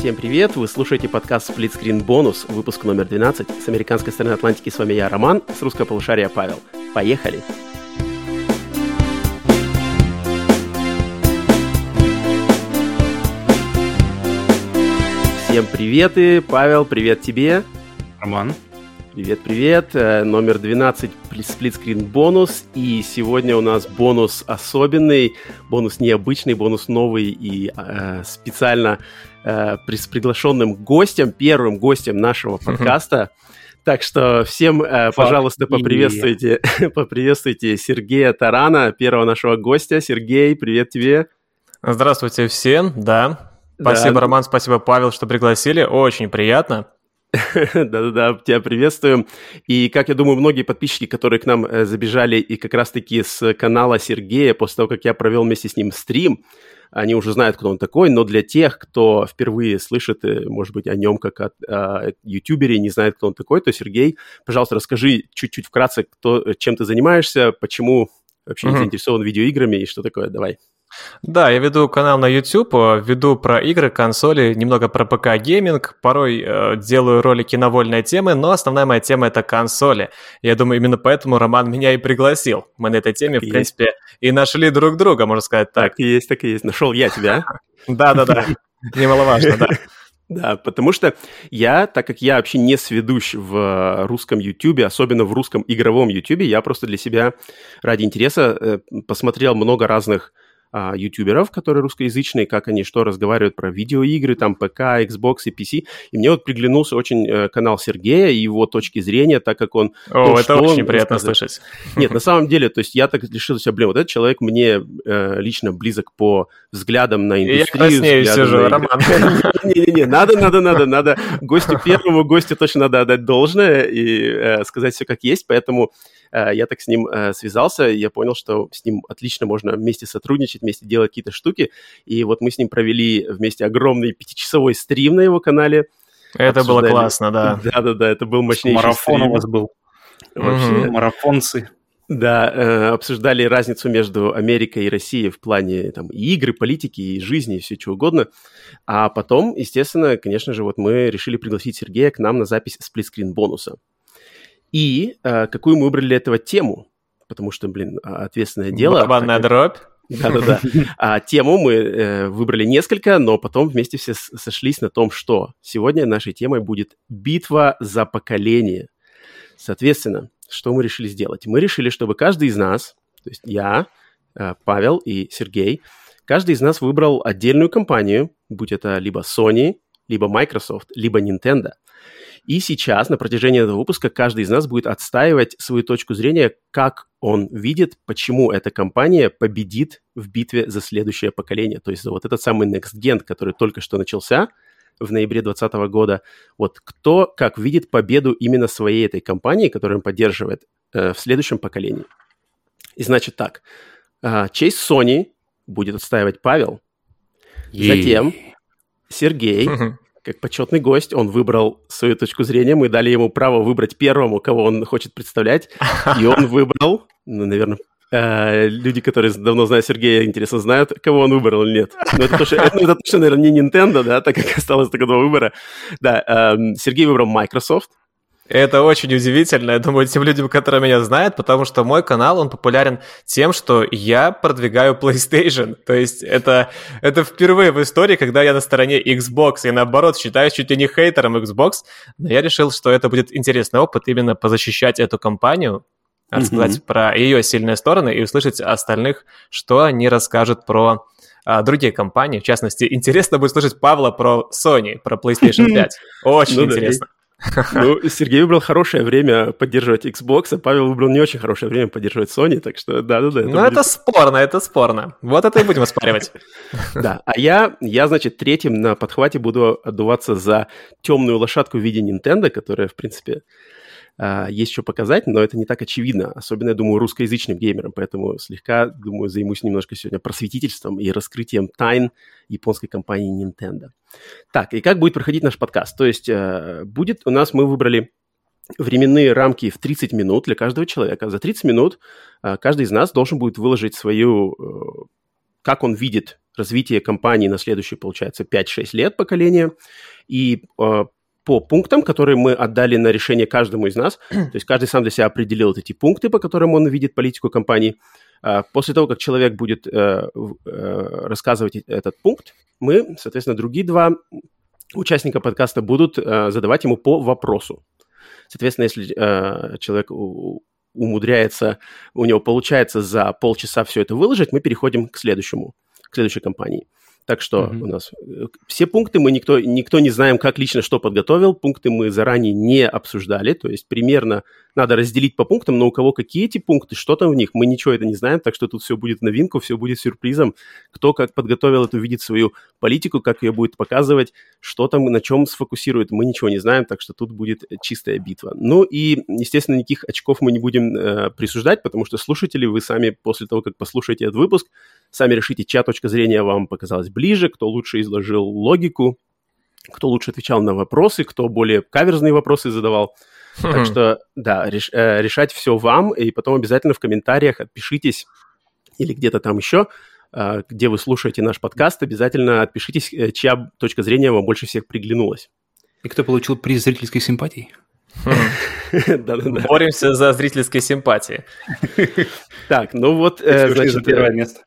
Всем привет! Вы слушаете подкаст Split Screen Bonus, выпуск номер 12. С американской стороны Атлантики с вами я, Роман, с русского полушария Павел. Поехали! Всем привет и Павел, привет тебе. Роман. Привет, привет. Э, номер 12 сплитскрин бонус. И сегодня у нас бонус особенный, бонус необычный, бонус новый и э, специально э, с приглашенным гостем, первым гостем нашего подкаста. Так что всем, э, пожалуйста, поприветствуйте, поприветствуйте Сергея Тарана, первого нашего гостя. Сергей, привет тебе. Здравствуйте всем, да. Спасибо, да. Роман, спасибо, Павел, что пригласили. Очень приятно. Да-да-да, тебя приветствуем. И, как я думаю, многие подписчики, которые к нам э, забежали и как раз-таки с канала Сергея, после того, как я провел вместе с ним стрим, они уже знают, кто он такой, но для тех, кто впервые слышит, э, может быть, о нем как о, о ютубере, не знает, кто он такой, то, Сергей, пожалуйста, расскажи чуть-чуть вкратце, кто, чем ты занимаешься, почему вообще mm-hmm. заинтересован видеоиграми и что такое, давай. Да, я веду канал на YouTube, э, веду про игры, консоли, немного про ПК-гейминг, порой э, делаю ролики на вольные темы, но основная моя тема — это консоли. Я думаю, именно поэтому Роман меня и пригласил. Мы на этой теме, так в принципе, есть. и нашли друг друга, можно сказать так. Так и есть, так и есть. Нашел я тебя. Да-да-да, немаловажно, да. Да, потому что я, так как я вообще не сведущ в русском YouTube, особенно в русском игровом YouTube, я просто для себя ради интереса э, посмотрел много разных а, ютуберов, которые русскоязычные, как они что разговаривают про видеоигры, там ПК, Xbox и PC. И мне вот приглянулся очень э, канал Сергея и его точки зрения, так как он... О, ну, это очень приятно слышать. Нет, на самом деле, то есть я так решил себя, блин, вот этот человек мне э, лично близок по взглядам на индустрию. Я краснею сижу, Роман. Не-не-не, надо, надо, надо, надо. Гостю первому, гостю точно надо отдать должное и э, сказать все как есть, поэтому я так с ним э, связался, я понял, что с ним отлично можно вместе сотрудничать, вместе делать какие-то штуки. И вот мы с ним провели вместе огромный пятичасовой стрим на его канале. Это Обсуждали... было классно, да. Да-да-да, это был мощнейший Марафон стрим. у вас был. Вообще. Угу. Марафонцы. Да, э, обсуждали разницу между Америкой и Россией в плане там, и игры, политики, и жизни, и все что угодно. А потом, естественно, конечно же, вот мы решили пригласить Сергея к нам на запись сплитскрин бонуса. И э, какую мы выбрали для этого тему, потому что, блин, а, ответственное дело. Барабанная как... дробь. Да-да-да. А тему мы э, выбрали несколько, но потом вместе все сошлись на том, что сегодня нашей темой будет битва за поколение. Соответственно, что мы решили сделать? Мы решили, чтобы каждый из нас, то есть я, э, Павел и Сергей, каждый из нас выбрал отдельную компанию, будь это либо Sony, либо Microsoft, либо Nintendo – и сейчас, на протяжении этого выпуска, каждый из нас будет отстаивать свою точку зрения, как он видит, почему эта компания победит в битве за следующее поколение. То есть за вот этот самый Next Gen, который только что начался в ноябре 2020 года. Вот кто как видит победу именно своей этой компании, которую он поддерживает э, в следующем поколении. И значит так, э, честь Sony будет отстаивать Павел, затем Сергей, как почетный гость, он выбрал свою точку зрения, мы дали ему право выбрать первому, кого он хочет представлять, и он выбрал, ну, наверное, э, люди, которые давно знают Сергея, интересно знают, кого он выбрал или нет. Но это точно, это, это точно наверное, не Nintendo, да, так как осталось только два выбора. Да, э, Сергей выбрал Microsoft, это очень удивительно, я думаю, тем людям, которые меня знают, потому что мой канал, он популярен тем, что я продвигаю PlayStation. То есть это, это впервые в истории, когда я на стороне Xbox. Я, наоборот, считаюсь чуть ли не хейтером Xbox. Но я решил, что это будет интересный опыт именно позащищать эту компанию, рассказать mm-hmm. про ее сильные стороны и услышать остальных, что они расскажут про а, другие компании. В частности, интересно будет слышать Павла про Sony, про PlayStation 5. Очень ну, интересно. Ну, Сергей выбрал хорошее время поддерживать Xbox, а Павел выбрал не очень хорошее время поддерживать Sony, так что да-да-да. Ну, будет... это спорно, это спорно. Вот это и будем оспаривать. Да, а я, я, значит, третьим на подхвате буду отдуваться за темную лошадку в виде Nintendo, которая, в принципе, есть что показать, но это не так очевидно, особенно, я думаю, русскоязычным геймерам, поэтому слегка, думаю, займусь немножко сегодня просветительством и раскрытием тайн японской компании Nintendo. Так, и как будет проходить наш подкаст? То есть uh, будет у нас, мы выбрали временные рамки в 30 минут для каждого человека. За 30 минут uh, каждый из нас должен будет выложить свою, как он видит развития компании на следующие, получается, 5-6 лет поколения. И э, по пунктам, которые мы отдали на решение каждому из нас, то есть каждый сам для себя определил вот эти пункты, по которым он видит политику компании. Э, после того, как человек будет э, э, рассказывать этот пункт, мы, соответственно, другие два участника подкаста будут э, задавать ему по вопросу. Соответственно, если человек умудряется, у него получается за полчаса все это выложить, мы переходим к следующему, к следующей компании. Так что mm-hmm. у нас э, все пункты мы никто, никто не знаем, как лично что подготовил. Пункты мы заранее не обсуждали. То есть примерно надо разделить по пунктам, но у кого какие эти пункты, что там в них, мы ничего это не знаем. Так что тут все будет новинку, все будет сюрпризом. Кто как подготовил это, увидит свою политику, как ее будет показывать, что там, на чем сфокусирует, мы ничего не знаем. Так что тут будет чистая битва. Ну и, естественно, никаких очков мы не будем э, присуждать, потому что слушатели, вы сами после того, как послушаете этот выпуск, сами решите, чья точка зрения вам показалась ближе, кто лучше изложил логику, кто лучше отвечал на вопросы, кто более каверзные вопросы задавал. Так хм. что, да, реш, э, решать все вам, и потом обязательно в комментариях отпишитесь или где-то там еще, э, где вы слушаете наш подкаст, обязательно отпишитесь, э, чья точка зрения вам больше всех приглянулась. И кто получил приз зрительской симпатии? Боремся за зрительской симпатии. Так, ну вот, значит... первое место.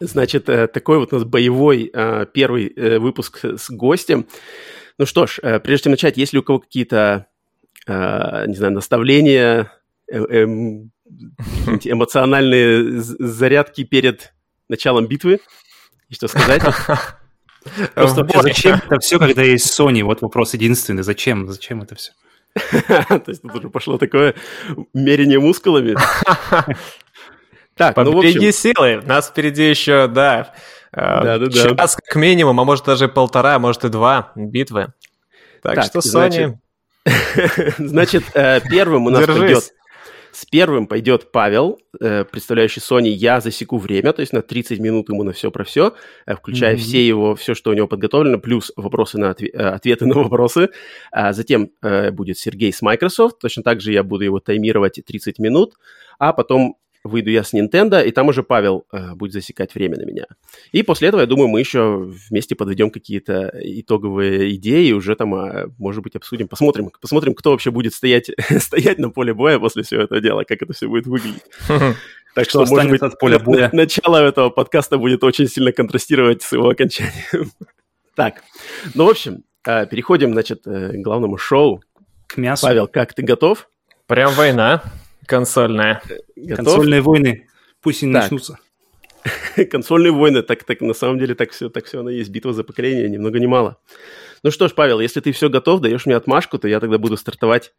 Значит, э, такой вот у нас боевой э, первый э, выпуск с гостем. Ну что ж, прежде чем начать, есть ли у кого какие-то, не знаю, наставления, эм, эмоциональные зарядки перед началом битвы? И что сказать? Просто зачем это все, когда есть Sony? Вот вопрос единственный. Зачем? Зачем это все? То есть тут уже пошло такое мерение мускулами. Так, Побеги ну, общем... силы. Нас впереди еще, да, э, да, да, час как минимум, а может даже полтора, а может и два битвы. Так, так что, Sony... Значит, э, первым у нас пойдет... С первым пойдет Павел, э, представляющий Sony. Я засеку время, то есть на 30 минут ему на все про все, включая mm-hmm. все его, все, что у него подготовлено, плюс вопросы на отве- ответы на вопросы. А затем будет Сергей с Microsoft. Точно так же я буду его таймировать 30 минут. А потом выйду я с Nintendo, и там уже Павел э, будет засекать время на меня. И после этого, я думаю, мы еще вместе подведем какие-то итоговые идеи, уже там, э, может быть, обсудим, посмотрим, посмотрим, кто вообще будет стоять, стоять на поле боя после всего этого дела, как это все будет выглядеть. Так что, может быть, от поля боя. начало этого подкаста будет очень сильно контрастировать с его окончанием. Так, ну, в общем, э, переходим, значит, э, к главному шоу. К мясу. Павел, как ты готов? Прям война. Консольная. Готов? Консольные войны. Пусть и начнутся. Консольные войны, так, так на самом деле так все, так все оно есть. Битва за поколение, ни много ни мало. Ну что ж, Павел, если ты все готов, даешь мне отмашку, то я тогда буду стартовать.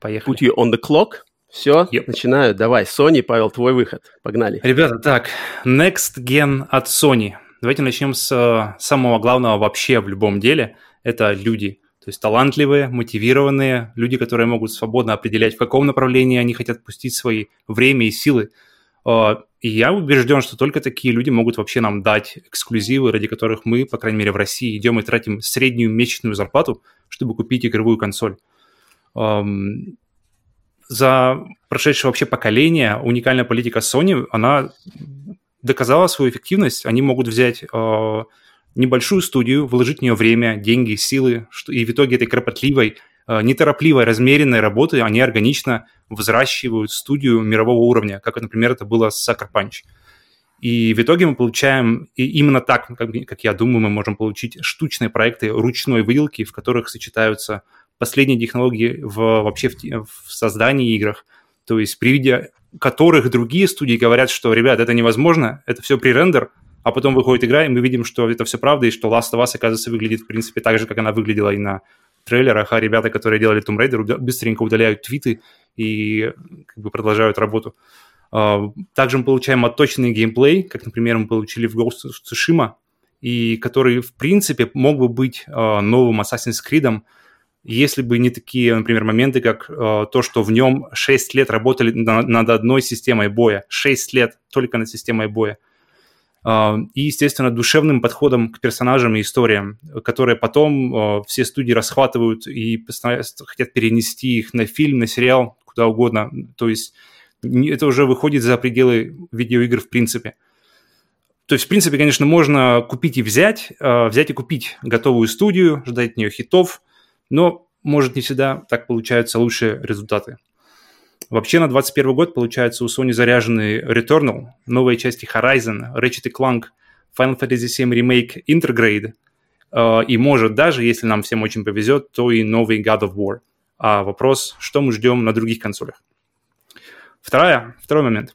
Поехали. Put you on the clock. Все, yep. начинаю. Давай, Sony, Павел, твой выход. Погнали. Ребята, так, Next Gen от Sony. Давайте начнем с э, самого главного вообще в любом деле. Это люди. То есть талантливые, мотивированные, люди, которые могут свободно определять, в каком направлении они хотят пустить свои время и силы. А, и я убежден, что только такие люди могут вообще нам дать эксклюзивы, ради которых мы, по крайней мере, в России идем и тратим среднюю месячную зарплату, чтобы купить игровую консоль. За прошедшее вообще поколение уникальная политика Sony, она доказала свою эффективность. Они могут взять а, небольшую студию, вложить в нее время, деньги, силы, и в итоге этой кропотливой, э, неторопливой, размеренной работы они органично взращивают студию мирового уровня, как, например, это было с Sucker Punch. И в итоге мы получаем, и именно так, как, как я думаю, мы можем получить штучные проекты ручной выделки, в которых сочетаются последние технологии в, вообще в, в создании играх, то есть при виде которых другие студии говорят, что, ребят, это невозможно, это все пререндер, а потом выходит игра, и мы видим, что это все правда, и что Last of Us, оказывается, выглядит, в принципе, так же, как она выглядела и на трейлерах, а ребята, которые делали Tomb Raider, быстренько удаляют твиты и как бы продолжают работу. А, также мы получаем отточенный геймплей, как, например, мы получили в Ghost of Tsushima, и который, в принципе, мог бы быть а, новым Assassin's Creed, если бы не такие, например, моменты, как э, то, что в нем 6 лет работали на, над одной системой боя. 6 лет только над системой боя. А, и, естественно, душевным подходом к персонажам и историям, которые потом а, все студии расхватывают и хотят перенести их на фильм, на сериал, куда угодно. То есть это уже выходит за пределы видеоигр в принципе. То есть, в принципе, конечно, можно купить и взять, э, взять и купить готовую студию, ждать от нее хитов, но может не всегда так получаются лучшие результаты. Вообще на 2021 год, получается, у Sony заряжены Returnal, новые части Horizon, Ratchet Clank, Final Fantasy VII Remake Intergrade, э, и может даже, если нам всем очень повезет, то и новый God of War. А вопрос, что мы ждем на других консолях? Вторая, второй момент.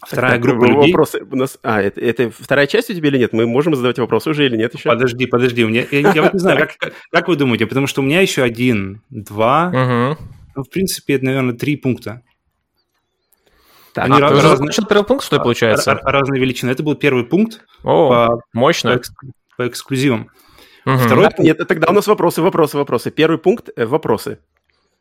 Вторая так, группа людей... Вопросы у нас... А, это, это вторая часть у тебя или нет? Мы можем задавать вопросы уже или нет еще? Подожди, подожди. У меня, я, я вот не знаю, как вы думаете? Потому что у меня еще один, два... Ну, в принципе, это, наверное, три пункта. Так, Они а, раз, ты разные, первый пункт, что ли, получается? Разные величины. Это был первый пункт. О, по, мощно. По, по эксклюзивам. Угу. Второй пункт... Нет, тогда у нас вопросы, вопросы, вопросы. Первый пункт э, – вопросы.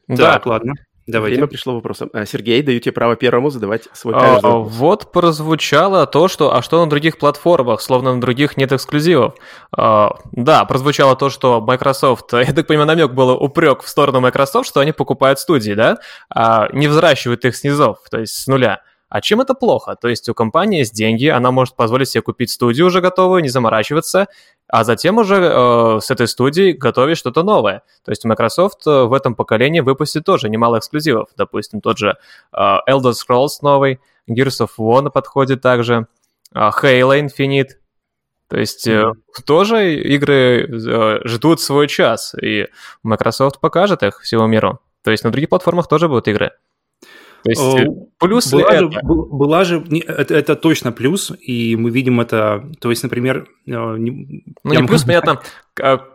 Так, да. ладно. Давайте. Время пришло вопросом. А, Сергей, даю тебе право первому задавать свой а, Вот прозвучало то, что... А что на других платформах? Словно на других нет эксклюзивов. А, да, прозвучало то, что Microsoft... Я так понимаю, намек был упрек в сторону Microsoft, что они покупают студии, да? А, не взращивают их снизов, то есть с нуля. А чем это плохо? То есть у компании есть деньги, она может позволить себе купить студию уже готовую, не заморачиваться, а затем уже э, с этой студией готовить что-то новое. То есть Microsoft э, в этом поколении выпустит тоже немало эксклюзивов. Допустим, тот же э, Elder Scrolls новый, Gears of War на подходе также, э, Halo Infinite. То есть mm-hmm. тоже игры э, ждут свой час, и Microsoft покажет их всему миру. То есть на других платформах тоже будут игры. То есть э, плюс была это? Же, была же это, это точно плюс, и мы видим это, то есть, например... Э, не, ну не плюс, понятно,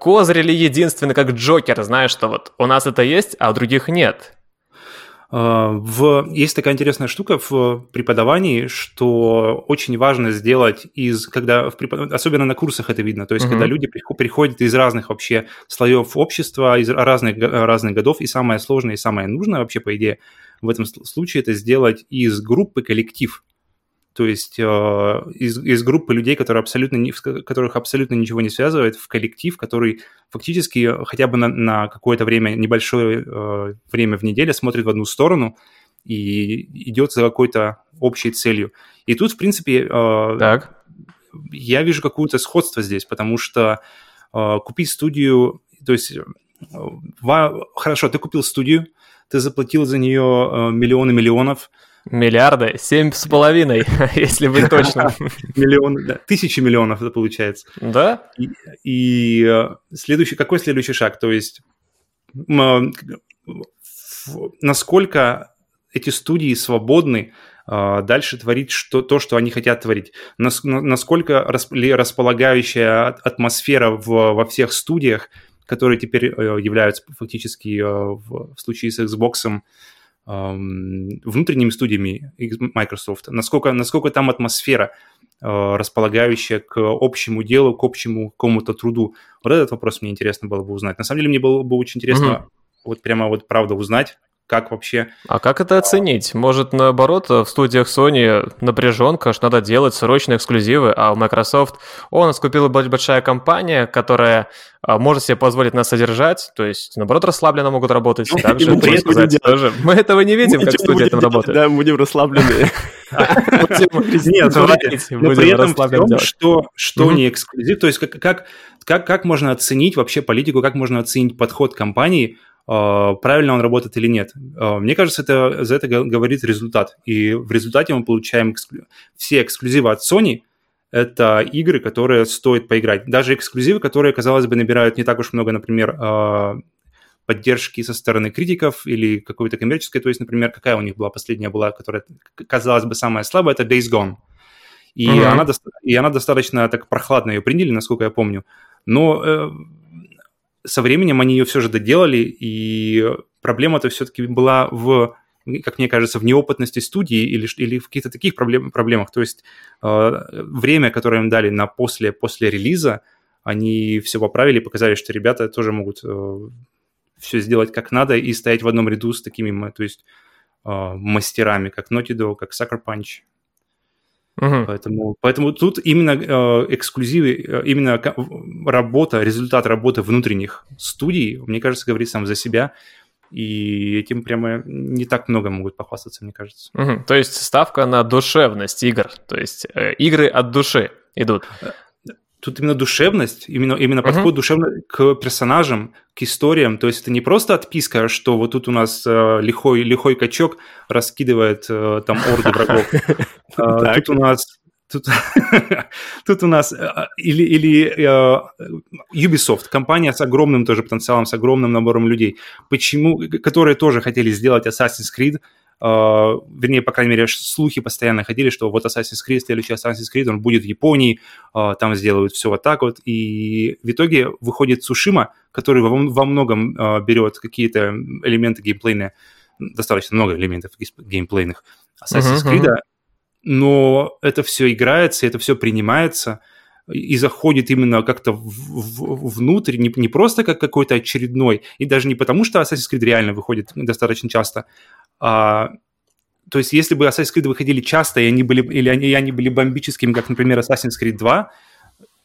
козырь или единственный, как Джокер, знаешь, что вот у нас это есть, а у других нет. А, в, есть такая интересная штука в преподавании, что очень важно сделать из, когда, в препод... особенно на курсах это видно, то есть mm-hmm. когда люди приходят из разных вообще слоев общества, из разных, разных годов, и самое сложное и самое нужное вообще, по идее, в этом случае это сделать из группы коллектив. То есть э, из, из группы людей, которые абсолютно не, которых абсолютно ничего не связывает, в коллектив, который фактически хотя бы на, на какое-то время, небольшое э, время в неделю смотрит в одну сторону и идет за какой-то общей целью. И тут, в принципе, э, так. я вижу какое-то сходство здесь, потому что э, купить студию, то есть хорошо, ты купил студию, ты заплатил за нее э, миллионы миллионов. Миллиарды? Семь с половиной, если быть точно. Миллионы, да, тысячи миллионов это получается. Да? И, и э, следующий, какой следующий шаг? То есть насколько эти студии свободны э, дальше творить что, то, что они хотят творить. Насколько располагающая атмосфера в, во всех студиях которые теперь э, являются фактически э, в случае с Xbox эм, внутренними студиями Microsoft, насколько, насколько там атмосфера, э, располагающая к общему делу, к общему какому-то труду. Вот этот вопрос мне интересно было бы узнать. На самом деле мне было бы очень интересно mm-hmm. вот прямо вот правда узнать, как вообще... А как это оценить? Может, наоборот, в студиях Sony напряженка, что надо делать срочные эксклюзивы, а у Microsoft, о, нас купила большая компания, которая а, может себе позволить нас содержать, то есть, наоборот, расслабленно могут работать. Ну, Также, мы, сказать, тоже. мы этого не видим, как студия там работает. Да, будем расслаблены. Нет, но при этом что, что не эксклюзив, то есть как, как, как можно оценить вообще политику, как можно оценить подход компании а, правильно он работает или нет. А, мне кажется, это, за это говорит результат. И в результате мы получаем эксклю... все эксклюзивы от Sony, это игры, которые стоит поиграть. Даже эксклюзивы, которые, казалось бы, набирают не так уж много, например, а, поддержки со стороны критиков или какой-то коммерческой. То есть, например, какая у них была последняя была, которая, казалось бы, самая слабая, это Days Gone. И, mm-hmm. она, и она достаточно так прохладно ее приняли, насколько я помню. Но э, со временем они ее все же доделали, и проблема-то все-таки была в, как мне кажется, в неопытности студии или, или в каких-то таких проблем, проблемах. То есть э, время, которое им дали на после, после релиза, они все поправили показали, что ребята тоже могут э, все сделать как надо и стоять в одном ряду с такими, то есть э, мастерами, как Naughty Dog, как Sucker Punch. Угу. Поэтому, поэтому тут именно э, эксклюзивы, э, именно работа, результат работы внутренних студий, мне кажется, говорит сам за себя. и этим прямо не так много могут похвастаться, мне кажется. Угу. То есть ставка на душевность игр, то есть э, игры от души идут. Тут именно душевность, именно, именно подход uh-huh. душевно к персонажам, к историям. То есть это не просто отписка, что вот тут у нас э, лихой, лихой качок раскидывает э, там орды врагов. Э, тут у нас Тут, тут у нас э, или, или uh, Ubisoft, компания с огромным тоже потенциалом, с огромным набором людей, почему, которые тоже хотели сделать Assassin's Creed, вернее, по крайней мере, слухи постоянно ходили, что вот Assassin's Creed, следующий Assassin's Creed, он будет в Японии, uh, там сделают все вот так вот, и в итоге выходит Сушима, который во, многом берет какие-то элементы геймплейные, достаточно много элементов геймплейных Assassin's Creed, uh-huh, но это все играется, это все принимается и заходит именно как-то в, в, внутрь, не, не просто как какой-то очередной, и даже не потому, что Assassin's Creed реально выходит достаточно часто, а, то есть если бы Assassin's Creed выходили часто, и они были, или они, и они были бомбическими, как, например, Assassin's Creed 2,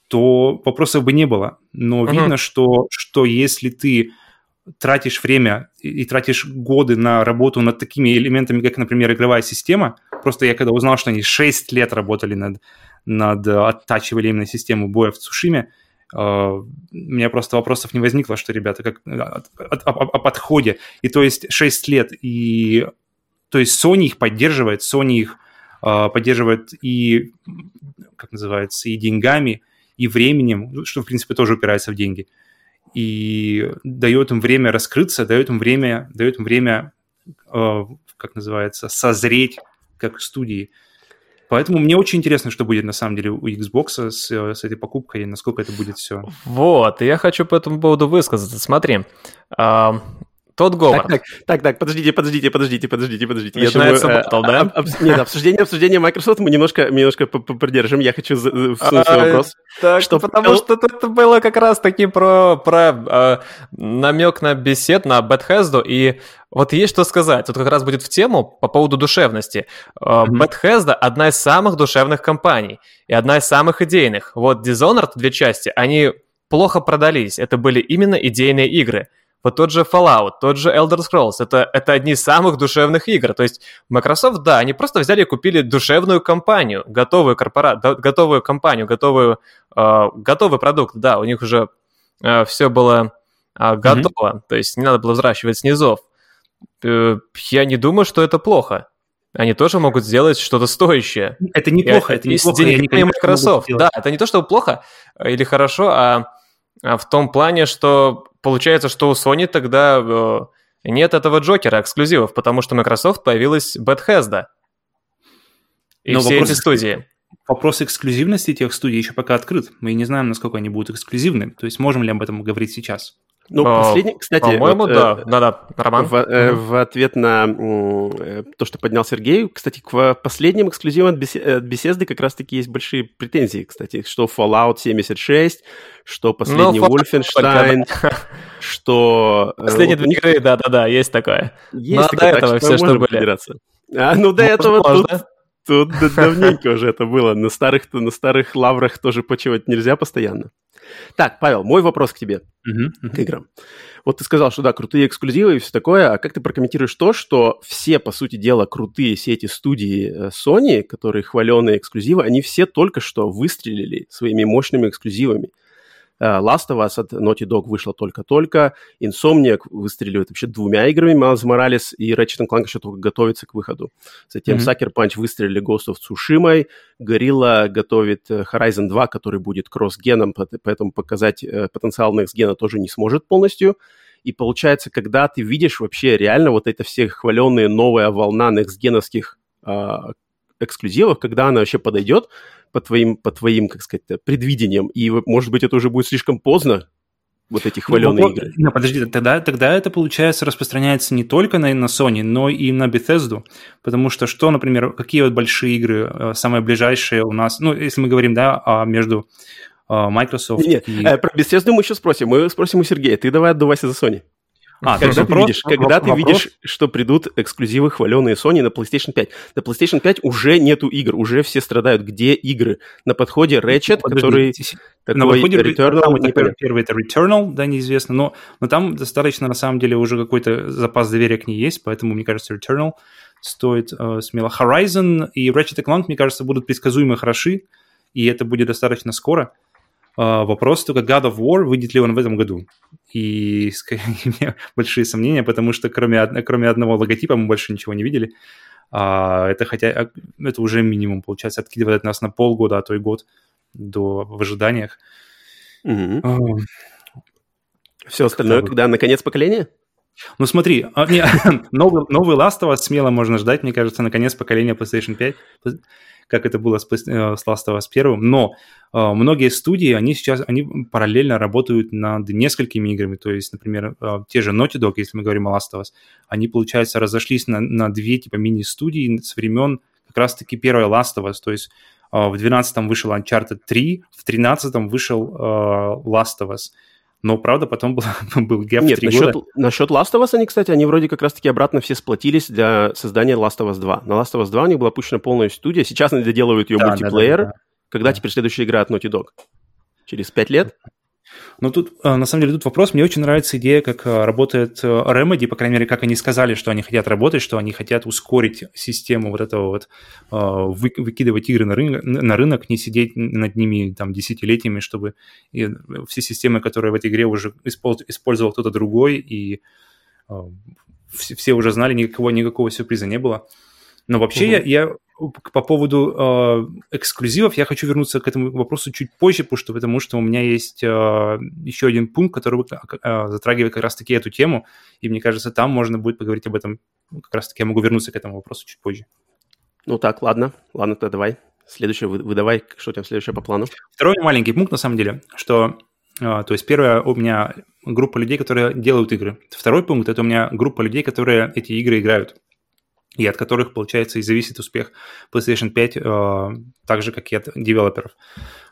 то вопросов бы не было. Но uh-huh. видно, что, что если ты тратишь время и тратишь годы на работу над такими элементами, как, например, игровая система. Просто я когда узнал, что они 6 лет работали над, над оттачивали именно систему боя в Цушиме, у меня просто вопросов не возникло, что, ребята, как о, о, о подходе. И то есть 6 лет, и то есть Sony их поддерживает, Sony их uh, поддерживает и, как называется, и деньгами, и временем, что, в принципе, тоже упирается в деньги. И дает им время раскрыться, дает им время, дает им время, э, как называется, созреть как студии. Поэтому мне очень интересно, что будет на самом деле у Xbox с, с этой покупкой и насколько это будет все. Вот, я хочу по этому поводу высказаться. Смотри, тот Говард. Так, так, так, так, подождите, подождите, подождите, подождите, подождите. Я думаю, батл, да? Об, нет, обсуждение, обсуждение Microsoft мы немножко, немножко придержим. Я хочу всунуть вопрос. Так, что потому что это было как раз таки про, про э, намек на бесед, на Bethesda, и вот есть что сказать. Тут как раз будет в тему по поводу душевности. Mm-hmm. Bethesda одна из самых душевных компаний и одна из самых идейных. Вот Dishonored, две части, они плохо продались. Это были именно идейные игры. Вот тот же Fallout, тот же Elder Scrolls, это, это одни из самых душевных игр. То есть Microsoft, да, они просто взяли и купили душевную компанию, готовую корпора... готовую компанию, готовую, э, готовый продукт, да, у них уже э, все было э, готово, mm-hmm. то есть не надо было взращивать снизов. Э, я не думаю, что это плохо. Они тоже могут сделать что-то стоящее. Это неплохо, это неплохо. С деньгами Microsoft, да, это не то, что плохо или хорошо, а, а в том плане, что получается, что у Sony тогда э, нет этого Джокера эксклюзивов, потому что Microsoft появилась Bethesda. И Но все эти студии. Вопрос эксклюзивности тех студий еще пока открыт. Мы не знаем, насколько они будут эксклюзивны. То есть можем ли об этом говорить сейчас? Ну, а, последний, кстати, по-моему, вот, да, э, да, да, Роман. В, э, в ответ на э, то, что поднял Сергей, кстати, к последним эксклюзивам от, от Bethesda как раз-таки есть большие претензии, кстати, что Fallout 76, что последний ну, Wolfenstein, что... Э, Последние две игры, да-да-да, есть такое. Есть Но до этого все, что были. А, ну, до этого тут... Тут давненько уже это было. На старых, на старых лаврах тоже почивать нельзя постоянно. Так, Павел, мой вопрос к тебе, uh-huh, uh-huh. к играм. Вот ты сказал, что да, крутые эксклюзивы и все такое, а как ты прокомментируешь то, что все, по сути дела, крутые сети студии э, Sony, которые хваленые эксклюзивы, они все только что выстрелили своими мощными эксклюзивами. Э, Last of Us от Naughty Dog вышла только-только. Insomniac выстреливает вообще двумя играми, Miles Morales и Ratchet Clank еще только готовится к выходу. Затем mm-hmm. Sucker Punch выстрелили Ghost of Tsushima. Gorilla готовит э, Horizon 2, который будет кросс-геном, поэтому показать э, потенциал Next-гена тоже не сможет полностью. И получается, когда ты видишь вообще реально вот это все хваленные новая волна next-геновских а, эксклюзивов, когда она вообще подойдет, по твоим, по твоим, как сказать, предвидениям. И, может быть, это уже будет слишком поздно, вот эти хваленые ну, игры. Ну, подожди, тогда, тогда это, получается, распространяется не только на, на Sony, но и на Bethesda, потому что что, например, какие вот большие игры э, самые ближайшие у нас, ну, если мы говорим, да, а между э, Microsoft Нет, и... Э, про Bethesda мы еще спросим, мы спросим у Сергея, ты давай отдувайся за Sony. А, когда вопрос, ты видишь, когда вопрос... ты видишь, что придут эксклюзивы хваленые Sony на PlayStation 5. На PlayStation 5 уже нету игр, уже все страдают. Где игры? На подходе Ratchet, Подожди, который такой на подходе Returnal, там, это, первый это Returnal, да, неизвестно, но, но там достаточно, на самом деле, уже какой-то запас доверия к ней есть, поэтому, мне кажется, Returnal стоит э, смело. Horizon и Ratchet Clank, мне кажется, будут предсказуемо хороши, и это будет достаточно скоро. Uh, вопрос только God of War, выйдет ли он в этом году. И у меня большие сомнения, потому что кроме, кроме одного логотипа мы больше ничего не видели. Uh, это хотя а, это уже минимум, получается, откидывает нас на полгода, а то и год до в ожиданиях. Mm-hmm. Uh, Все остальное, когда наконец поколение? Ну смотри, а, не, новый, новый Last of Us смело можно ждать, мне кажется, наконец поколения PlayStation 5 как это было с, э, с Last of Us 1, но э, многие студии, они сейчас, они параллельно работают над несколькими играми, то есть, например, э, те же Naughty Dog, если мы говорим о Last of Us, они, получается, разошлись на, на две типа мини-студии с времен как раз-таки первой Last of Us, то есть э, в 12 вышел Uncharted 3, в 13 вышел э, Last of Us, но, правда, потом был, был гэп Нет, насчет, года. насчет Last of Us они, кстати, они вроде как раз-таки обратно все сплотились для создания Last of Us 2. На Last of Us 2 у них была пущена полная студия. Сейчас они доделывают ее да, мультиплеер. Да, да, да. Когда да. теперь следующая игра от Naughty Dog? Через пять лет? Ну, тут, э, на самом деле, тут вопрос. Мне очень нравится идея, как э, работает э, Remedy, по крайней мере, как они сказали, что они хотят работать, что они хотят ускорить систему вот этого вот, выкидывать игры на рынок, на рынок не сидеть над ними там десятилетиями, чтобы все системы, которые в этой игре уже использовал кто-то другой, и все уже знали, никакого, никакого сюрприза не было. Но вообще угу. я, я по поводу э, эксклюзивов я хочу вернуться к этому вопросу чуть позже, потому что, потому что у меня есть э, еще один пункт, который э, затрагивает как раз-таки эту тему, и мне кажется, там можно будет поговорить об этом. Как раз-таки я могу вернуться к этому вопросу чуть позже. Ну так, ладно. Ладно, тогда давай. Следующее, выдавай, что у тебя следующее по плану. Второй маленький пункт, на самом деле, что то есть первое у меня группа людей, которые делают игры. Второй пункт это у меня группа людей, которые эти игры играют и от которых, получается, и зависит успех PlayStation 5, э, так же, как и от девелоперов.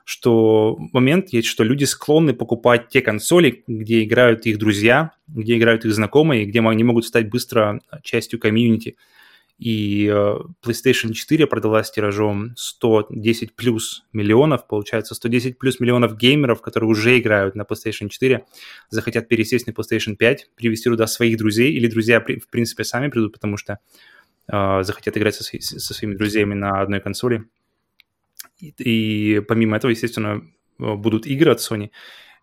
Что момент есть, что люди склонны покупать те консоли, где играют их друзья, где играют их знакомые, где они могут стать быстро частью комьюнити. И э, PlayStation 4 продалась тиражом 110 плюс миллионов, получается 110 плюс миллионов геймеров, которые уже играют на PlayStation 4, захотят пересесть на PlayStation 5, привести туда своих друзей, или друзья, в принципе, сами придут, потому что а, захотят играть со, со своими друзьями на одной консоли. И, и помимо этого, естественно, будут игры от Sony,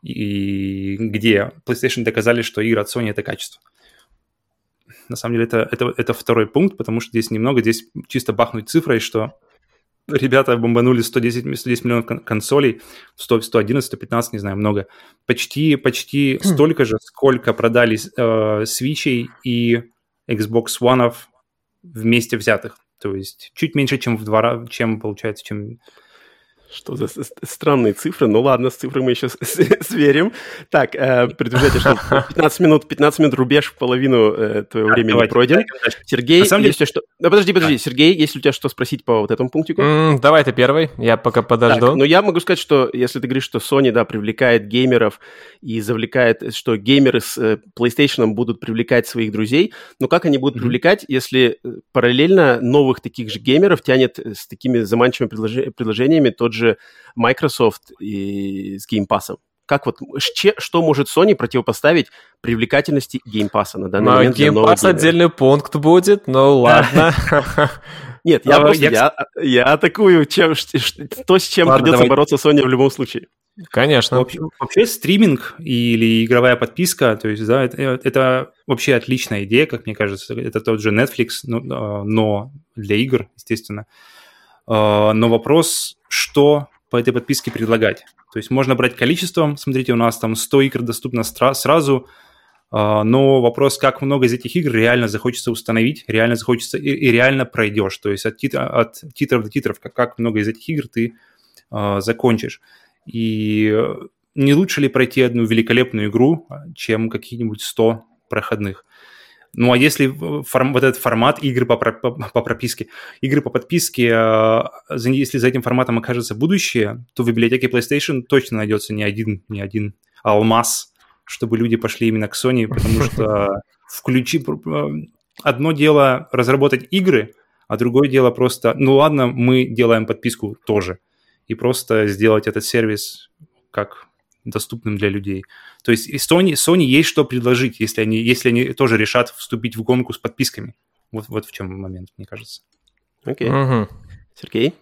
и где PlayStation доказали, что игры от Sony это качество. На самом деле это, это, это второй пункт, потому что здесь немного, здесь чисто бахнуть цифрой, что ребята бомбанули 110, 110 миллионов консолей, 100, 111, 115, не знаю, много. Почти, почти хм. столько же, сколько продали э, Switch и Xbox One вместе взятых. То есть чуть меньше, чем в два раза, чем получается, чем что за странные цифры? Ну ладно, с цифрой мы еще сверим. Так, э, что 15 минут, 15 минут рубеж в половину э, твоего а, времени давайте, пройден. Давайте, Сергей, самом деле... если что... Да, подожди, подожди, а. Сергей, есть ли у тебя что спросить по вот этому пунктику? Mm, давай ты первый, я пока подожду. Так, ну я могу сказать, что если ты говоришь, что Sony, да, привлекает геймеров и завлекает, что геймеры с э, PlayStation будут привлекать своих друзей, но как они будут mm-hmm. привлекать, если э, параллельно новых таких же геймеров тянет э, с такими заманчивыми предложениями тот же же Microsoft и с Game Pass. Как вот, что может Sony противопоставить привлекательности Game Pass на данный но момент? Game Pass отдельный пункт будет, ну ладно. Нет, я просто, я, я атакую чем, то, с чем Ладно, придется давай. бороться Sony в любом случае. Конечно. Вообще, вообще стриминг или игровая подписка, то есть, да, это, это вообще отличная идея, как мне кажется. Это тот же Netflix, но, но для игр, естественно. А, но вопрос, что по этой подписке предлагать. То есть можно брать количеством, смотрите, у нас там 100 игр доступно сразу, а, но вопрос, как много из этих игр реально захочется установить, реально захочется и, и реально пройдешь. То есть от, титра, от титров до титров, как, как много из этих игр ты э, закончишь. И не лучше ли пройти одну великолепную игру, чем какие-нибудь 100 проходных? Ну а если форм, вот этот формат игры по, по, по прописке, игры по подписке, э, если за этим форматом окажется будущее, то в библиотеке PlayStation точно найдется не один, не один алмаз чтобы люди пошли именно к Sony, потому что включи... Одно дело разработать игры, а другое дело просто, ну ладно, мы делаем подписку тоже, и просто сделать этот сервис как доступным для людей. То есть Sony, Sony есть что предложить, если они, если они тоже решат вступить в гонку с подписками. Вот, вот в чем момент, мне кажется. Окей. Okay. Угу. Сергей?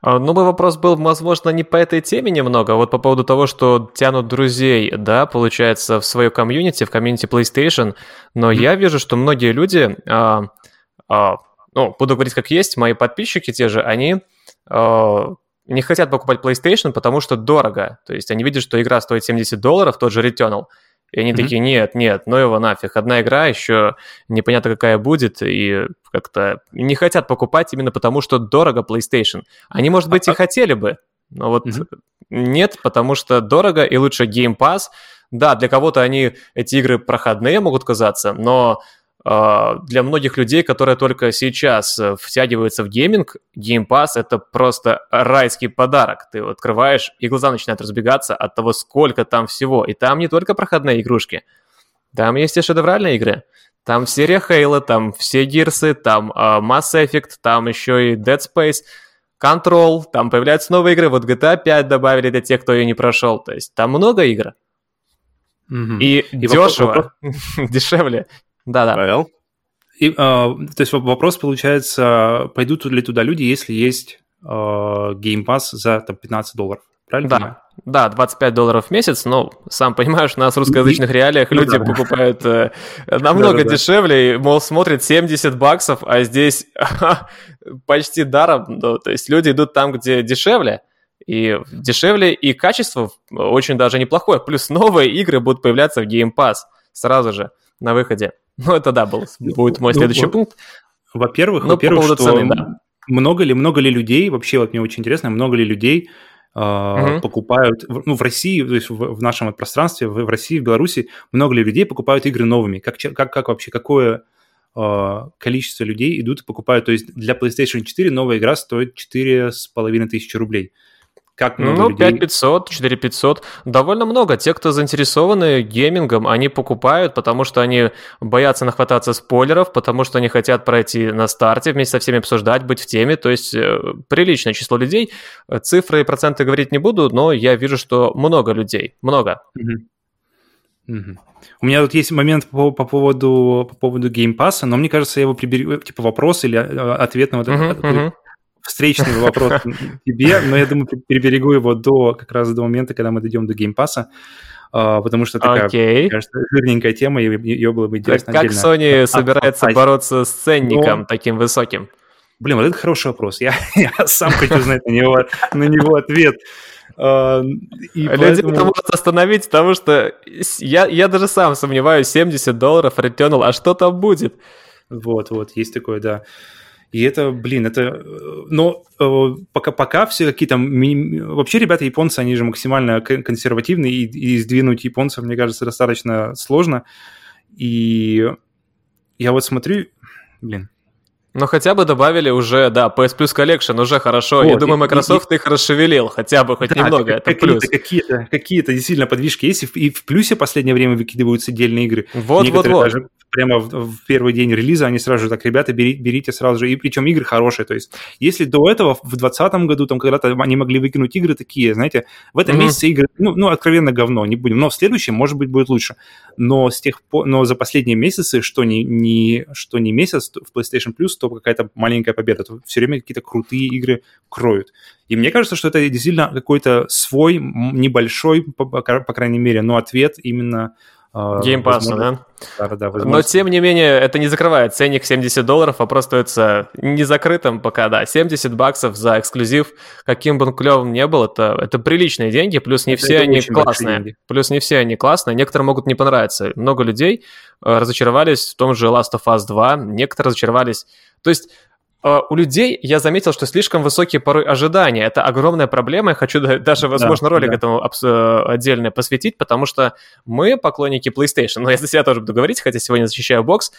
А, ну, мой вопрос был, возможно, не по этой теме немного, а вот по поводу того, что тянут друзей, да, получается, в свою комьюнити, в комьюнити PlayStation, но mm-hmm. я вижу, что многие люди, а, а, ну, буду говорить как есть, мои подписчики те же, они а, не хотят покупать PlayStation, потому что дорого. То есть они видят, что игра стоит 70 долларов, тот же Returnal, и они mm-hmm. такие, нет, нет, ну его нафиг, одна игра еще непонятно какая будет, и как-то не хотят покупать именно потому, что дорого PlayStation. Они, может быть, и хотели бы, но вот mm-hmm. нет, потому что дорого и лучше Game Pass. Да, для кого-то они, эти игры проходные могут казаться, но а, для многих людей, которые только сейчас э, втягиваются в гейминг, Game Pass — это просто райский подарок. Ты открываешь, и глаза начинают разбегаться от того, сколько там всего. И там не только проходные игрушки. Там есть и шедевральные игры. Там серия Halo, там все Гирсы, там uh, Mass Effect, там еще и Dead Space, Control, там появляются новые игры. Вот GTA 5 добавили для тех, кто ее не прошел. То есть там много игр. Mm-hmm. И, и дешево, дешевле, да-да. Павел? И, э, то есть вопрос получается, пойдут ли туда люди, если есть э, Game Pass за там, 15 долларов? Правильно да. понимаю? Да, 25 долларов в месяц, но сам понимаешь, у нас в русскоязычных реалиях ну, люди да. покупают э, намного да, да, дешевле, и, мол, смотрят 70 баксов, а здесь почти даром, ну, то есть люди идут там, где дешевле, и дешевле, и качество очень даже неплохое, плюс новые игры будут появляться в Game Pass сразу же на выходе. Ну, это да, был, будет мой ну, следующий пункт. Во-первых, ну, во-первых, по что цены, да. много ли, много ли людей, вообще вот мне очень интересно, много ли людей угу. покупают, ну, в России, то есть в, в нашем пространстве, в, в России, в Беларуси, много ли людей покупают игры новыми? Как, как, как вообще, какое э, количество людей идут и покупают? То есть для PlayStation 4 новая игра стоит 4,5 тысячи рублей. Как много ну, людей? 5500, 4500. Довольно много. Те, кто заинтересованы геймингом, они покупают, потому что они боятся нахвататься спойлеров, потому что они хотят пройти на старте, вместе со всеми обсуждать, быть в теме. То есть э, приличное число людей. Цифры и проценты говорить не буду, но я вижу, что много людей. Много. Угу. У меня тут есть момент по, по поводу по поводу геймпаса, но мне кажется, я его приберу, типа вопрос или э, ответ на вот uh-huh, это. Uh-huh встречный вопрос тебе, но я думаю, переберегу его до как раз до момента, когда мы дойдем до геймпаса, потому что такая, okay. кажется, жирненькая тема, и ее было бы интересно Как отдельно. Sony собирается бороться с ценником но... таким высоким? Блин, вот это хороший вопрос. Я, я сам хочу знать на него, на него ответ. Uh, и Люди поэтому... это могут остановить, потому что я, я даже сам сомневаюсь, 70 долларов Returnal, а что там будет? Вот, вот, есть такое, да. И это, блин, это... Э, но э, пока, пока все какие-то... Вообще ребята японцы, они же максимально консервативны, и, и сдвинуть японцев, мне кажется, достаточно сложно. И я вот смотрю... Блин, ну, хотя бы добавили уже, да, PS Plus Collection уже хорошо. Вот, Я думаю, Microsoft и, их расшевелил, хотя бы хоть да, немного, это плюс. Какие-то, какие-то действительно подвижки есть, и в, плюсе в последнее время выкидываются отдельные игры. Вот, вот, вот. даже прямо в, в первый день релиза они сразу же так, ребята, берите, берите сразу же, и причем игры хорошие. То есть, если до этого в 2020 году там когда-то они могли выкинуть игры такие, знаете, в этом mm-hmm. месяце игры, ну, ну, откровенно говно, не будем, но в следующем, может быть, будет лучше. Но с тех пор, но за последние месяцы, что не, не, что не месяц в PlayStation Plus, то какая-то маленькая победа. То все время какие-то крутые игры кроют. И мне кажется, что это действительно какой-то свой небольшой, по, по крайней мере, но ответ именно Геймпасса, да? Да, да, Но, тем не менее, это не закрывает ценник 70 долларов, а просто остается не закрытым пока, да. 70 баксов за эксклюзив, каким бы он клевым не был, это, это приличные деньги, плюс не это все они классные. Плюс не все они классные, некоторым могут не понравиться. Много людей э, разочаровались в том же Last of Us 2, некоторые разочаровались... То есть а, у людей я заметил, что слишком высокие порой ожидания. Это огромная проблема. Я хочу даже, возможно, да, ролик да. этому э, отдельно посвятить, потому что мы, поклонники PlayStation, но я за себя тоже буду говорить, хотя сегодня защищаю бокс,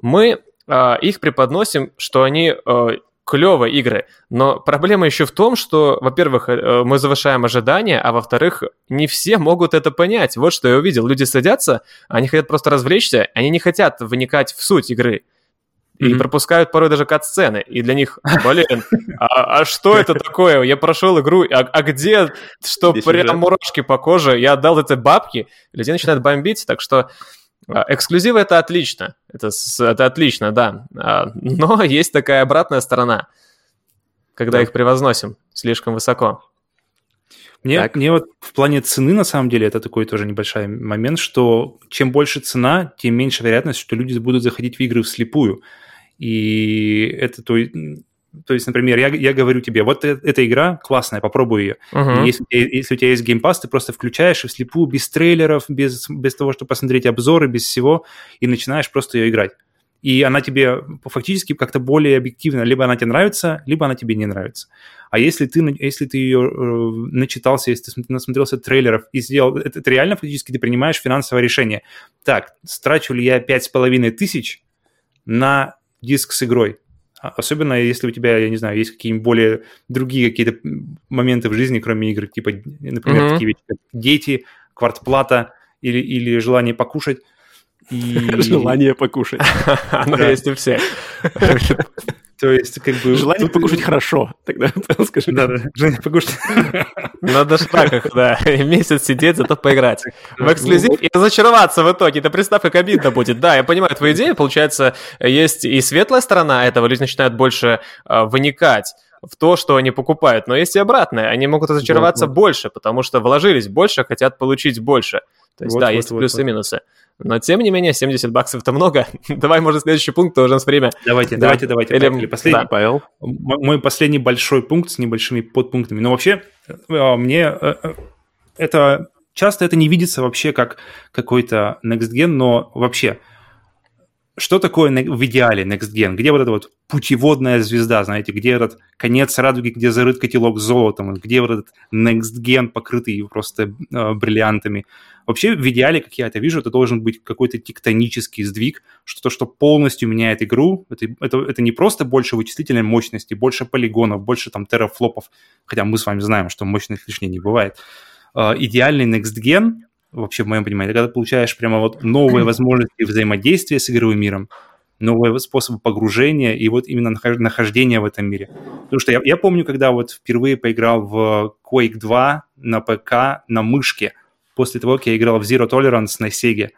мы э, их преподносим, что они э, клевые игры. Но проблема еще в том, что, во-первых, э, мы завышаем ожидания, а во-вторых, не все могут это понять. Вот что я увидел. Люди садятся, они хотят просто развлечься, они не хотят вникать в суть игры. И mm-hmm. пропускают порой даже кат-сцены. И для них, блин, а, а что это такое? Я прошел игру, а, а где, что Здесь прям уже... мурашки по коже, я отдал эти бабки, людей начинают бомбить, так что а, эксклюзивы это отлично, это, это отлично, да. А, но есть такая обратная сторона, когда да. их превозносим слишком высоко. Мне, мне вот в плане цены, на самом деле, это такой тоже небольшой момент, что чем больше цена, тем меньше вероятность, что люди будут заходить в игры вслепую. И это то, то есть, например, я, я говорю тебе, вот э, эта игра классная, попробуй ее. Uh-huh. Если, если у тебя есть геймпас, ты просто включаешь и вслепую, без трейлеров, без, без того, чтобы посмотреть обзоры, без всего, и начинаешь просто ее играть. И она тебе фактически как-то более объективно, либо она тебе нравится, либо она тебе не нравится. А если ты, если ты ее э, начитался, если ты насмотрелся трейлеров и сделал, это, это реально фактически ты принимаешь финансовое решение. Так, страчу ли я пять с половиной тысяч на диск с игрой? А, особенно если у тебя, я не знаю, есть какие-нибудь более другие какие-то моменты в жизни, кроме игр, типа, например, mm-hmm. такие вещи, как дети, квартплата или, или желание покушать. И... Желание покушать. Оно есть у всех. То есть, как бы... Желание тут... покушать хорошо, тогда скажи. Да, да, желание покушать. На доштаках, да. Месяц сидеть, зато поиграть. В эксклюзив и разочароваться в итоге. Это представь, как обидно будет. Да, я понимаю твою идею. Получается, есть и светлая сторона этого. Люди начинают больше э, выникать в то, что они покупают. Но есть и обратное. Они могут разочароваться больше, потому что вложились больше, хотят получить больше. То есть, вот, да, вот, есть вот, плюсы и минусы. Но, тем не менее, 70 баксов это много. Давай, может, следующий пункт, уже у нас время. Давайте, да. давайте, давайте. Или... Или последний, да. Павел. Мой последний большой пункт с небольшими подпунктами. Но вообще, э, мне э, э, это часто это не видится вообще как какой-то next gen, но вообще – что такое в идеале Next Gen? Где вот эта вот путеводная звезда, знаете, где этот конец радуги, где зарыт котелок золотом, где вот этот Next Gen, покрытый просто э, бриллиантами. Вообще, в идеале, как я это вижу, это должен быть какой-то тектонический сдвиг, что-то, что полностью меняет игру. Это, это, это не просто больше вычислительной мощности, больше полигонов, больше там терафлопов, хотя мы с вами знаем, что мощных лишней не бывает. Э, идеальный Next Gen вообще в моем понимании, когда ты получаешь прямо вот новые возможности взаимодействия с игровым миром, новые способы погружения и вот именно нахождения в этом мире. Потому что я, я помню, когда вот впервые поиграл в Quake 2 на ПК на мышке, после того, как я играл в Zero Tolerance на Sega,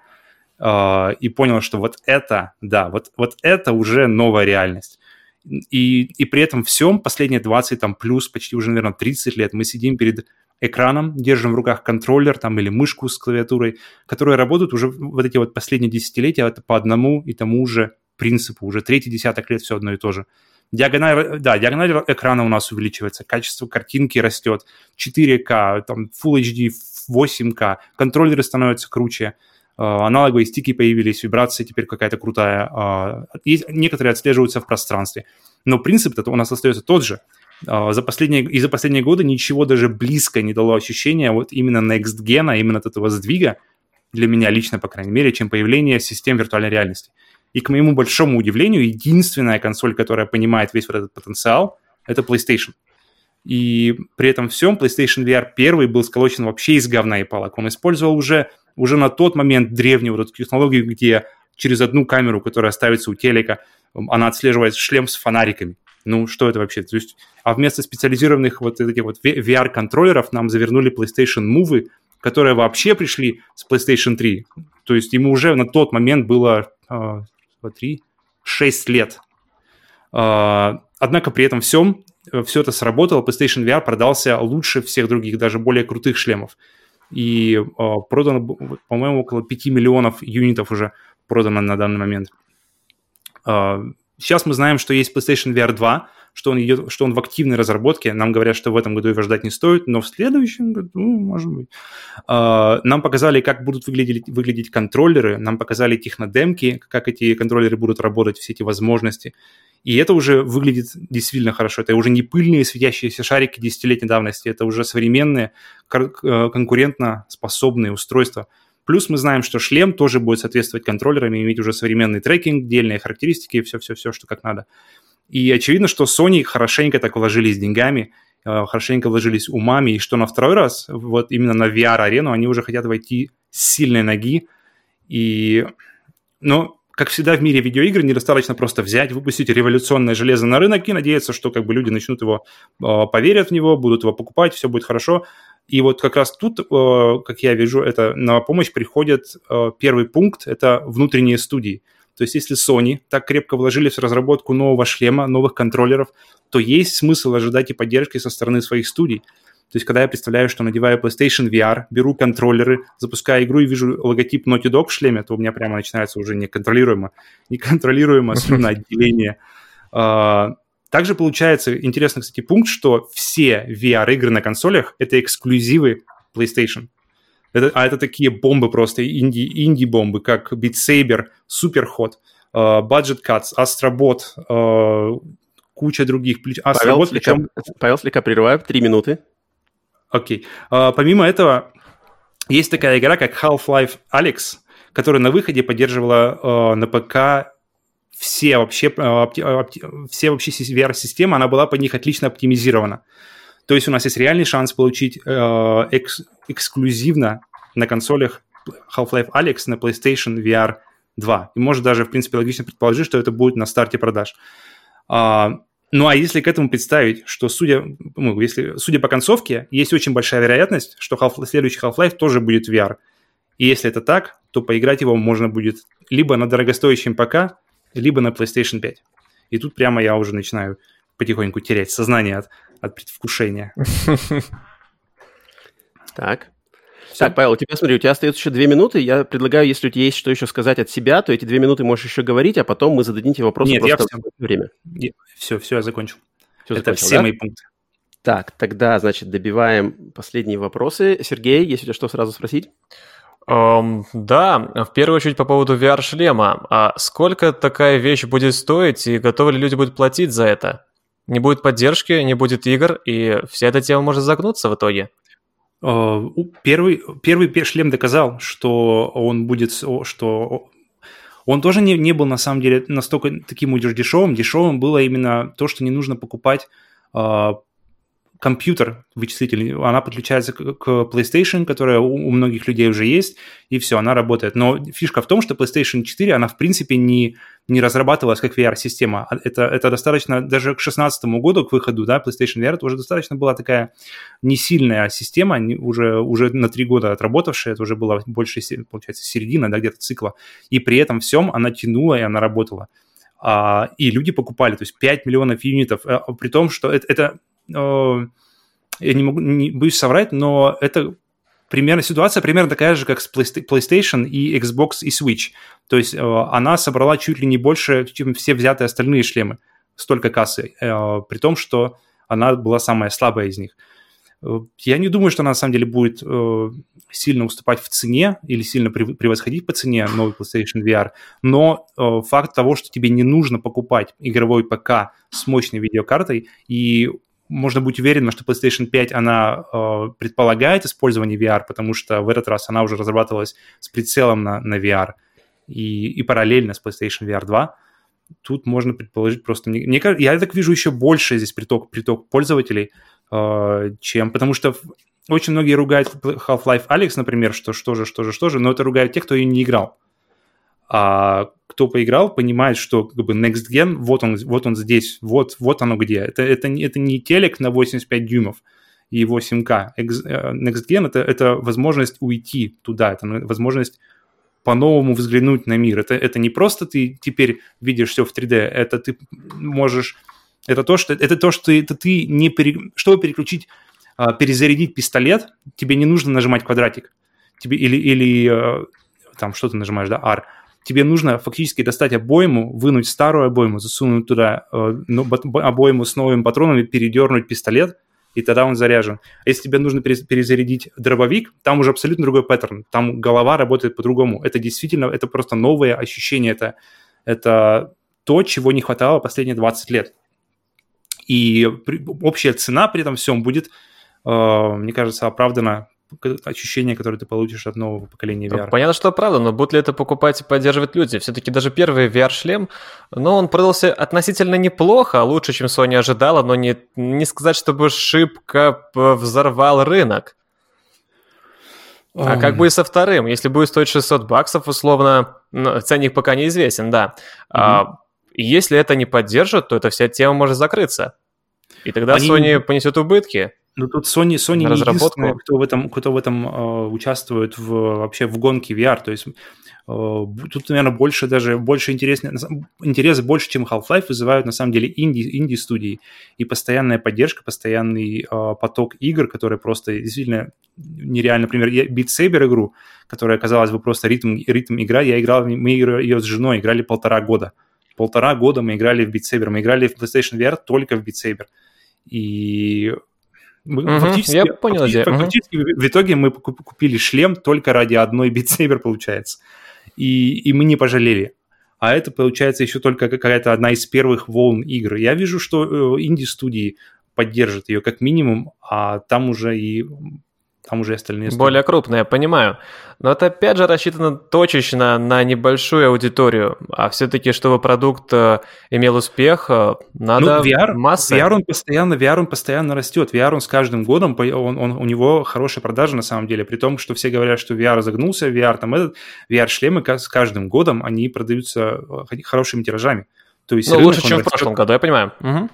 э, и понял, что вот это, да, вот, вот это уже новая реальность. И, и при этом всем последние 20, там, плюс почти уже, наверное, 30 лет мы сидим перед экраном, держим в руках контроллер там или мышку с клавиатурой, которые работают уже вот эти вот последние десятилетия это по одному и тому же принципу, уже третий десяток лет все одно и то же. Диагональ, да, диагональ экрана у нас увеличивается, качество картинки растет, 4К, там, Full HD, 8К, контроллеры становятся круче, э, аналоговые стики появились, вибрация теперь какая-то крутая, э, есть, некоторые отслеживаются в пространстве. Но принцип у нас остается тот же. А, за последние, и за последние годы ничего даже близко не дало ощущения вот именно Next Gen, а именно от этого сдвига, для меня лично, по крайней мере, чем появление систем виртуальной реальности. И к моему большому удивлению, единственная консоль, которая понимает весь вот этот потенциал, это PlayStation. И при этом всем PlayStation VR первый был сколочен вообще из говна и палок. Он использовал уже, уже на тот момент древнюю вот эту технологию, где через одну камеру, которая ставится у телека, она отслеживает шлем с фонариками. Ну, что это вообще? То есть, а вместо специализированных вот этих вот VR-контроллеров нам завернули PlayStation Move, которые вообще пришли с PlayStation 3. То есть ему уже на тот момент было э, 3, 6 лет. Э, однако при этом всем все это сработало, PlayStation VR продался лучше всех других, даже более крутых шлемов. И э, продано, по-моему, около 5 миллионов юнитов уже продано на данный момент. Э, Сейчас мы знаем, что есть PlayStation VR 2, что он, идет, что он в активной разработке. Нам говорят, что в этом году его ждать не стоит, но в следующем году, может быть. Uh, нам показали, как будут выглядеть, выглядеть контроллеры, нам показали технодемки, как эти контроллеры будут работать, все эти возможности. И это уже выглядит действительно хорошо. Это уже не пыльные светящиеся шарики десятилетней давности, это уже современные, э, конкурентно способные устройства – Плюс мы знаем, что шлем тоже будет соответствовать контроллерам и иметь уже современный трекинг, дельные характеристики и все-все-все, что как надо. И очевидно, что Sony хорошенько так вложились деньгами, э, хорошенько вложились умами, и что на второй раз, вот именно на VR-арену, они уже хотят войти с сильной ноги. И, ну, как всегда в мире видеоигр, недостаточно просто взять, выпустить революционное железо на рынок и надеяться, что как бы люди начнут его, э, поверят в него, будут его покупать, все будет хорошо. И вот как раз тут, э, как я вижу, это на помощь приходит э, первый пункт, это внутренние студии. То есть если Sony так крепко вложились в разработку нового шлема, новых контроллеров, то есть смысл ожидать и поддержки со стороны своих студий. То есть, когда я представляю, что надеваю PlayStation VR, беру контроллеры, запускаю игру и вижу логотип Naughty Dog в шлеме, то у меня прямо начинается уже неконтролируемо, неконтролируемо слюноотделение. А, также получается интересный, кстати, пункт, что все VR-игры на консолях — это эксклюзивы PlayStation. Это, а это такие бомбы просто, инди, инди-бомбы, как Beat Saber, Superhot, uh, Budget Cuts, Astrobot, uh, куча других. Astrobot, Павел, слегка, причем... Павел, слегка прерываю, три минуты. Окей. Okay. Uh, помимо этого, есть такая игра, как Half-Life Alex, которая на выходе поддерживала uh, на ПК все вообще, э, все вообще VR-система, она была под них отлично оптимизирована. То есть у нас есть реальный шанс получить э, экс, эксклюзивно на консолях Half-Life Alex на PlayStation VR 2. И может даже, в принципе, логично предположить, что это будет на старте продаж. А, ну а если к этому представить, что судя, ну, если, судя по концовке, есть очень большая вероятность, что Half, следующий Half-Life тоже будет VR. И если это так, то поиграть его можно будет либо на дорогостоящем ПК, либо на PlayStation 5. И тут прямо я уже начинаю потихоньку терять сознание от, от предвкушения. Так. Так, Павел, у тебя, смотри, у тебя остается еще две минуты. Я предлагаю, если у тебя есть что еще сказать от себя, то эти две минуты можешь еще говорить, а потом мы зададим тебе вопросы Нет, просто я все. время. Я, все, все, я закончил. Все Это все да? мои пункты. Так, тогда, значит, добиваем последние вопросы. Сергей, есть у тебя что сразу спросить? Um, да, в первую очередь по поводу VR-шлема. А сколько такая вещь будет стоить и готовы ли люди будут платить за это? Не будет поддержки, не будет игр, и вся эта тема может загнуться в итоге. Uh, первый, первый шлем доказал, что он будет, что он тоже не, не был на самом деле настолько таким уж дешевым. Дешевым было именно то, что не нужно покупать uh, компьютер вычислительный, она подключается к, PlayStation, которая у, многих людей уже есть, и все, она работает. Но фишка в том, что PlayStation 4, она в принципе не, не разрабатывалась как VR-система. А это, это достаточно, даже к 2016 году, к выходу, да, PlayStation VR, это уже достаточно была такая не сильная система, уже, уже на три года отработавшая, это уже была больше, получается, середина, да, где-то цикла. И при этом всем она тянула, и она работала. А, и люди покупали, то есть 5 миллионов юнитов, а, при том, что это, это я не могу, не боюсь соврать, но это примерно ситуация примерно такая же, как с PlayStation и Xbox и Switch. То есть э, она собрала чуть ли не больше, чем все взятые остальные шлемы, столько кассы, э, при том, что она была самая слабая из них. Я не думаю, что она на самом деле будет сильно уступать в цене или сильно превосходить по цене новый PlayStation VR, но факт того, что тебе не нужно покупать игровой ПК с мощной видеокартой и можно быть уверенным, что PlayStation 5, она э, предполагает использование VR, потому что в этот раз она уже разрабатывалась с прицелом на, на VR и, и параллельно с PlayStation VR 2. Тут можно предположить просто... Мне, мне, я так вижу еще больше здесь приток, приток пользователей, э, чем... Потому что очень многие ругают Half-Life Alex, например, что что же, что же, что же, но это ругают те, кто ее не играл. А кто поиграл, понимает, что как бы Next Gen, вот он, вот он здесь, вот, вот оно где. Это, это, это не телек на 85 дюймов и 8К. Э, Next Gen это, это возможность уйти туда, это возможность по-новому взглянуть на мир. Это, это не просто ты теперь видишь все в 3D, это ты можешь... Это то, что, это то, что это ты не... Пере, чтобы переключить, а, перезарядить пистолет, тебе не нужно нажимать квадратик. Тебе, или, или э, там что ты нажимаешь, да, R тебе нужно фактически достать обойму, вынуть старую обойму, засунуть туда э, обойму с новыми патронами, передернуть пистолет, и тогда он заряжен. А если тебе нужно перезарядить дробовик, там уже абсолютно другой паттерн. Там голова работает по-другому. Это действительно, это просто новое ощущение. Это, это то, чего не хватало последние 20 лет. И при, общая цена при этом всем будет, э, мне кажется, оправдана ощущения, которые ты получишь от нового поколения VR. Понятно, что правда, но будут ли это покупать и поддерживать люди? Все-таки даже первый VR-шлем, ну, он продался относительно неплохо, лучше, чем Sony ожидала, но не, не сказать, чтобы шибко взорвал рынок. А как будет со вторым? Если будет стоить 600 баксов, условно, ну, ценник пока неизвестен, да. Mm-hmm. А, если это не поддержат, то эта вся тема может закрыться. И тогда Они... Sony понесет убытки. Ну тут Sony, Sony не единственная, кто в этом, кто в этом э, участвует в, вообще в гонке VR. То есть э, тут, наверное, больше даже больше интерес, интерес больше, чем Half-Life вызывают на самом деле инди, инди-студии. И постоянная поддержка, постоянный э, поток игр, которые просто действительно нереально. Например, я Beat Saber игру, которая, казалось бы, просто ритм, ритм игра, я играл, мы ее с женой играли полтора года. Полтора года мы играли в Beat Saber, мы играли в PlayStation VR только в Beat Saber. И мы, угу, фактически, я понял, фактически, угу. фактически в итоге мы купили шлем только ради одной Saber, получается. И, и мы не пожалели. А это, получается, еще только какая-то одна из первых волн игр. Я вижу, что инди-студии поддержат ее как минимум, а там уже и там уже остальные... Более крупные, я понимаю. Но это опять же рассчитано точечно на небольшую аудиторию. А все-таки, чтобы продукт э, имел успех, э, надо ну, VR, масса. VR он постоянно, VR он постоянно растет. VR он с каждым годом, он, он, у него хорошая продажа на самом деле. При том, что все говорят, что VR загнулся, VR там этот, VR-шлемы с каждым годом, они продаются э, хорошими тиражами. То есть ну, рынок, лучше, чем растет, в прошлом году, я понимаю. Угу.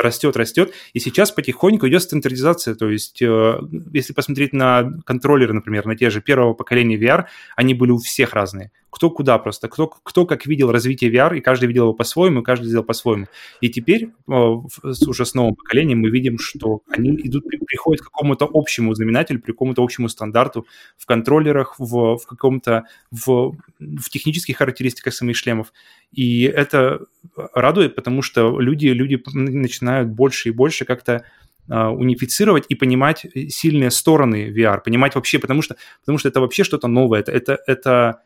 растет, растет. И сейчас потихоньку идет стандартизация. То есть, э, если посмотреть на контроллеры, например, на те же первого поколения VR, они были у всех разные кто куда просто, кто, кто как видел развитие VR, и каждый видел его по-своему, и каждый сделал по-своему. И теперь э, уже с новым поколением мы видим, что они идут, приходят к какому-то общему знаменателю, при какому-то общему стандарту в контроллерах, в, в каком-то, в, в технических характеристиках самих шлемов. И это радует, потому что люди, люди начинают больше и больше как-то а, унифицировать и понимать сильные стороны VR, понимать вообще, потому что, потому что это вообще что-то новое, это, это, это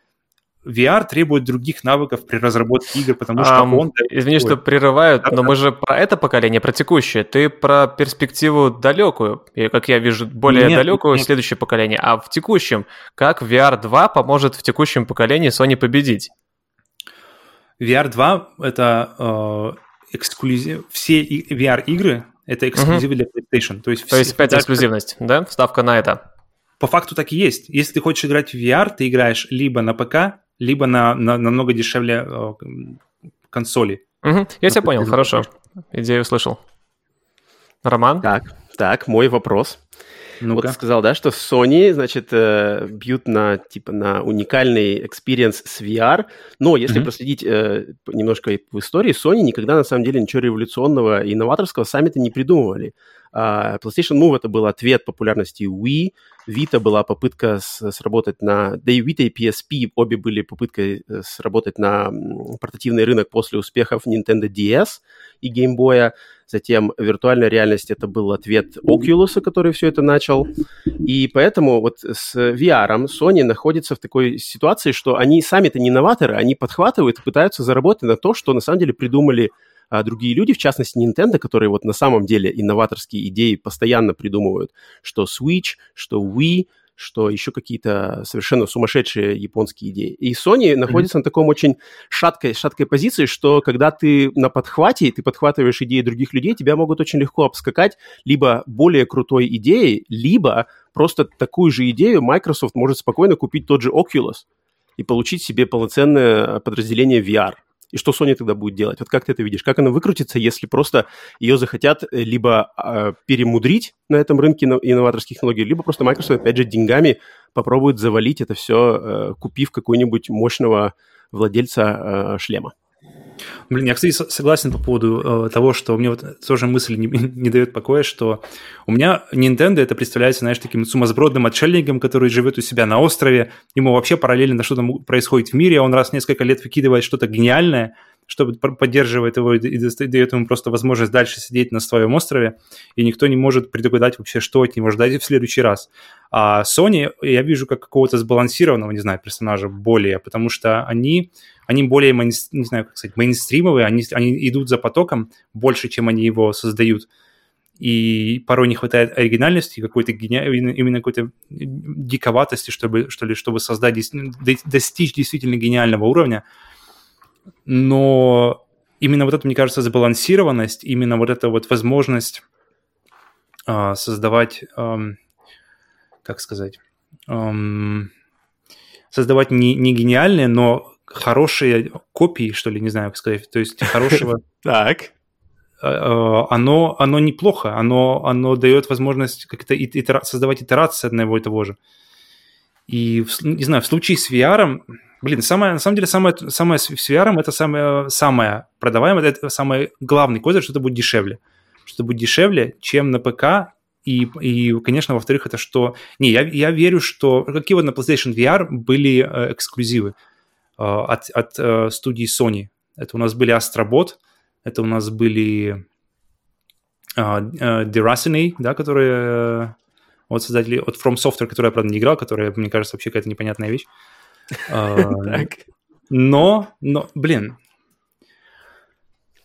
VR требует других навыков при разработке игр, потому что um, он... Извини, что прерывают, да, но да. мы же про это поколение, про текущее. Ты про перспективу далекую, и, как я вижу, более нет, далекую нет. следующее поколение. А в текущем, как VR 2 поможет в текущем поколении Sony победить? VR 2 — это э, эксклюзив... Все VR-игры — это эксклюзивы uh-huh. для PlayStation. То есть, То есть опять эксклюзивность, да? Вставка на это. По факту так и есть. Если ты хочешь играть в VR, ты играешь либо на ПК, либо на, на намного дешевле э, консоли. Угу. Я тебя понял, хорошо. Идею услышал. Роман? Так, так, мой вопрос. Ну Вот ты сказал, да, что Sony, значит, э, бьют на, типа, на уникальный experience с VR, но если mm-hmm. проследить э, немножко в истории, Sony никогда, на самом деле, ничего революционного и инноваторского сами-то не придумывали. Uh, PlayStation Move это был ответ популярности Wii, Vita была попытка с, сработать на... Да и Vita и PSP обе были попыткой э, сработать на портативный рынок после успехов Nintendo DS и Game Boy. Затем виртуальная реальность это был ответ Oculus, который все это начал. И поэтому вот с VR Sony находится в такой ситуации, что они сами-то не новаторы, они подхватывают и пытаются заработать на то, что на самом деле придумали а другие люди, в частности Nintendo, которые вот на самом деле инноваторские идеи постоянно придумывают, что Switch, что Wii, что еще какие-то совершенно сумасшедшие японские идеи. И Sony mm-hmm. находится на таком очень шаткой, шаткой позиции, что когда ты на подхвате, ты подхватываешь идеи других людей, тебя могут очень легко обскакать либо более крутой идеей, либо просто такую же идею Microsoft может спокойно купить тот же Oculus и получить себе полноценное подразделение VR. И что Sony тогда будет делать? Вот как ты это видишь? Как она выкрутится, если просто ее захотят э, либо э, перемудрить на этом рынке инноваторских технологий, либо просто Microsoft, опять же, деньгами попробует завалить это все, э, купив какой-нибудь мощного владельца э, шлема? Блин, я, кстати, согласен по поводу э, того, что меня вот тоже мысль не, не дает покоя, что у меня Nintendo это представляется, знаешь, таким сумасбродным отшельником, который живет у себя на острове, ему вообще параллельно что-то происходит в мире, а он раз в несколько лет выкидывает что-то гениальное, чтобы поддерживает его и дает ему просто возможность дальше сидеть на своем острове, и никто не может предугадать вообще, что от него ждать в следующий раз. А Sony я вижу как какого-то сбалансированного, не знаю, персонажа более, потому что они, они более, не знаю, как сказать, мейнстримовые, они, они идут за потоком больше, чем они его создают. и порой не хватает оригинальности, какой-то гени... именно какой-то диковатости, чтобы, что ли, чтобы создать, достичь действительно гениального уровня. Но именно вот это, мне кажется, сбалансированность, именно вот эта вот возможность э, создавать, э, как сказать, э, создавать не, не гениальные, но хорошие копии, что ли, не знаю, как сказать, то есть хорошего... Так. Э, э, оно, оно неплохо, оно, оно дает возможность как-то итера, создавать итерации одного и того же. И, не знаю, в случае с VR, блин, самое, на самом деле, самое, самое с VR это самое, самое продаваемое, это самый главный козырь, что это будет дешевле. Что это будет дешевле, чем на ПК, и, и конечно, во-вторых, это что... Не, я, я верю, что... Какие вот на PlayStation VR были э, эксклюзивы э, от, от э, студии Sony. Это у нас были Astrobot, это у нас были uh, Deracine, да, которые вот создатели от From Software, который я, правда, не играл, которая, мне кажется, вообще какая-то непонятная вещь. Uh, но, но, блин.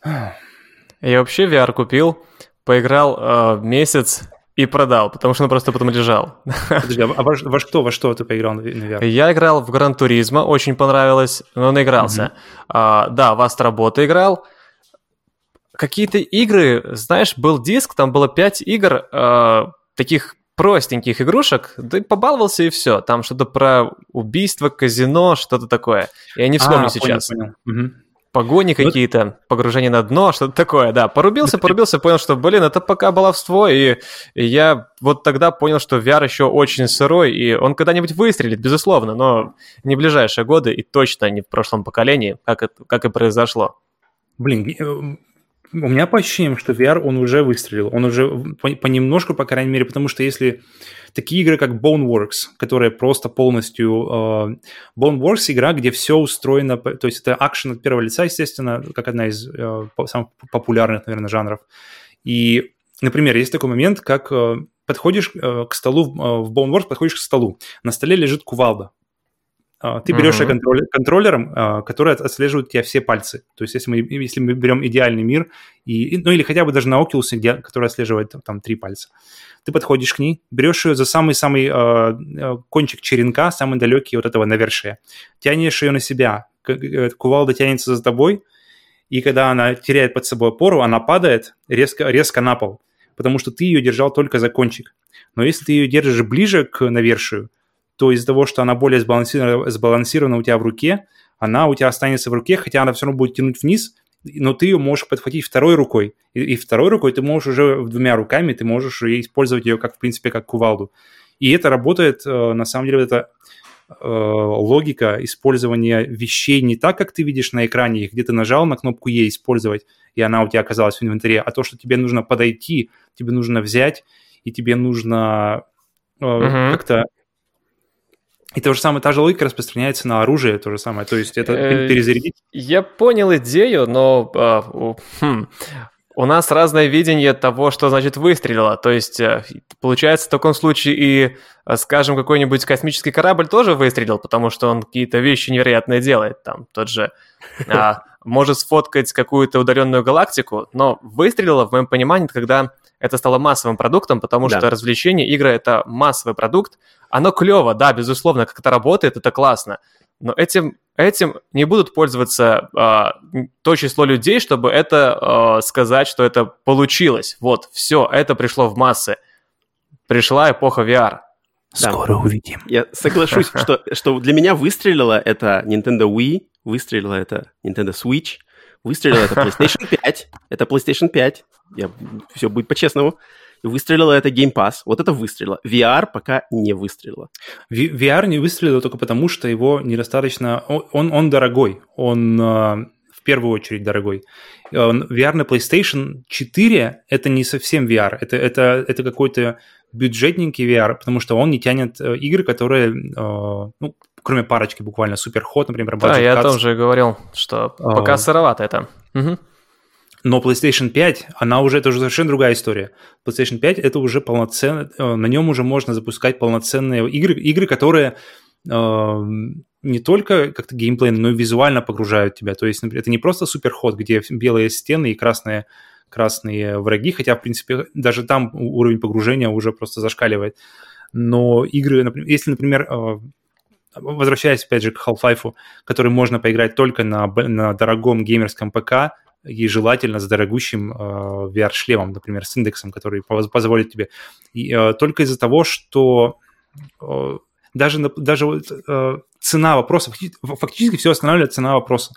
Я вообще VR купил, поиграл uh, месяц и продал, потому что он просто потом лежал. Подожди, а во, во что, во что ты поиграл на VR? Я играл в Гран Туризма, очень понравилось, но наигрался. Mm-hmm. Uh, да, в Астробота играл, какие-то игры, знаешь, был диск, там было 5 игр, э, таких простеньких игрушек, ты побаловался и все. Там что-то про убийство, казино, что-то такое. Я не вспомню а, сейчас. Понял, понял. Угу. Погони вот. какие-то, погружение на дно, что-то такое, да. Порубился, порубился, понял, что, блин, это пока баловство, и, и я вот тогда понял, что VR еще очень сырой, и он когда-нибудь выстрелит, безусловно, но не в ближайшие годы, и точно не в прошлом поколении, как, это, как и произошло. Блин, у меня по ощущениям, что VR, он уже выстрелил. Он уже понемножку, по крайней мере, потому что если такие игры, как Boneworks, которые просто полностью... Uh, Boneworks — игра, где все устроено... То есть это акшен от первого лица, естественно, как одна из uh, самых популярных, наверное, жанров. И, например, есть такой момент, как uh, подходишь uh, к столу, uh, в Boneworks подходишь к столу, на столе лежит кувалда. А, ты берешь uh-huh. контроллер, контроллером, а, который отслеживает у тебя все пальцы. То есть если мы, если мы берем идеальный мир, и, ну или хотя бы даже на Oculus, где, который отслеживает там три пальца, ты подходишь к ней, берешь ее за самый-самый э, кончик черенка, самый далекий вот этого навершия, тянешь ее на себя, э, кувалда тянется за тобой, и когда она теряет под собой опору, она падает резко, резко на пол, потому что ты ее держал только за кончик. Но если ты ее держишь ближе к навершию, то из-за того, что она более сбалансирована, сбалансирована у тебя в руке, она у тебя останется в руке, хотя она все равно будет тянуть вниз, но ты ее можешь подхватить второй рукой. И, и второй рукой ты можешь уже двумя руками, ты можешь использовать ее как, в принципе, как кувалду. И это работает, э, на самом деле, это э, логика использования вещей не так, как ты видишь на экране, где ты нажал на кнопку «Е» использовать, и она у тебя оказалась в инвентаре, а то, что тебе нужно подойти, тебе нужно взять, и тебе нужно э, uh-huh. как-то и то же самое, та же логика распространяется на оружие, то же самое. То есть это э, перезарядить. Я понял идею, но а, хм, у нас разное видение того, что значит выстрелило. То есть, э, получается, в таком случае и, э, скажем, какой-нибудь космический корабль тоже выстрелил, потому что он какие-то вещи невероятные делает. Там тот же а, может сфоткать какую-то удаленную галактику, но выстрелило, в моем понимании, когда это стало массовым продуктом, потому да. что развлечение, игры — это массовый продукт. Оно клево, да, безусловно, как это работает, это классно. Но этим, этим не будут пользоваться э, то число людей, чтобы это э, сказать, что это получилось. Вот, все, это пришло в массы. Пришла эпоха VR. Скоро да. увидим. Я соглашусь, что, что для меня выстрелила это Nintendo Wii, выстрелила это Nintendo Switch, выстрелила это PlayStation 5, это PlayStation 5, я, все будет по-честному. Выстрелила это Game Pass. Вот это выстрелило. VR пока не выстрелило. VR не выстрелил только потому, что его недостаточно... Он, он дорогой. Он э, в первую очередь дорогой. VR на PlayStation 4 это не совсем VR. Это, это, это какой-то бюджетненький VR, потому что он не тянет э, игры, которые, э, ну, кроме парочки буквально, Super Hot, например, Да, я Cuts. тоже говорил, что пока а... сыровато это. Угу. Но PlayStation 5, она уже, это уже совершенно другая история. PlayStation 5 это уже полноценно, э, на нем уже можно запускать полноценные игры, игры, которые э, не только как-то геймплей, но и визуально погружают тебя. То есть, например, это не просто супер ход, где белые стены и красные красные враги, хотя, в принципе, даже там уровень погружения уже просто зашкаливает. Но игры, если, например, э, возвращаясь, опять же, к Half-Life, который можно поиграть только на, на дорогом геймерском ПК, и желательно с дорогущим э, VR-шлемом, например, с индексом, который позволит тебе. И, э, только из-за того, что э, даже, даже э, цена вопроса, фактически все останавливает цена вопроса.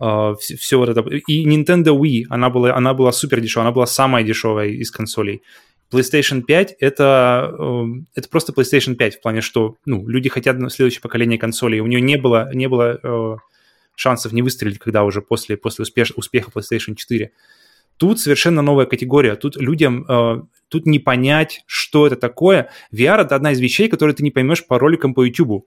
Uh, все, все вот это. И Nintendo Wii, она была, она была супер дешевая, она была самая дешевая из консолей. PlayStation 5 это, uh, это просто PlayStation 5 в плане, что ну, люди хотят следующее поколение консолей. У нее не было, не было uh, шансов не выстрелить, когда уже после, после успех, успеха PlayStation 4. Тут совершенно новая категория. Тут людям э, тут не понять, что это такое. VR это одна из вещей, которые ты не поймешь по роликам по YouTube.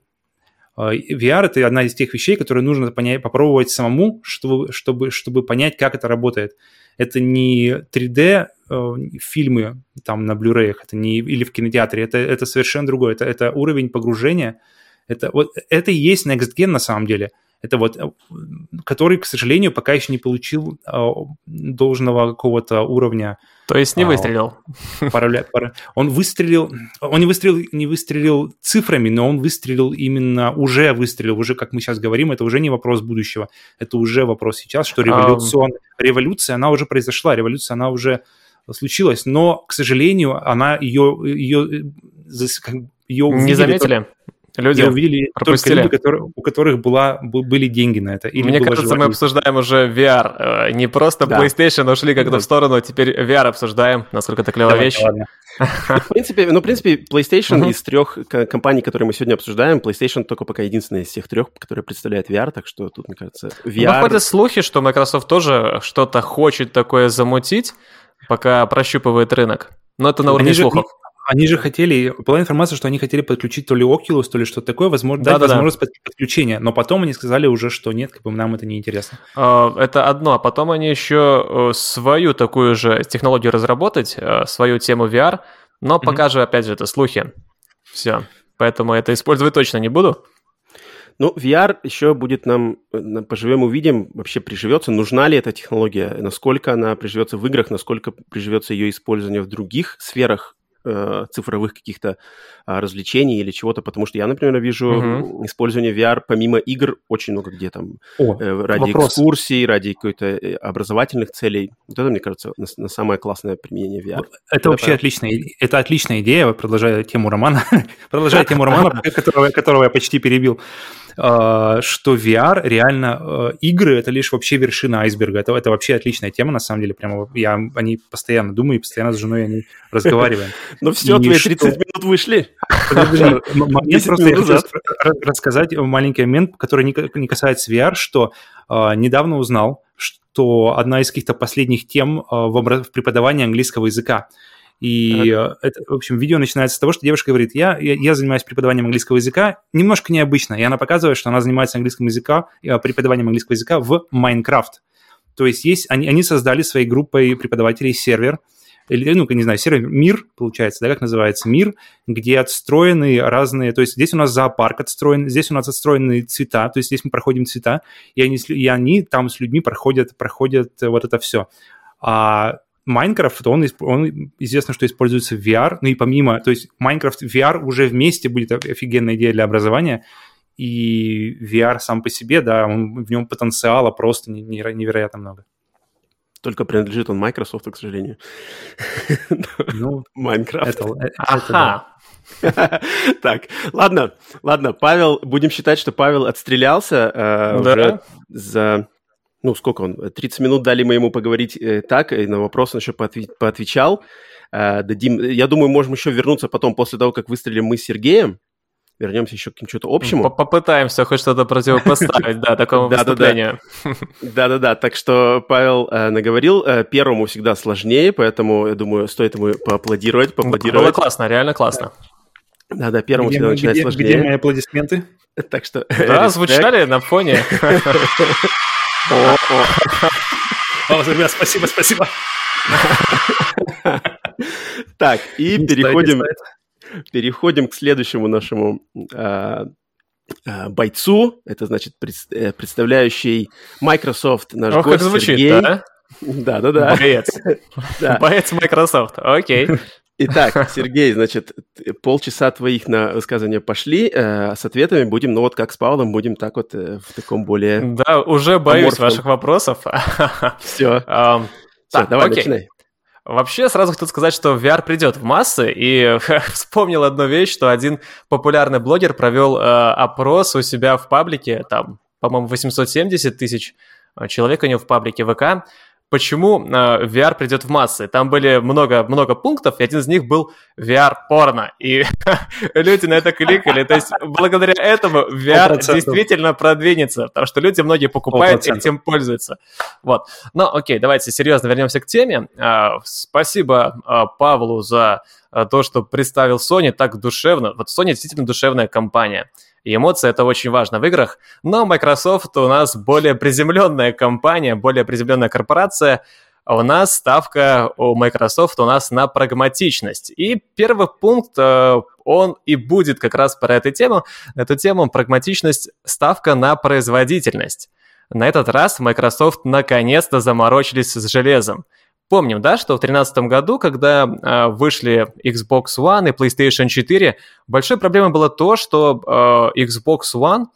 Э, VR это одна из тех вещей, которые нужно понять, попробовать самому, чтобы, чтобы, чтобы понять, как это работает. Это не 3D э, фильмы там на Blu-ray, это не или в кинотеатре, это, это совершенно другое. Это, это уровень погружения. Это, вот, это и есть Next Gen на самом деле – это вот, э, который, к сожалению, пока еще не получил э, должного какого-то уровня. То есть не а, выстрелил. Пароля, пара, он выстрелил, он не выстрелил, не выстрелил цифрами, но он выстрелил именно, уже выстрелил, уже, как мы сейчас говорим, это уже не вопрос будущего, это уже вопрос сейчас, что революцион, а... революция, она уже произошла, революция, она уже случилась, но, к сожалению, она ее, ее, ее не заметили? Люди Я увидели пропустили. только люди, которые, у которых была, были деньги на это. Или Мне кажется, желание. мы обсуждаем уже VR. Э, не просто да. PlayStation ушли как-то да. в сторону, а теперь VR обсуждаем, насколько это клевая вещь. Ладно. В принципе, ну, в принципе, PlayStation из трех компаний, которые мы сегодня обсуждаем, PlayStation только пока единственная из всех трех, которая представляет VR, так что тут, мне кажется, VR... Ну, ходят слухи, что Microsoft тоже что-то хочет такое замутить, пока прощупывает рынок. Но это на уровне слухов. Они же хотели, была информация, что они хотели подключить то ли Oculus, то ли что-то такое, возможно, да, дать да, возможность да. подключения, но потом они сказали уже, что нет, как бы нам это не интересно. А, это одно, а потом они еще э, свою такую же технологию разработать, э, свою тему VR, но пока mm-hmm. же, опять же, это слухи. Все, поэтому это использовать точно не буду. Ну, VR еще будет нам, э, поживем, увидим, вообще приживется, нужна ли эта технология, насколько она приживется в играх, насколько приживется ее использование в других сферах э, цифровых каких-то э, развлечений или чего-то, потому что я, например, вижу угу. использование VR помимо игр очень много где там О, э, ради вопрос. экскурсий, ради какой-то э, образовательных целей. Вот это, мне кажется, на, на самое классное применение VR. Это, это вообще отличная, это отличная идея, продолжая тему романа, продолжая тему романа, которого я почти перебил. А, что VR реально э, игры это лишь вообще вершина айсберга. Это, это вообще отличная тема, на самом деле. Прямо я о ней постоянно думаю и постоянно с женой о ней разговариваем. Ну все, твои 30 минут вышли. Мне просто я хочу рассказать маленький момент, который не касается VR, что а, недавно узнал, что одна из каких-то последних тем а, в преподавании английского языка – и, так. это, в общем, видео начинается с того, что девушка говорит, я, я, я занимаюсь преподаванием английского языка, немножко необычно, и она показывает, что она занимается английским языка, э, преподаванием английского языка в Minecraft. То есть есть, они, они создали своей группой преподавателей сервер, или, ну, не знаю, сервер «Мир», получается, да, как называется, «Мир», где отстроены разные, то есть здесь у нас зоопарк отстроен, здесь у нас отстроены цвета, то есть здесь мы проходим цвета, и они, и они там с людьми проходят, проходят вот это все. А Майнкрафт, он, он известно, что используется в VR, ну и помимо, то есть Майнкрафт VR уже вместе будет офигенная идея для образования, и VR сам по себе, да, он, в нем потенциала просто невероятно много. Только принадлежит он Microsoft, к сожалению. Ну, Майнкрафт. Ага. Так, ладно, ладно, Павел, будем считать, что Павел отстрелялся э, уже за ну, сколько он, 30 минут дали мы ему поговорить э, так, и на вопрос он еще поотви- поотвечал. Э, дадим, я думаю, можем еще вернуться потом, после того, как выстрелим мы с Сергеем, вернемся еще к чему-то общему. Попытаемся хоть что-то противопоставить, да, такому выступлению. Да-да-да, так что Павел э, наговорил, э, первому всегда сложнее, поэтому, я думаю, стоит ему поаплодировать, поаплодировать. Было классно, реально классно. Да-да, первому всегда начинать сложнее. Где мои аплодисменты? Так что... Да, звучали на фоне. Ребят, спасибо, спасибо. Так, и переходим, переходим к следующему нашему а, а, бойцу. Это значит э, представляющий Microsoft наш Ох, гость как звучит, Сергей. Да? Да-да-да. Боец. Боец Microsoft, окей. Итак, Сергей, значит, полчаса твоих на высказывания пошли. Э, с ответами будем, ну вот как с Павлом, будем так вот э, в таком более... Да, уже боюсь аморфном. ваших вопросов. Все. Um, Все, давай, окей. начинай. Вообще, сразу хочу сказать, что VR придет в массы, и вспомнил одну вещь, что один популярный блогер провел э, опрос у себя в паблике, там, по-моему, 870 тысяч человек у него в паблике ВК, почему э, VR придет в массы. Там были много-много пунктов, и один из них был VR-порно. И люди на это кликали. То есть благодаря этому VR 100%. действительно продвинется, потому что люди многие покупают 100%. и этим пользуются. Вот. Но окей, давайте серьезно вернемся к теме. Э, спасибо э, Павлу за то, что представил Sony так душевно. Вот Sony действительно душевная компания и эмоции это очень важно в играх. Но Microsoft у нас более приземленная компания, более приземленная корпорация, у нас ставка у Microsoft у нас на прагматичность. И первый пункт, э, он и будет как раз про эту тему. Эту тему прагматичность, ставка на производительность. На этот раз Microsoft наконец-то заморочились с железом. Помним, да, что в 2013 году, когда э, вышли Xbox One и PlayStation 4, большой проблемой было то, что э, Xbox One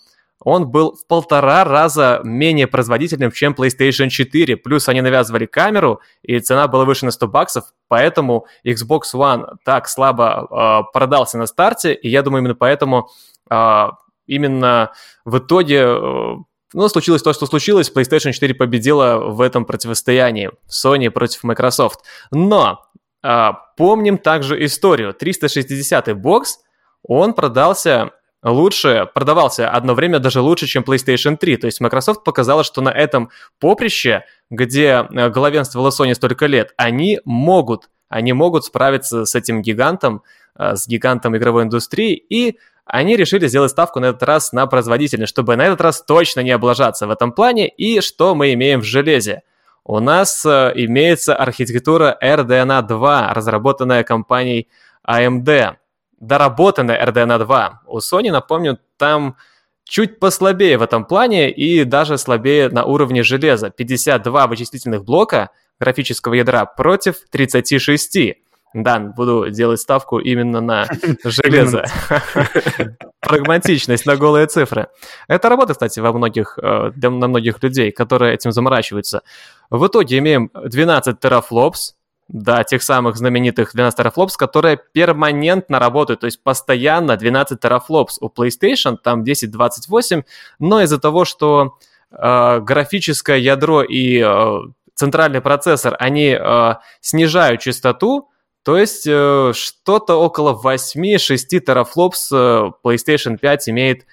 он был в полтора раза менее производительным, чем PlayStation 4. Плюс они навязывали камеру, и цена была выше на 100 баксов, поэтому Xbox One так слабо э, продался на старте, и я думаю, именно поэтому э, именно в итоге э, но случилось то, что случилось. PlayStation 4 победила в этом противостоянии. Sony против Microsoft. Но а, помним также историю. 360-й бокс, он продался лучше, продавался одно время даже лучше, чем PlayStation 3. То есть Microsoft показала, что на этом поприще, где э, главенствовала Sony столько лет, они могут, они могут справиться с этим гигантом, с гигантом игровой индустрии и они решили сделать ставку на этот раз на производительность, чтобы на этот раз точно не облажаться в этом плане. И что мы имеем в железе? У нас э, имеется архитектура RDNA 2, разработанная компанией AMD. Доработанная RDNA 2. У Sony, напомню, там чуть послабее в этом плане и даже слабее на уровне железа. 52 вычислительных блока графического ядра против 36. Да, буду делать ставку именно на железо. Прагматичность на голые цифры. Это работа, кстати, во многих, э, для, на многих людей, которые этим заморачиваются. В итоге имеем 12 терафлопс, да, тех самых знаменитых 12 терафлопс, которые перманентно работают, то есть постоянно 12 терафлопс. У PlayStation там 1028, но из-за того, что э, графическое ядро и э, центральный процессор, они э, снижают частоту, то есть э, что-то около 8-6 терафлопс э, PlayStation 5 имеет,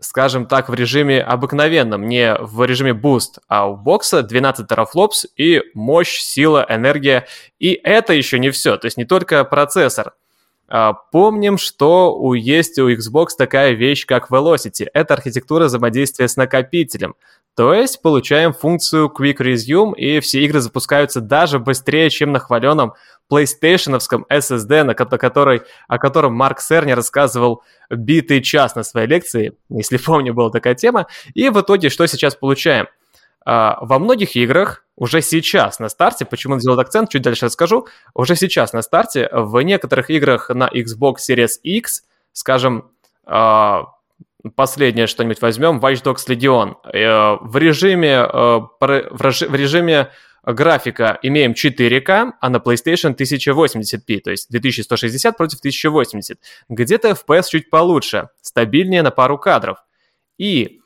скажем так, в режиме обыкновенном, не в режиме Boost, а у бокса 12 терафлопс и мощь, сила, энергия. И это еще не все, то есть не только процессор. А, помним, что у, есть у Xbox такая вещь, как Velocity. Это архитектура взаимодействия с накопителем. То есть получаем функцию Quick Resume, и все игры запускаются даже быстрее, чем на хваленном PlayStation SSD, на который, о котором Марк Серни рассказывал битый час на своей лекции, если помню, была такая тема. И в итоге что сейчас получаем? А, во многих играх уже сейчас на старте, почему он сделал акцент, чуть дальше расскажу, уже сейчас на старте в некоторых играх на Xbox Series X, скажем, а, последнее что-нибудь возьмем, Watch Dogs Legion. Э, в режиме, э, в режиме графика имеем 4К, а на PlayStation 1080p, то есть 2160 против 1080. Где-то FPS чуть получше, стабильнее на пару кадров. И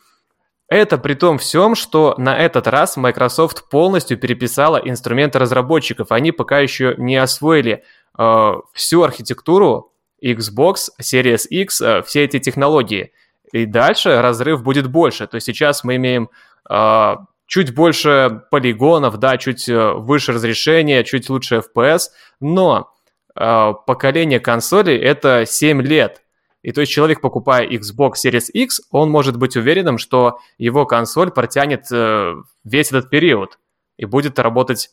это при том всем, что на этот раз Microsoft полностью переписала инструменты разработчиков. Они пока еще не освоили э, всю архитектуру Xbox, Series X, э, все эти технологии. И дальше разрыв будет больше. То есть сейчас мы имеем э, чуть больше полигонов, да, чуть э, выше разрешение, чуть лучше FPS, но э, поколение консолей это 7 лет. И то есть человек, покупая Xbox Series X, он может быть уверенным, что его консоль протянет э, весь этот период и будет работать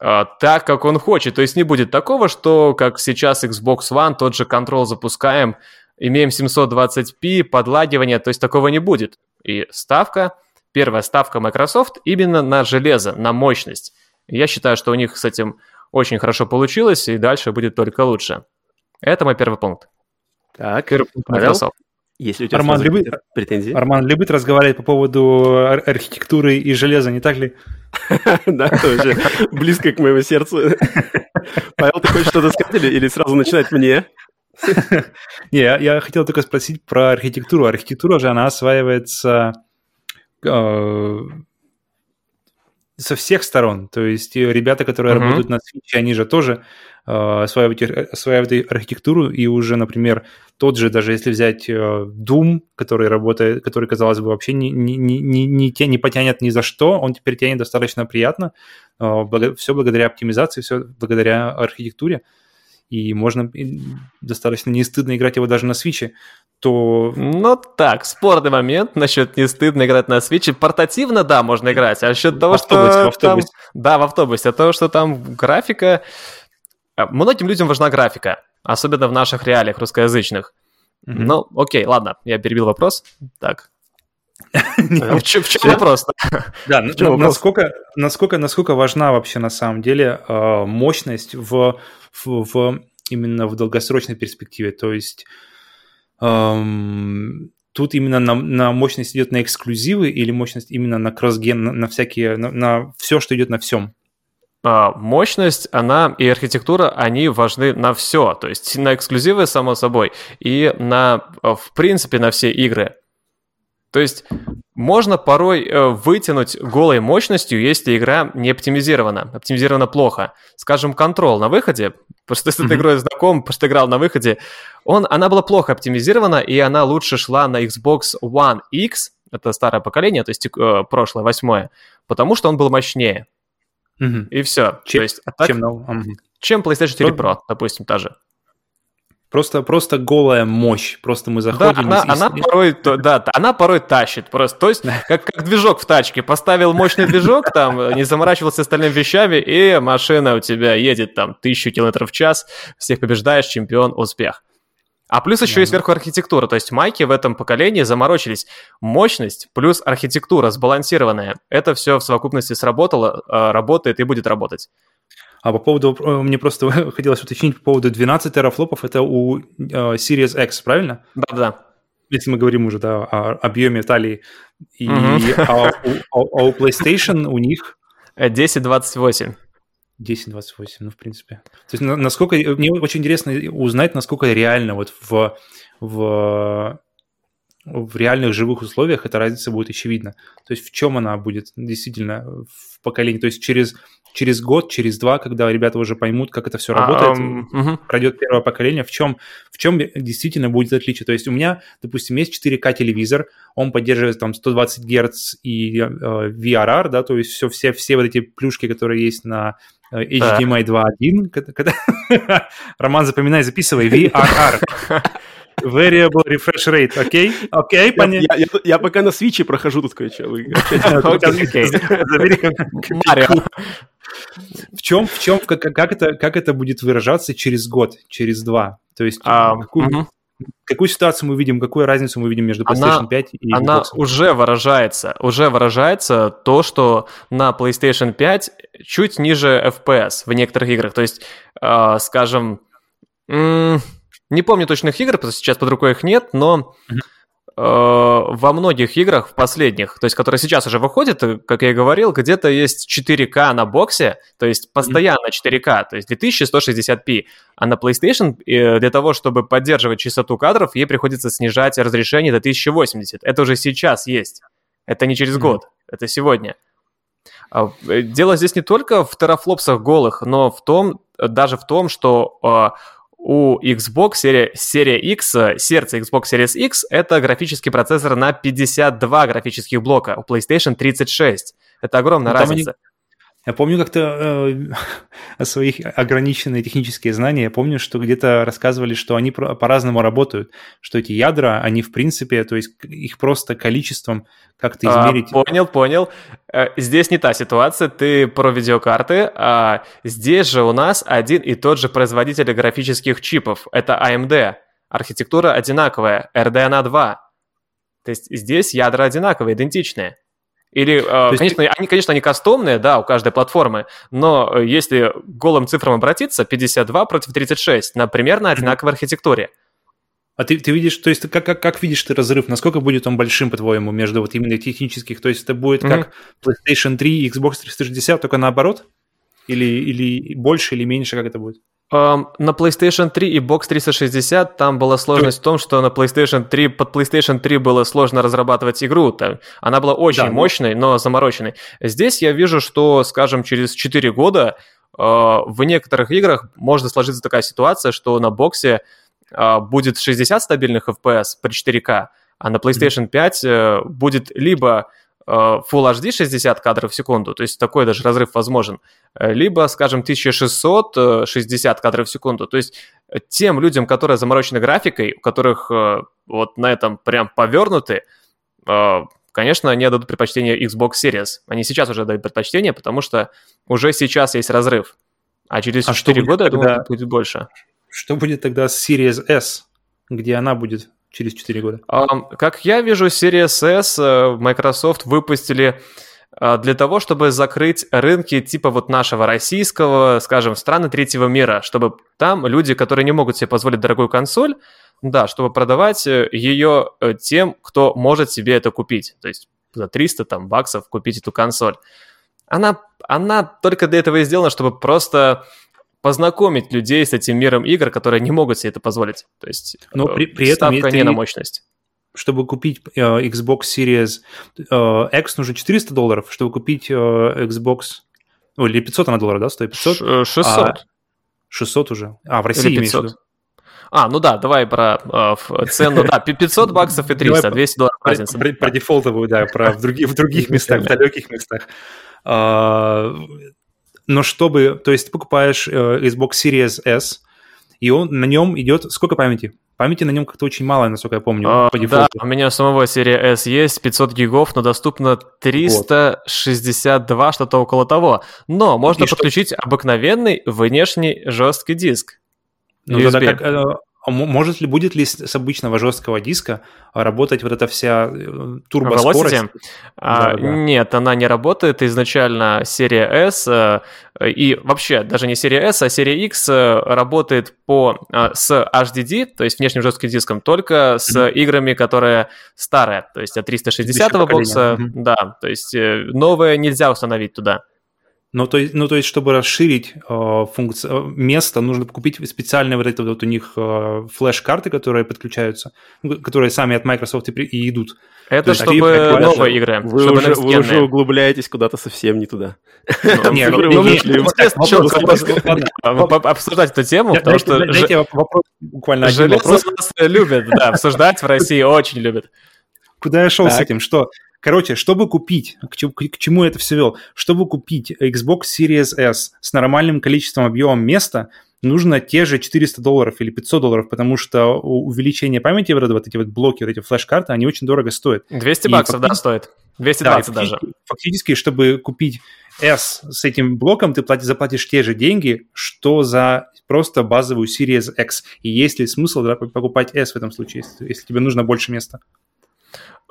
э, так, как он хочет. То есть не будет такого, что как сейчас Xbox One, тот же Control запускаем, имеем 720p, подлагивание, то есть такого не будет. И ставка первая ставка Microsoft именно на железо, на мощность. Я считаю, что у них с этим очень хорошо получилось, и дальше будет только лучше. Это мой первый пункт. Так, Первый пункт Microsoft. Есть ли у тебя Арман любит- претензии? Арман любит разговаривать по поводу ар- архитектуры и железа, не так ли? Да, тоже близко к моему сердцу. Павел, ты хочешь что-то сказать или, сразу начинать мне? Не, я, хотел только спросить про архитектуру. Архитектура же, она осваивается э, со всех сторон. То есть э, ребята, которые работают на Switch, они же тоже э, осваивают, ар- осваивают и архитектуру, и уже, например, тот же, даже если взять э, Doom, который работает, который, казалось бы, вообще не, не, не, не, не, те- не потянет ни за что, он теперь тянет достаточно приятно. все благодаря оптимизации, все благодаря архитектуре. И можно и достаточно не стыдно играть его даже на свиче, то Ну так, спорный момент насчет не стыдно играть на свече. Портативно, да, можно играть. А насчет того, автобусе, что в автобусе. там- Да, в автобусе. А то, что там графика... А, Многим людям важна графика, особенно в наших реалиях русскоязычных. Мгм. Ну, окей, ладно, я перебил вопрос. Так. В чем, вопрос? Да, вопрос? насколько, насколько, насколько важна вообще на самом деле э, мощность в, в, в- именно в долгосрочной перспективе. То есть эм, тут именно на, на мощность идет на эксклюзивы или мощность именно на кроссген, на, на всякие, на, на все, что идет на всем. А, Мощность, она и архитектура, они важны на все. То есть на эксклюзивы, само собой, и на, э, в принципе, на все игры. То есть можно порой э, вытянуть голой мощностью, если игра не оптимизирована, оптимизирована плохо. Скажем, Control на выходе, просто с этой Мгм. игрой знаком, просто играл на выходе, он, она была плохо оптимизирована, и она лучше шла на Xbox One X, это старое поколение, то есть э, прошлое, восьмое, потому что он был мощнее. Мгм. И все. Чем- То есть, а так, Чем мгм. чем PlayStation 4 Про- Pro, допустим, та же. Просто, просто голая мощь. Просто мы Да, заходим... она, и- она порой, то- да, она порой тащит просто. То есть, как, как движок в тачке. Поставил мощный движок, там, не заморачивался остальными вещами, и машина у тебя едет там тысячу километров в час, всех побеждаешь, чемпион, успех. А плюс еще и Да. сверху архитектура. То есть майки в этом поколении заморочились. Мощность плюс архитектура сбалансированная. Это все в совокупности сработало, э, работает и будет работать. А по поводу, э, мне просто хотелось уточнить по поводу 12 терафлопов, это у э, Series X, правильно? Да-да. Если мы говорим уже, да, о объеме талии. И, Мгм. а, у, а у PlayStation у них Э, 1028. 10-28, ну, в принципе. То есть, на- насколько... Мне очень интересно узнать, насколько реально вот в, в, в реальных живых условиях эта разница будет очевидна. То есть в чем она будет действительно в поколении. То есть через, через год, через два, когда ребята уже поймут, как это все работает, А, м, мгм. пройдет первое поколение, в чем, в чем действительно будет отличие. То есть у меня, допустим, есть 4К телевизор, он поддерживает там 120 Гц и э, VRR, да, то есть все, все, все вот эти плюшки, которые есть на HDMI 2.1. Когда, когда- Роман, запоминай, записывай, VRR. Variable Refresh Rate, окей? Окей, понятно. я- пока на свиче прохожу тут кое-что. Марио. В чем, в чем, как, как это, как это будет выражаться через год, через два? То есть А, какую, какую ситуацию мы видим, какую разницу мы видим между PlayStation Она- 5 и Она Xbox? уже выражается, уже выражается то, что на PlayStation 5 чуть ниже FPS в некоторых играх. То есть, э, скажем, м, не помню точных игр, потому что сейчас под рукой их нет, но э, во многих играх, в последних, то есть, которые сейчас уже выходят, э, как я и говорил, где-то есть 4К на боксе, то есть постоянно 4К, то есть 2160p. А на PlayStation э, для того, чтобы поддерживать частоту кадров, ей приходится снижать разрешение до 1080. Это уже сейчас есть. Это не через год, это сегодня. А, э, Дело здесь не только в терафлопсах голых, но в том, э, даже в том, что а, у Xbox серия, серия X, э, сердце Xbox Series X, это графический процессор на 52 графических блока, у PlayStation 36. Это огромная Ну, там они- разница. Я помню как-то э, о своих ограниченные технические знания. Я помню, что где-то рассказывали, что они по-разному работают, что эти ядра, они в принципе, то есть их просто количеством как-то А, измерить. понял, понял. Э, Здесь не та ситуация, ты про видеокарты, а здесь же у нас один и тот же производитель графических чипов. Это AMD. Архитектура одинаковая, RDNA 2. То есть здесь ядра одинаковые, идентичные. Или, э, конечно, ты... они, конечно, они кастомные, да, у каждой платформы, но э, если голым цифрам обратиться, 52 против 36 на примерно одинаковой архитектуре. А ты, ты видишь, то есть как, как, как видишь ты разрыв? Насколько будет он большим, по-твоему, между вот именно технических? То есть это будет mm-hmm. как PlayStation 3 и Xbox 360, только наоборот? Или, или больше, или меньше, как это будет? Um, на PlayStation 3 и Box 360 там была сложность в том, что на PlayStation 3 под PlayStation 3 было сложно разрабатывать игру. Там, она была очень да, мощной, но замороченной. Здесь я вижу, что, скажем, через 4 года uh, в некоторых играх может сложиться такая ситуация, что на боксе uh, будет 60 стабильных FPS при 4К, а на PlayStation 5 uh, будет либо Э, Full HD 60 кадров в секунду, то есть такой даже разрыв возможен, э, либо, скажем, 1660 кадров в секунду. То есть э, тем людям, которые заморочены графикой, у которых вот на этом прям повернуты, конечно, они отдадут предпочтение Xbox Series. Они сейчас уже дают предпочтение, потому что уже сейчас есть разрыв. А через а 4 года, тогда... я думаю, будет больше. Что будет тогда с Series S, где она будет через 4 года? Um, как я вижу, Series S э, Microsoft выпустили э, для того, чтобы закрыть рынки типа вот нашего российского, скажем, страны третьего мира, чтобы там люди, которые не могут себе позволить дорогую консоль, да, чтобы продавать э, ее тем, кто может себе это купить. То есть за 300 там баксов купить эту консоль. Она, она только для этого и сделана, чтобы просто познакомить людей с этим миром игр, которые не могут себе это позволить. То есть Но при, при этом ставка не на мощность. Чтобы купить э, Xbox Series э, X нужно 400 долларов, чтобы купить э, Xbox... Ой, или 500 она долларов, да, стоит? 500? 600. А, 600 уже. А, в России виду? А, ну да, давай про э, цену, да, 500 баксов и 300, 200 долларов разница. Про, про дефолтовую, да, про в других, в других местах, в далеких местах. Но чтобы, то есть ты покупаешь э, Xbox Series S, и он, на нем идет, сколько памяти? Памяти на нем как-то очень мало, насколько я помню, а, по дефолту. Да, у меня самого серия S есть, 500 гигов, но доступно 362, вот. что-то около того. Но можно и подключить что? обыкновенный внешний жесткий диск. Ну, USB. тогда как, э, может ли, будет ли с обычного жесткого диска работать вот эта вся э, турбоскорость? А, да, да. Нет, она не работает. Изначально серия S э, и вообще даже не серия S, а серия X э, работает по, с HDD, то есть внешним жестким диском, только с mm-hmm. играми, которые старые, то есть от 360 бокса, mm-hmm. да, то есть новые нельзя установить туда. Ну то, есть, ну, то есть, чтобы расширить э, функцию, э, место, нужно купить специальные вот это вот у них э, флеш-карты, которые подключаются, ну, которые сами от Microsoft и, при, и идут. Это есть, чтобы новые игры. Вы, чтобы уже, вы уже углубляетесь куда-то совсем не туда. Обсуждать эту тему, потому что... Дайте вопрос, буквально один вопрос. любят, да, обсуждать в России очень любят. Куда я шел с этим? Что Короче, чтобы купить, к чему, к чему это все вел, чтобы купить Xbox Series S с нормальным количеством объемом места, нужно те же 400 долларов или 500 долларов, потому что увеличение памяти, вот эти вот блоки, вот эти флеш-карты, они очень дорого стоят. 200 баксов, да, стоит. 220 да, даже. Фактически, чтобы купить S с этим блоком, ты платишь, заплатишь те же деньги, что за просто базовую Series X. И есть ли смысл да, покупать S в этом случае, если, если тебе нужно больше места?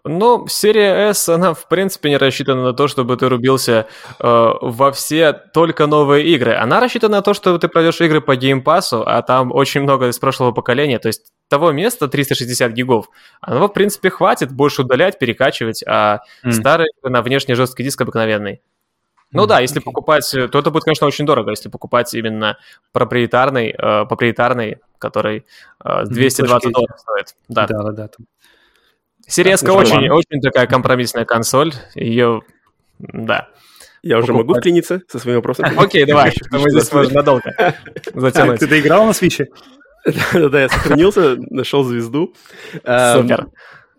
Но серия S, она в принципе не рассчитана на то, чтобы ты рубился э, во все только новые игры. Она рассчитана на то, что ты пройдешь игры по геймпасу, а там очень много из прошлого поколения. То есть того места 360 гигов, оно в принципе хватит больше удалять, перекачивать, а mm. старый на внешний жесткий диск обыкновенный. Ну да, если покупать, то это будет, конечно, очень дорого, если покупать именно проприетарный, э, проприетарный, который э, 220 долларов стоит. Да, да, да. да. Сереска очень, очень такая компромиссная консоль. Ее, да. Я уже могу вклиниться со своим вопросом? Окей, давай. Мы здесь можем надолго затянуть. Ты доиграл на свече? Да-да, я сохранился, нашел звезду. Эм, Супер.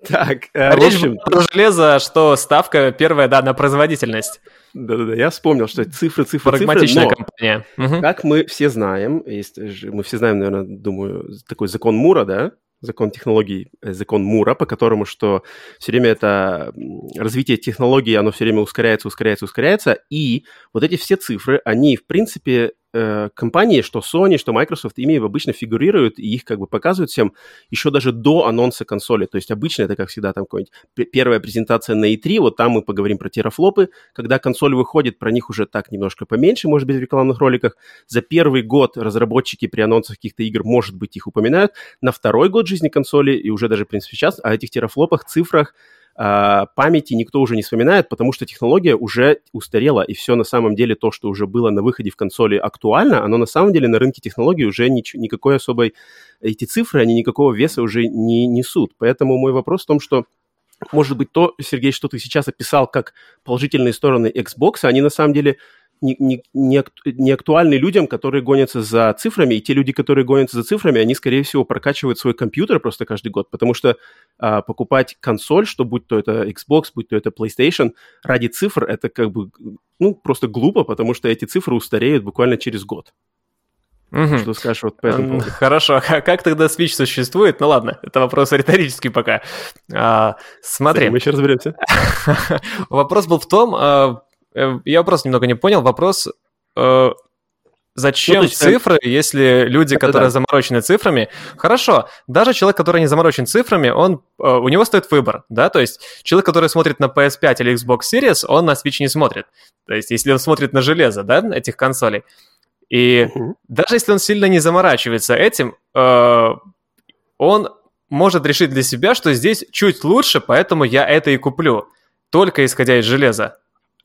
Так, э, в общем... про железо, что ставка первая, да, на производительность. Да-да-да, я вспомнил, что цифры, цифры, Прагматичная цифры, компания. Как мы все знаем, есть, мы все знаем, наверное, думаю, такой закон Мура, да? Закон технологий, э, закон Мура, по которому, что все время это развитие технологий, оно все время ускоряется, ускоряется, ускоряется, и вот эти все цифры, они, в принципе, э, компании, что Sony, что Microsoft, ими обычно фигурируют, и их как бы показывают всем еще даже до анонса консоли. То есть обычно это, как всегда, там какая-нибудь первая презентация на E3, вот там мы поговорим про терафлопы. Когда консоль выходит, про них уже так немножко поменьше, может быть, в рекламных роликах. За первый год разработчики при анонсах каких-то игр, может быть, их упоминают. На второй год жизни консоли, и уже даже, в принципе, сейчас, о этих терафлопах, цифрах, памяти никто уже не вспоминает, потому что технология уже устарела, и все на самом деле то, что уже было на выходе в консоли актуально, оно на самом деле на рынке технологий уже нич- никакой особой... Эти цифры, они никакого веса уже не несут. Поэтому мой вопрос в том, что может быть, то, Сергей, что ты сейчас описал как положительные стороны Xbox, они на самом деле не, не, не, актуальны людям, которые гонятся за цифрами, и те люди, которые гонятся за цифрами, они, скорее всего, прокачивают свой компьютер просто каждый год, потому что а, покупать консоль, что будь то это Xbox, будь то это PlayStation, ради цифр, это как бы, ну, просто глупо, потому что эти цифры устареют буквально через год. Угу. Что скажешь вот по этому поводу? Хорошо, а как тогда Switch существует? Ну ладно, это вопрос риторический пока. А, смотри. Мы еще разберемся. Вопрос был в том, а, я просто немного не понял. Вопрос, э, зачем ну, есть, цифры, если люди, это которые да. заморочены цифрами... Хорошо, даже человек, который не заморочен цифрами, он, э, у него стоит выбор, да? То есть человек, который смотрит на PS5 или Xbox Series, он на Switch не смотрит. То есть если он смотрит на железо, да, этих консолей. И uh-huh. даже если он сильно не заморачивается этим, э, он может решить для себя, что здесь чуть лучше, поэтому я это и куплю. Только исходя из железа.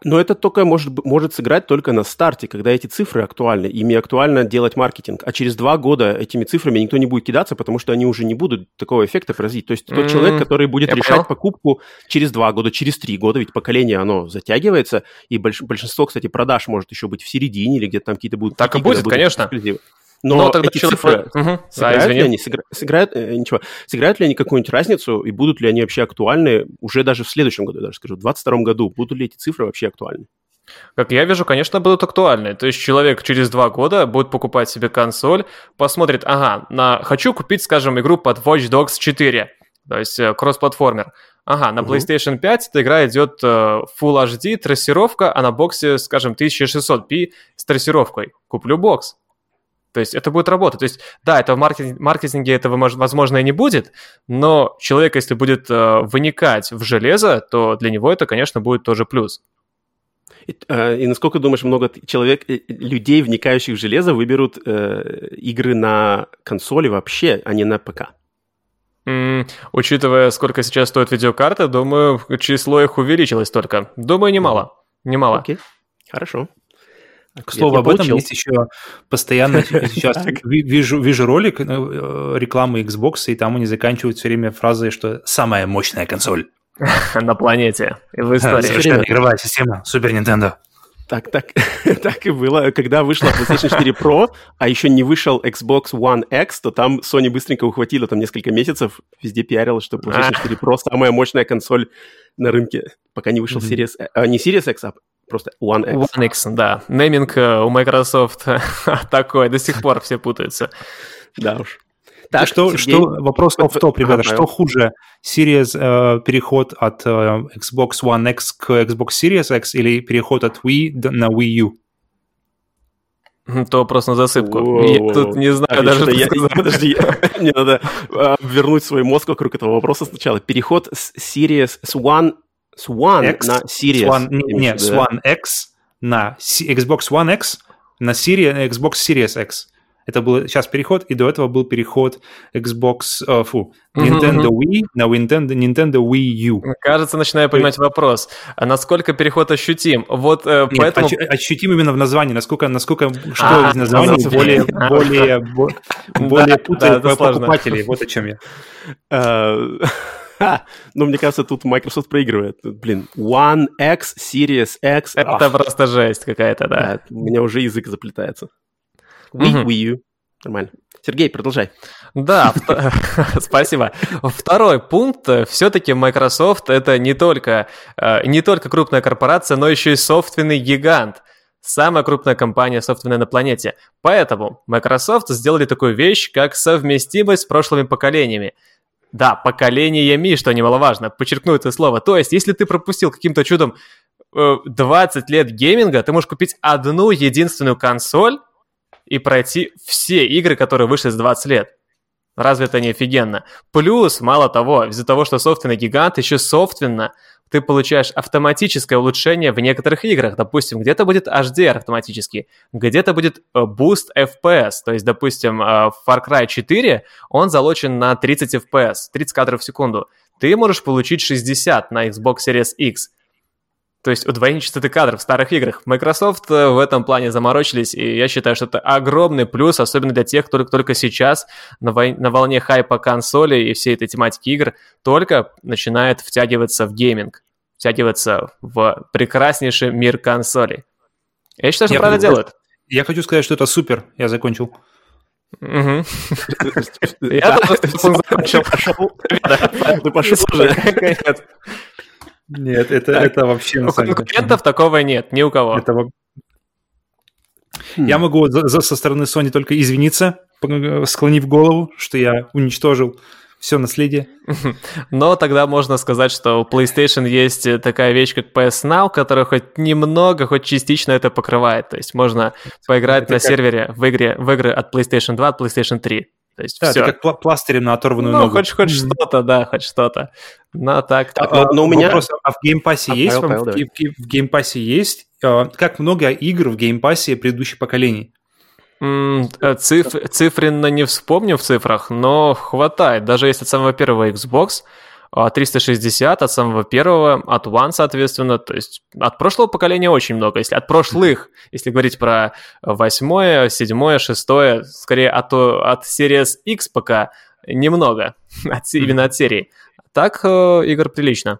Но это только может, может сыграть только на старте, когда эти цифры актуальны. Ими актуально делать маркетинг. А через два года этими цифрами никто не будет кидаться, потому что они уже не будут такого эффекта производить. То есть тот mm-hmm. человек, который будет Я решать понял. покупку через два года, через три года, ведь поколение оно затягивается, и больш, большинство, кстати, продаж может еще быть в середине или где-то там какие-то будут... Так и будет, конечно. Эксклюзивы. Но, Но тогда эти цифры угу. сыграют, да, ли они, сыгра... сыграют, э, ничего, сыграют ли они какую-нибудь разницу и будут ли они вообще актуальны уже даже в следующем году, я даже скажу, в 2022 году, будут ли эти цифры вообще актуальны? Как я вижу, конечно, будут актуальны. То есть человек через два года будет покупать себе консоль, посмотрит, ага, на хочу купить, скажем, игру под Watch Dogs 4, то есть э, кроссплатформер. Ага, на PlayStation 5 эта игра идет э, Full HD, трассировка, а на боксе, скажем, 1600p с трассировкой. Куплю бокс. То есть это будет работать. То есть, да, это в маркетинге, маркетинге этого, возможно, и не будет, но человек, если будет э, выникать в железо, то для него это, конечно, будет тоже плюс. И, э, и насколько думаешь, много человек, э, людей, вникающих в железо, выберут э, игры на консоли вообще, а не на ПК? Mm, учитывая, сколько сейчас стоит видеокарта, думаю, число их увеличилось только. Думаю, немало. Немало. Окей, okay. хорошо. К слову, об этом есть еще постоянно сейчас вижу, вижу ролик э, рекламы Xbox, и там они заканчивают все время фразой, что самая мощная консоль. На планете и в истории. Игровая система Супер Nintendo. Так, так, так и было. Когда вышла PlayStation 4 Pro, а еще не вышел Xbox One X, то там Sony быстренько ухватила там несколько месяцев, везде пиарила, что PlayStation 4 Pro самая мощная консоль на рынке, пока не вышел Series... А, не Series X, а просто One X. One X, да. Нейминг э, у Microsoft такой, до сих пор все путаются. Да уж. Так, что, Сергей... что вопрос в топ, ребята, ага, что хуже, Series э, переход от э, Xbox One X к Xbox Series X или переход от Wii на Wii U? То вопрос на засыпку. Воу, я тут не знаю а даже, я, Подожди, мне надо вернуть свой мозг вокруг этого вопроса сначала. Переход с Series, с One, с One X, на Series. One, не, не, с One X на Xbox One X на Series, Xbox Series X. Это был сейчас переход, и до этого был переход Xbox, uh, фу, Nintendo uh-huh. Wii на Nintendo, Nintendo Wii U. Кажется, начинаю понимать вопрос. А насколько переход ощутим? Вот э, Нет, поэтому... ощутим именно в названии, насколько, насколько что а, из названия более, более, более путает покупателей. Вот о чем я. Ха! Ну, мне кажется, тут Microsoft проигрывает. Блин, One X, Series X. Это ах. просто жесть какая-то, да. да. У меня уже язык заплетается. Wii, Wii U. Нормально. Сергей, продолжай. Да, спасибо. Второй пункт. Все-таки Microsoft это не только, э, не только крупная корпорация, но еще и собственный гигант. Самая крупная компания собственная на планете. Поэтому Microsoft сделали такую вещь, как совместимость с прошлыми поколениями. Да, поколениями, что немаловажно, подчеркну это слово. То есть, если ты пропустил каким-то чудом 20 э, лет гейминга, ты можешь купить одну единственную консоль, и пройти все игры, которые вышли за 20 лет. Разве это не офигенно? Плюс, мало того, из-за того, что собственный гигант, еще собственно ты получаешь автоматическое улучшение в некоторых играх. Допустим, где-то будет HDR автоматически, где-то будет э, boost FPS. То есть, допустим, э, Far Cry 4, он залочен на 30 FPS, 30 кадров в секунду. Ты можешь получить 60 на Xbox Series X. То есть удвоение частоты кадров в старых играх. Microsoft э, в этом плане заморочились, и я считаю, что это огромный плюс, особенно для тех, кто только сейчас на, вой... на волне хайпа консоли и всей этой тематики игр только начинает втягиваться в гейминг, втягиваться в прекраснейший мир консолей. Я считаю, что я правильно хочу, делают. Я хочу сказать, что это супер. Я закончил. Я тоже закончил. Ты пошел уже. Нет, это, это вообще... У конкурентов такого нет, ни у кого. Это... Я могу за, со стороны Sony только извиниться, склонив голову, что я уничтожил все наследие. Но тогда можно сказать, что у PlayStation есть такая вещь, как PS Now, которая хоть немного, хоть частично это покрывает. То есть можно поиграть это на как... сервере в, игре, в игры от PlayStation 2, от PlayStation 3. То есть да, все. это как пластырем на оторванную ну, ногу. хоть, хоть mm-hmm. что-то, да, хоть что-то. Но так. так а, но у меня вопрос, а в геймпассе а, есть? Павел, Павел, в, в, в геймпассе есть? Как много игр в геймпассе предыдущих поколений? Э, циф, цифренно не вспомню в цифрах, но хватает. Даже если от самого первого Xbox, 360 а, от самого первого, от One, соответственно, то есть от прошлого поколения очень много. Если от прошлых, если говорить про восьмое, седьмое, шестое, скорее от, от Series X пока немного, от, именно от серии. Так, э, игр прилично.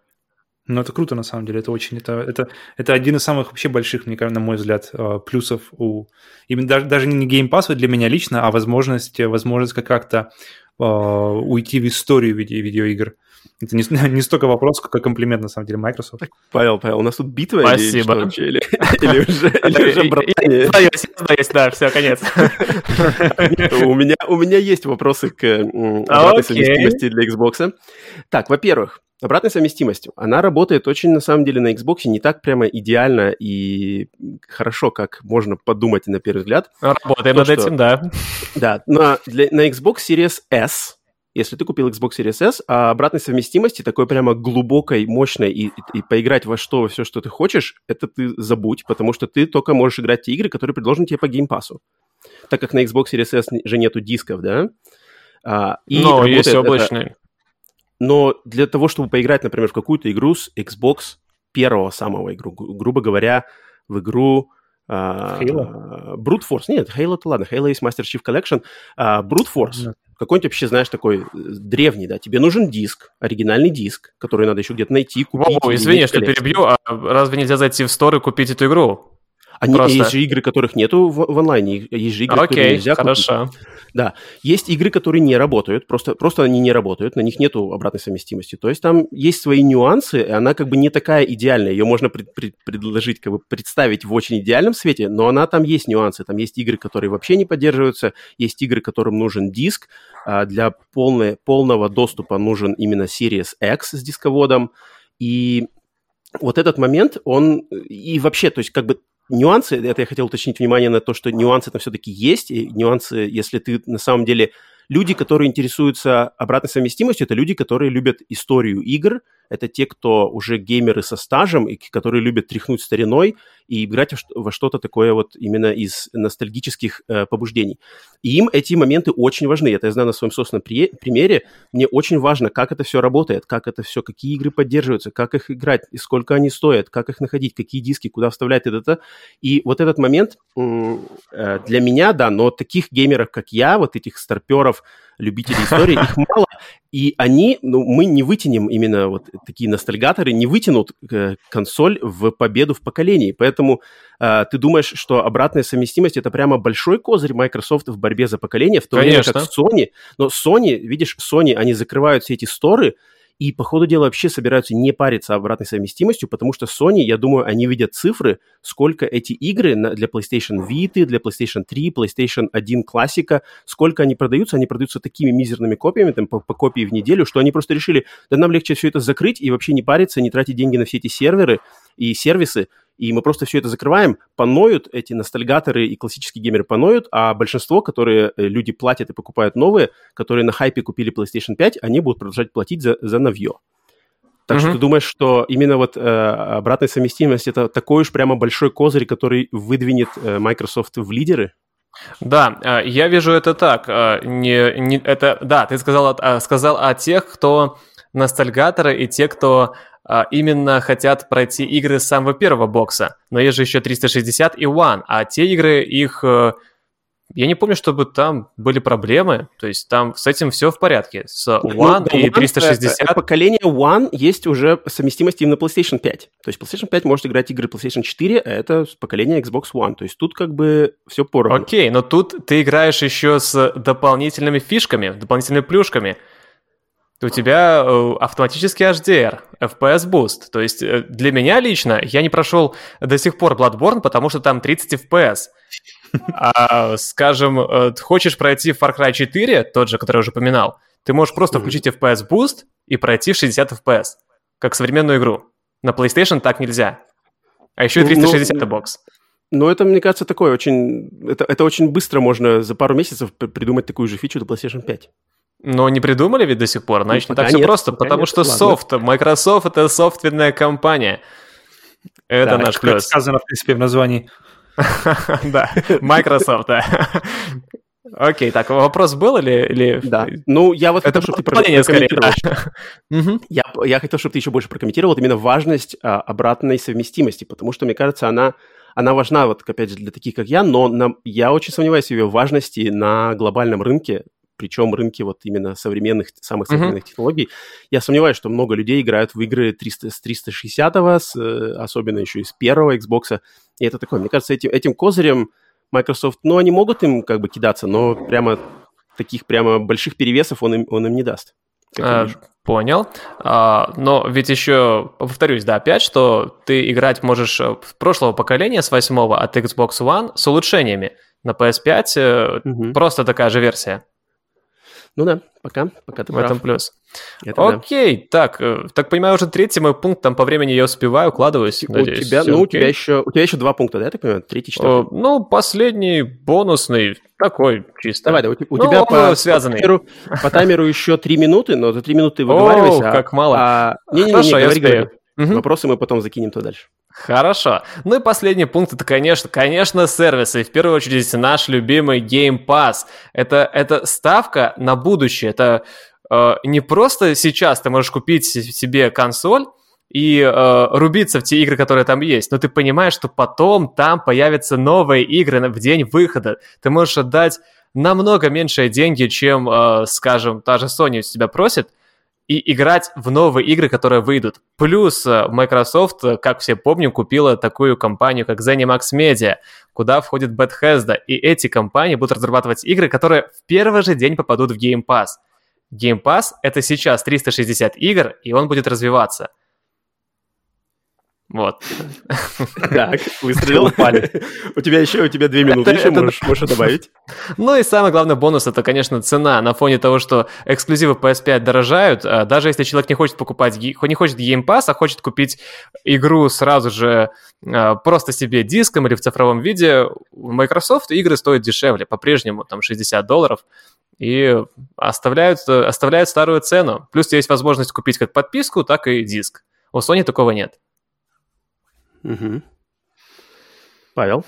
Ну, это круто, на самом деле. Это очень... Это, это, это один из самых вообще больших, мне кажется, на мой взгляд, э, плюсов у... Именно даже, даже не Pass для меня лично, а возможность, возможность как-то uh, уйти в историю виде, видеоигр. Это не, не столько вопрос, как комплимент, на самом деле, Microsoft. Павел, Павел, у нас тут битва Спасибо. или что Или, или уже, или уже братание? Сдаюсь, сдаюсь, да, все, конец. У меня, у меня есть вопросы к обратной совместимости для Xbox. Так, во-первых, Обратная совместимость, она работает очень, на самом деле, на Xbox не так прямо идеально и хорошо, как можно подумать на первый взгляд. Работаем над этим, да. Да, на, для, на Xbox Series S если ты купил Xbox Series S, а обратной совместимости такой прямо глубокой, мощной и, и, и поиграть во что, во все, что ты хочешь, это ты забудь, потому что ты только можешь играть те игры, которые предложены тебе по геймпасу. Так как на Xbox Series S же нету дисков, да? А, и Но есть облачный. Это... Но для того, чтобы поиграть, например, в какую-то игру с Xbox первого самого игру, грубо говоря, в игру Halo? Brute Force. Нет, Halo это ладно. Halo есть Master Chief Collection. Uh, Brute Force. Нет какой-нибудь вообще, знаешь, такой э, древний, да, тебе нужен диск, оригинальный диск, который надо еще где-то найти, купить. О, извини, что перебью, а разве нельзя зайти в стор и купить эту игру? Они, Просто... Есть же игры, которых нету в, в онлайне, есть же игры, Окей, которые нельзя хорошо. купить. Да, есть игры, которые не работают, просто, просто они не работают, на них нету обратной совместимости. То есть там есть свои нюансы, и она как бы не такая идеальная. Ее можно пред, пред, предложить, как бы представить в очень идеальном свете, но она там есть нюансы. Там есть игры, которые вообще не поддерживаются, есть игры, которым нужен диск, а для полной, полного доступа нужен именно Series X с дисководом, и вот этот момент, он и вообще, то есть как бы нюансы, это я хотел уточнить внимание на то, что нюансы там все-таки есть, и нюансы, если ты на самом деле... Люди, которые интересуются обратной совместимостью, это люди, которые любят историю игр, это те, кто уже геймеры со стажем, и которые любят тряхнуть стариной и играть во что-то такое вот именно из ностальгических э, побуждений. И им эти моменты очень важны. Это я знаю на своем собственном при- примере. Мне очень важно, как это все работает, как это все, какие игры поддерживаются, как их играть, и сколько они стоят, как их находить, какие диски, куда вставлять это. И вот этот момент э, для меня, да, но таких геймеров, как я, вот этих старперов, любителей истории, их мало, и они, ну, мы не вытянем именно вот такие ностальгаторы, не вытянут э, консоль в победу в поколении. Поэтому э, ты думаешь, что обратная совместимость это прямо большой козырь Microsoft в борьбе за поколение, в то Конечно. время как Sony, но Sony, видишь, Sony, они закрывают все эти сторы, и, по ходу дела, вообще собираются не париться обратной совместимостью, потому что Sony, я думаю, они видят цифры, сколько эти игры для PlayStation Vita, для PlayStation 3, PlayStation 1 классика, сколько они продаются. Они продаются такими мизерными копиями, там, по, по копии в неделю, что они просто решили, да нам легче все это закрыть и вообще не париться, не тратить деньги на все эти серверы и сервисы, и мы просто все это закрываем, поноют эти ностальгаторы и классические геймеры поноют, а большинство, которые э, люди платят и покупают новые, которые на хайпе купили PlayStation 5, они будут продолжать платить за, за новье. Так mm-hmm. что ты думаешь, что именно вот э, обратная совместимость это такой уж прямо большой козырь, который выдвинет э, Microsoft в лидеры? Да, э, я вижу это так. Э, не, не, это, да, ты сказал, сказал о тех, кто ностальгаторы и те, кто именно хотят пройти игры с самого первого бокса. Но есть же еще 360 и One, а те игры, их я не помню, чтобы там были проблемы. То есть там с этим все в порядке. С ну, One ну, и One, 360. Это, поколение One есть уже совместимость именно PlayStation 5. То есть PlayStation 5 может играть игры PlayStation 4, а это поколение Xbox One. То есть тут как бы все поровну. Окей, но тут ты играешь еще с дополнительными фишками, дополнительными плюшками. У тебя э, автоматический HDR, FPS Boost. То есть э, для меня лично, я не прошел до сих пор Bloodborne, потому что там 30 FPS. А, скажем, э, хочешь пройти Far Cry 4, тот же, который я уже упоминал, ты можешь просто включить FPS Boost и пройти в 60 FPS, как современную игру. На PlayStation так нельзя. А еще и 360 ну, бокс. Ну, это, мне кажется, такое очень... Это, это очень быстро можно за пару месяцев придумать такую же фичу до PlayStation 5. Но не придумали ведь до сих пор, значит, ну, не так все просто, потому нет, что ладно. софт, Microsoft — это софтверная компания. Это да, наш как плюс. сказано, в принципе, в названии. Да, Microsoft, да. Окей, так, вопрос был или... или... Да, ну я вот хотел, чтобы ты прокомментировал. Я, я хотел, чтобы ты еще больше прокомментировал именно важность а, обратной совместимости, потому что, мне кажется, она, она важна, вот опять же, для таких, как я, но на, я очень сомневаюсь в ее важности на глобальном рынке, причем рынке вот именно современных, самых современных mm-hmm. технологий. Я сомневаюсь, что много людей играют в игры 300, с 360-го, с, э, особенно еще и с первого Xbox. И это такое, мне кажется, этим, этим козырем Microsoft, ну, они могут им как бы кидаться, но прямо таких прямо больших перевесов он им, он им не даст. А, понял. А, но ведь еще, повторюсь, да, опять, что ты играть можешь с прошлого поколения, с восьмого, от Xbox One с улучшениями. На PS5 угу. просто такая же версия. Ну да, пока, пока ты В прав. этом плюс. Это окей, да. так, э, так понимаю, уже третий мой пункт, там по времени я успеваю, укладываюсь, у надеюсь. Тебя, ну, у тебя, еще, у тебя еще два пункта, да, я так понимаю? Третий, четвертый? ну, последний, бонусный, такой чисто. Давай, да, у, у ну, тебя по, связанный. По, таймеру, по таймеру еще три минуты, но за три минуты выговаривайся. О, как мало. А, не-не-не, говори, говори. Угу. Вопросы мы потом закинем туда дальше. Хорошо. Ну и последний пункт это, конечно, конечно, сервисы. В первую очередь наш любимый Game Pass. Это, это ставка на будущее. Это э, не просто сейчас ты можешь купить себе консоль и э, рубиться в те игры, которые там есть, но ты понимаешь, что потом там появятся новые игры в день выхода. Ты можешь отдать намного меньшие деньги, чем, э, скажем, та же Sony у тебя просит, и играть в новые игры, которые выйдут. Плюс э, Microsoft, э, как все помним, купила такую компанию, как ZeniMax Media, куда входит Bethesda, и эти компании будут разрабатывать игры, которые в первый же день попадут в Game Pass. Game Pass — это сейчас 360 игр, и он будет развиваться. Вот. Так, выстрелил. У тебя еще, у тебя две минуты еще, можешь, добавить. Ну и самый главный бонус, это, конечно, цена. На фоне того, что эксклюзивы PS5 дорожают, а даже если человек не хочет покупать, не хочет Game Pass, а хочет купить игру сразу же а, просто себе диском или в цифровом виде, Microsoft игры стоят дешевле, по-прежнему, там 60 долларов, и оставляют, оставляют старую цену. Плюс есть возможность купить как подписку, так и диск. У Sony такого нет. Угу. Павел?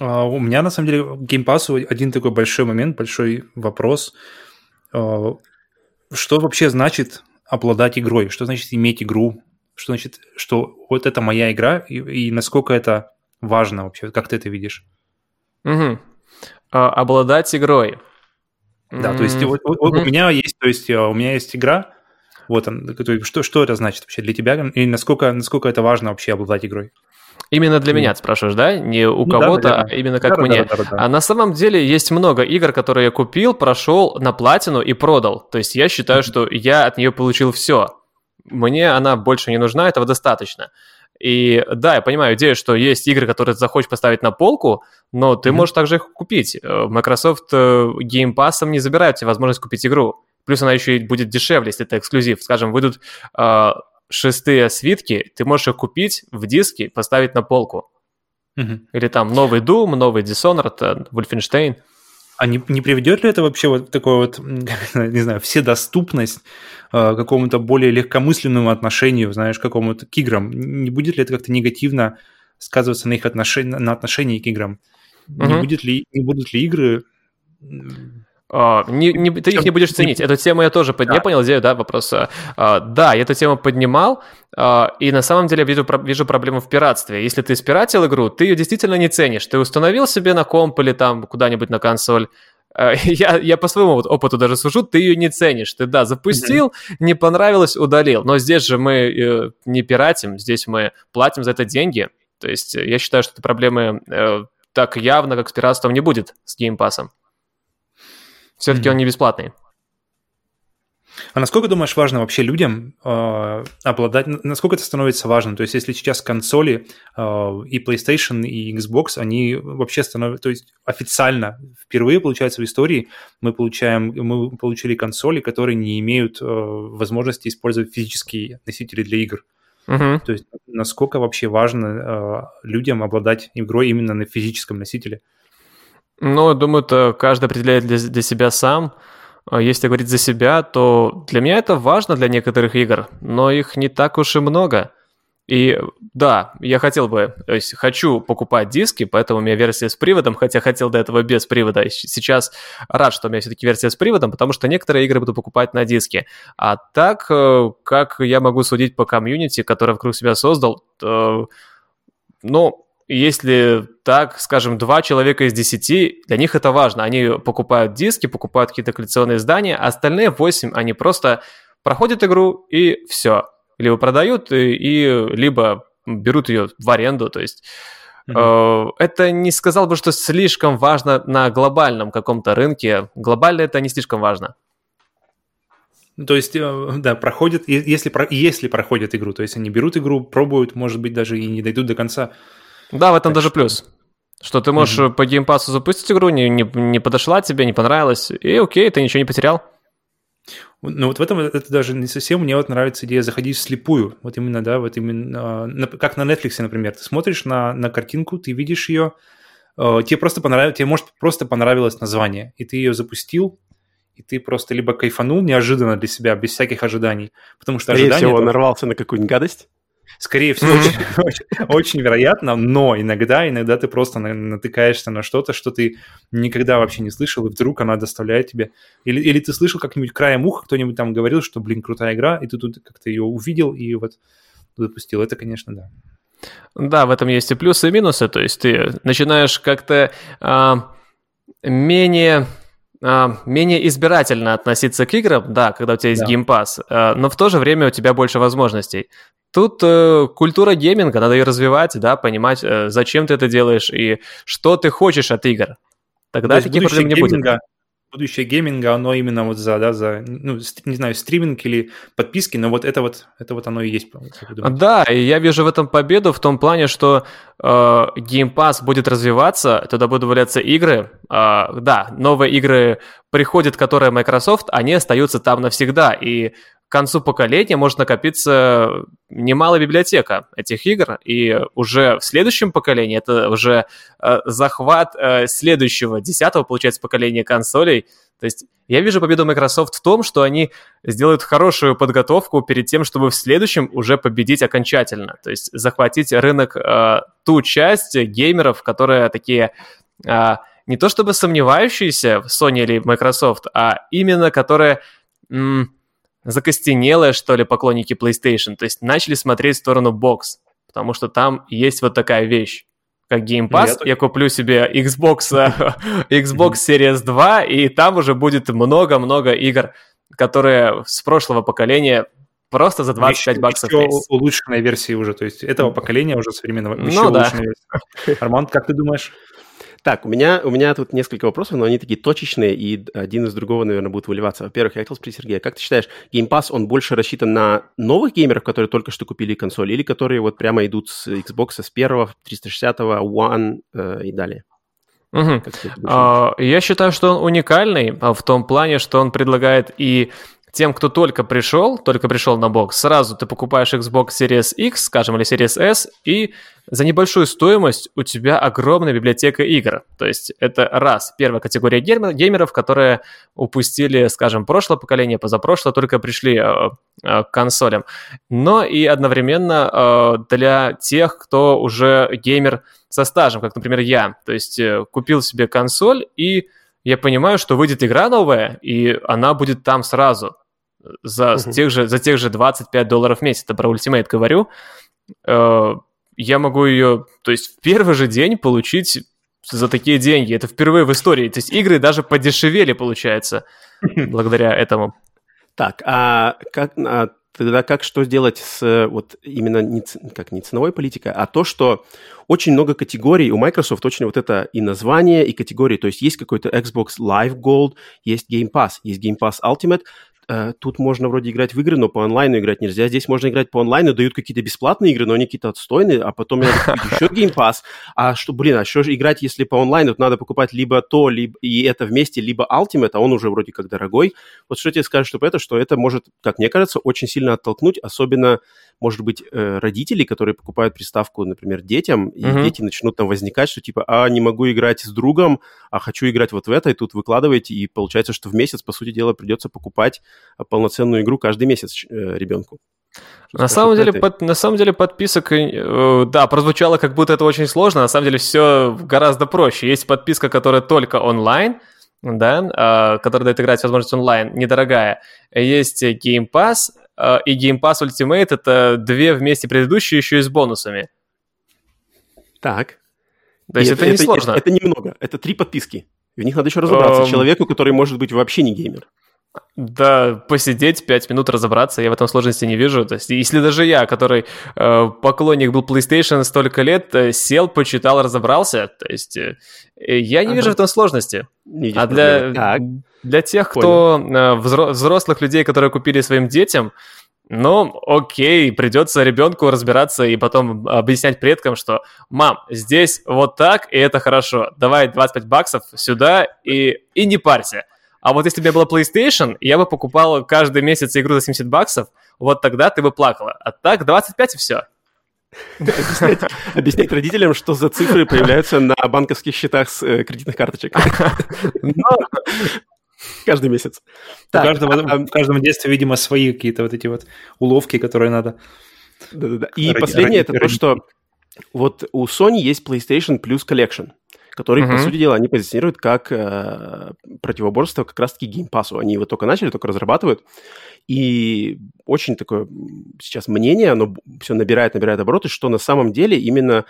Uh, у меня, на самом деле, Game Pass один такой большой момент, большой вопрос. Uh, что вообще значит обладать игрой? Что значит иметь игру? Что значит, что вот это моя игра, и, и насколько это важно вообще? Как ты это видишь? Угу. Uh, обладать игрой. Да, mm-hmm. то есть вот, вот, mm-hmm. у меня есть, то есть у меня есть игра, вот он, что, что это значит вообще для тебя? И насколько, насколько это важно вообще обладать игрой? Именно для меня, ты спрашиваешь, да? Не у ну, кого-то, да, а именно как да, мне. Да, да, да, да. А на самом деле есть много игр, которые я купил, прошел на платину и продал. То есть я считаю, что я от нее получил все. Мне она больше не нужна, этого достаточно. И да, я понимаю идею, что есть игры, которые ты захочешь поставить на полку, но ты mm-hmm. можешь также их купить. Э, Microsoft э, Game Pass не забирает тебе возможность купить игру. Плюс она еще и будет дешевле, если это эксклюзив. Скажем, выйдут э, шестые свитки, ты можешь их купить в диске, поставить на полку. Мгм. Или там новый Doom, новый Dishonored, э, Wolfenstein. А не, не приведет ли это вообще вот такое вот, не знаю, вседоступность э, какому-то более легкомысленному отношению, знаешь, к какому-то к играм? Не будет ли это как-то негативно сказываться на их отношении, на отношении к играм? Не, Мгм. будет ли, не будут ли игры... А, не, не- ты их не будешь ценить. Эту тему я тоже под... Да. Я понял идею, да, вопрос. А, а, да, я эту тему поднимал, а, и на самом деле я вижу, про- вижу проблему в пиратстве. Если ты спиратил игру, ты ее действительно не ценишь. Ты установил себе на комп или там куда-нибудь на консоль, а, я, я по своему вот опыту даже сужу, ты ее не ценишь. Ты, да, запустил, не понравилось, удалил. Но здесь же мы э, не пиратим, здесь мы платим за это деньги. То есть э, я считаю, что этой проблемы э, так явно, как с пиратством, не будет с геймпасом. Все-таки Мгм. он не бесплатный. А насколько, думаешь, важно вообще людям э, обладать... Насколько это становится важным? То есть, если сейчас консоли э, и PlayStation, и Xbox, они вообще становятся... То есть, официально, впервые, получается, в истории мы получаем... Мы получили консоли, которые не имеют э, возможности использовать физические носители для игр. Мгм. То есть, насколько вообще важно э, людям обладать игрой именно на физическом носителе? Ну, думаю, это каждый определяет для, для себя сам. А Если говорить за себя, то для меня это важно для некоторых игр, но их не так уж и много. И да, я хотел бы, то есть хочу покупать диски, поэтому у меня версия с приводом, хотя хотел до этого без привода. Сейчас рад, что у меня все-таки версия с приводом, потому что некоторые игры буду покупать на диске. А так, э, как я могу судить по комьюнити, которое вокруг себя создал, то, ну, если так, скажем, два человека из десяти, для них это важно. Они покупают диски, покупают какие-то коллекционные издания, а остальные восемь, они просто проходят игру и все. Либо продают, и, и либо берут ее в аренду, то есть э, это не сказал бы, что слишком важно на глобальном каком-то рынке. Глобально это не слишком важно. Ну, То есть, э, да, проходят, если, если проходят игру, то есть они берут игру, пробуют, может быть, даже и не дойдут до конца. Да, в этом Так даже что- плюс. Что ты можешь Мгм. по геймпасу запустить игру, не, не, не подошла тебе, не понравилась, и окей, ты ничего не потерял. Ну вот в этом это даже не совсем мне вот нравится идея заходить вслепую. Вот именно, да, вот именно, а, как на Netflix, например. Ты смотришь на, на картинку, ты видишь ее, э, тебе просто понравилось, тебе может просто понравилось название, и ты ее запустил, и ты просто либо кайфанул неожиданно для себя, без всяких ожиданий, потому что Скорее ожидания... всего, это- нарвался на какую-нибудь гадость. Скорее всего, очень, очень- очень вероятно, но иногда, иногда ты просто на- натыкаешься на что-то, что ты никогда вообще не слышал, и вдруг она доставляет тебе... Или, или ты слышал как-нибудь краем уха, кто-нибудь там говорил, что, блин, крутая игра, и ты тут как-то ее увидел и вот запустил. Это, конечно, да. Да, в этом есть и плюсы, и минусы. То есть ты начинаешь как-то а, менее, а, менее избирательно относиться к играм, да, когда у тебя есть Да. геймпас, а, но в то же время у тебя больше возможностей. Тут э, культура гейминга, надо ее развивать, да, понимать, э, зачем ты это делаешь и что ты хочешь от игр. Тогда таких проблем не будет. Будущее гейминга, оно именно вот за, да, за, ну, не знаю, стриминг или подписки, но вот это вот, это вот оно и есть? Да, и я вижу в этом победу в том плане, что э, Game Pass будет развиваться, туда будут добавляться игры. Э, да, новые игры приходят, которые Microsoft, они остаются там навсегда. И к концу поколения может накопиться немалая библиотека этих игр, и уже в следующем поколении это уже э, захват э, следующего, десятого, получается, поколения консолей. То есть я вижу победу Microsoft в том, что они сделают хорошую подготовку перед тем, чтобы в следующем уже победить окончательно. То есть захватить рынок, э, ту часть геймеров, которые такие э, не то чтобы сомневающиеся в Sony или Microsoft, а именно которые м, закостенелые, что ли, поклонники PlayStation. То есть начали смотреть в сторону бокс, потому что там есть вот такая вещь как Game Ну, я Pass, так- я куплю себе Xbox, э, Xbox Series 2, и там уже будет много-много игр, которые с прошлого поколения просто за 25 Еще- баксов еще есть. улучшенной версии уже, то есть этого поколения уже современного. Ну еще да. Арман, как ты думаешь? Так, у меня, у меня тут несколько вопросов, но они такие точечные, и один из другого, наверное, будет выливаться. Во-первых, я хотел спросить Сергея, как ты считаешь, Game Pass, он больше рассчитан на новых геймеров, которые только что купили консоль, или которые вот прямо идут с Xbox с первого, 360, One э, и далее? А, Я считаю, что он уникальный а, в том плане, что он предлагает и тем, кто только пришел, только пришел на бокс, сразу ты покупаешь Xbox Series X, скажем, или Series S, и за небольшую стоимость у тебя огромная библиотека игр. То есть это раз, первая категория геймеров, которые упустили, скажем, прошлое поколение, позапрошлое, только пришли э, э, к консолям. Но и одновременно э, для тех, кто уже геймер со стажем, как, например, я. То есть купил себе консоль и я понимаю, что выйдет игра новая, и она будет там сразу за, uh-huh. тех, же, за тех же 25 долларов в месяц. Это про Ultimate говорю. Э, я могу ее, то есть в первый же день получить за такие деньги. Это впервые в истории. То есть игры даже подешевели, получается, благодаря этому. Так, а как, а тогда как что сделать с вот именно не, как не ценовой политикой, а то, что очень много категорий у Microsoft, очень вот это и название, и категории, то есть есть какой-то Xbox Live Gold, есть Game Pass, есть Game Pass Ultimate, тут можно вроде играть в игры, но по онлайну играть нельзя. Здесь можно играть по онлайну, дают какие-то бесплатные игры, но они какие-то отстойные, а потом надо купить еще Game Pass. А что, блин, а что же играть, если по онлайну? Надо покупать либо то, либо и это вместе, либо Ultimate, а он уже вроде как дорогой. Вот что тебе скажешь, чтобы это, что это может, как мне кажется, очень сильно оттолкнуть, особенно может быть, э, родители, которые покупают приставку, например, детям, и mm-hmm. дети начнут там возникать, что типа, а, не могу играть с другом, а хочу играть вот в это, и тут выкладываете, и получается, что в месяц, по сути дела, придется покупать полноценную игру каждый месяц э, ребенку. На самом, деле, под, на самом деле подписок, э, да, прозвучало как будто это очень сложно, на самом деле все гораздо проще. Есть подписка, которая только онлайн, да, э, которая дает играть возможность онлайн, недорогая. Есть Game Pass, Э, и Game Pass Ultimate — это две вместе предыдущие еще и с бонусами. Так. То есть это, это не сложно. Это, это немного. Это три подписки. в них надо еще разобраться. Um... Человеку, который может быть вообще не геймер. Да, посидеть пять минут, разобраться, я в этом сложности не вижу. То есть, если даже я, который э, поклонник был PlayStation столько лет, э, сел, почитал, разобрался, то есть э, я не ага. вижу в этом сложности. Не а для, для тех, кто э, взрослых людей, которые купили своим детям, ну, окей, придется ребенку разбираться и потом объяснять предкам, что «Мам, здесь вот так, и это хорошо. Давай 25 баксов сюда и, и не парься». А вот если бы у меня была PlayStation, я бы покупал каждый месяц игру за 70 баксов, вот тогда ты бы плакала. А так 25 и все. Объяснять, объяснять родителям, что за цифры появляются на банковских счетах с э, кредитных карточек. Каждый месяц. Так, каждого, а, в каждом детстве, видимо, свои какие-то вот эти вот уловки, которые надо... Да-да-да. И последнее, это то, что вот у Sony есть PlayStation Plus Collection который, uh-huh. по сути дела, они позиционируют как э, противоборство как раз-таки геймпасу. Они его только начали, только разрабатывают. И очень такое сейчас мнение, оно все набирает, набирает обороты, что на самом деле именно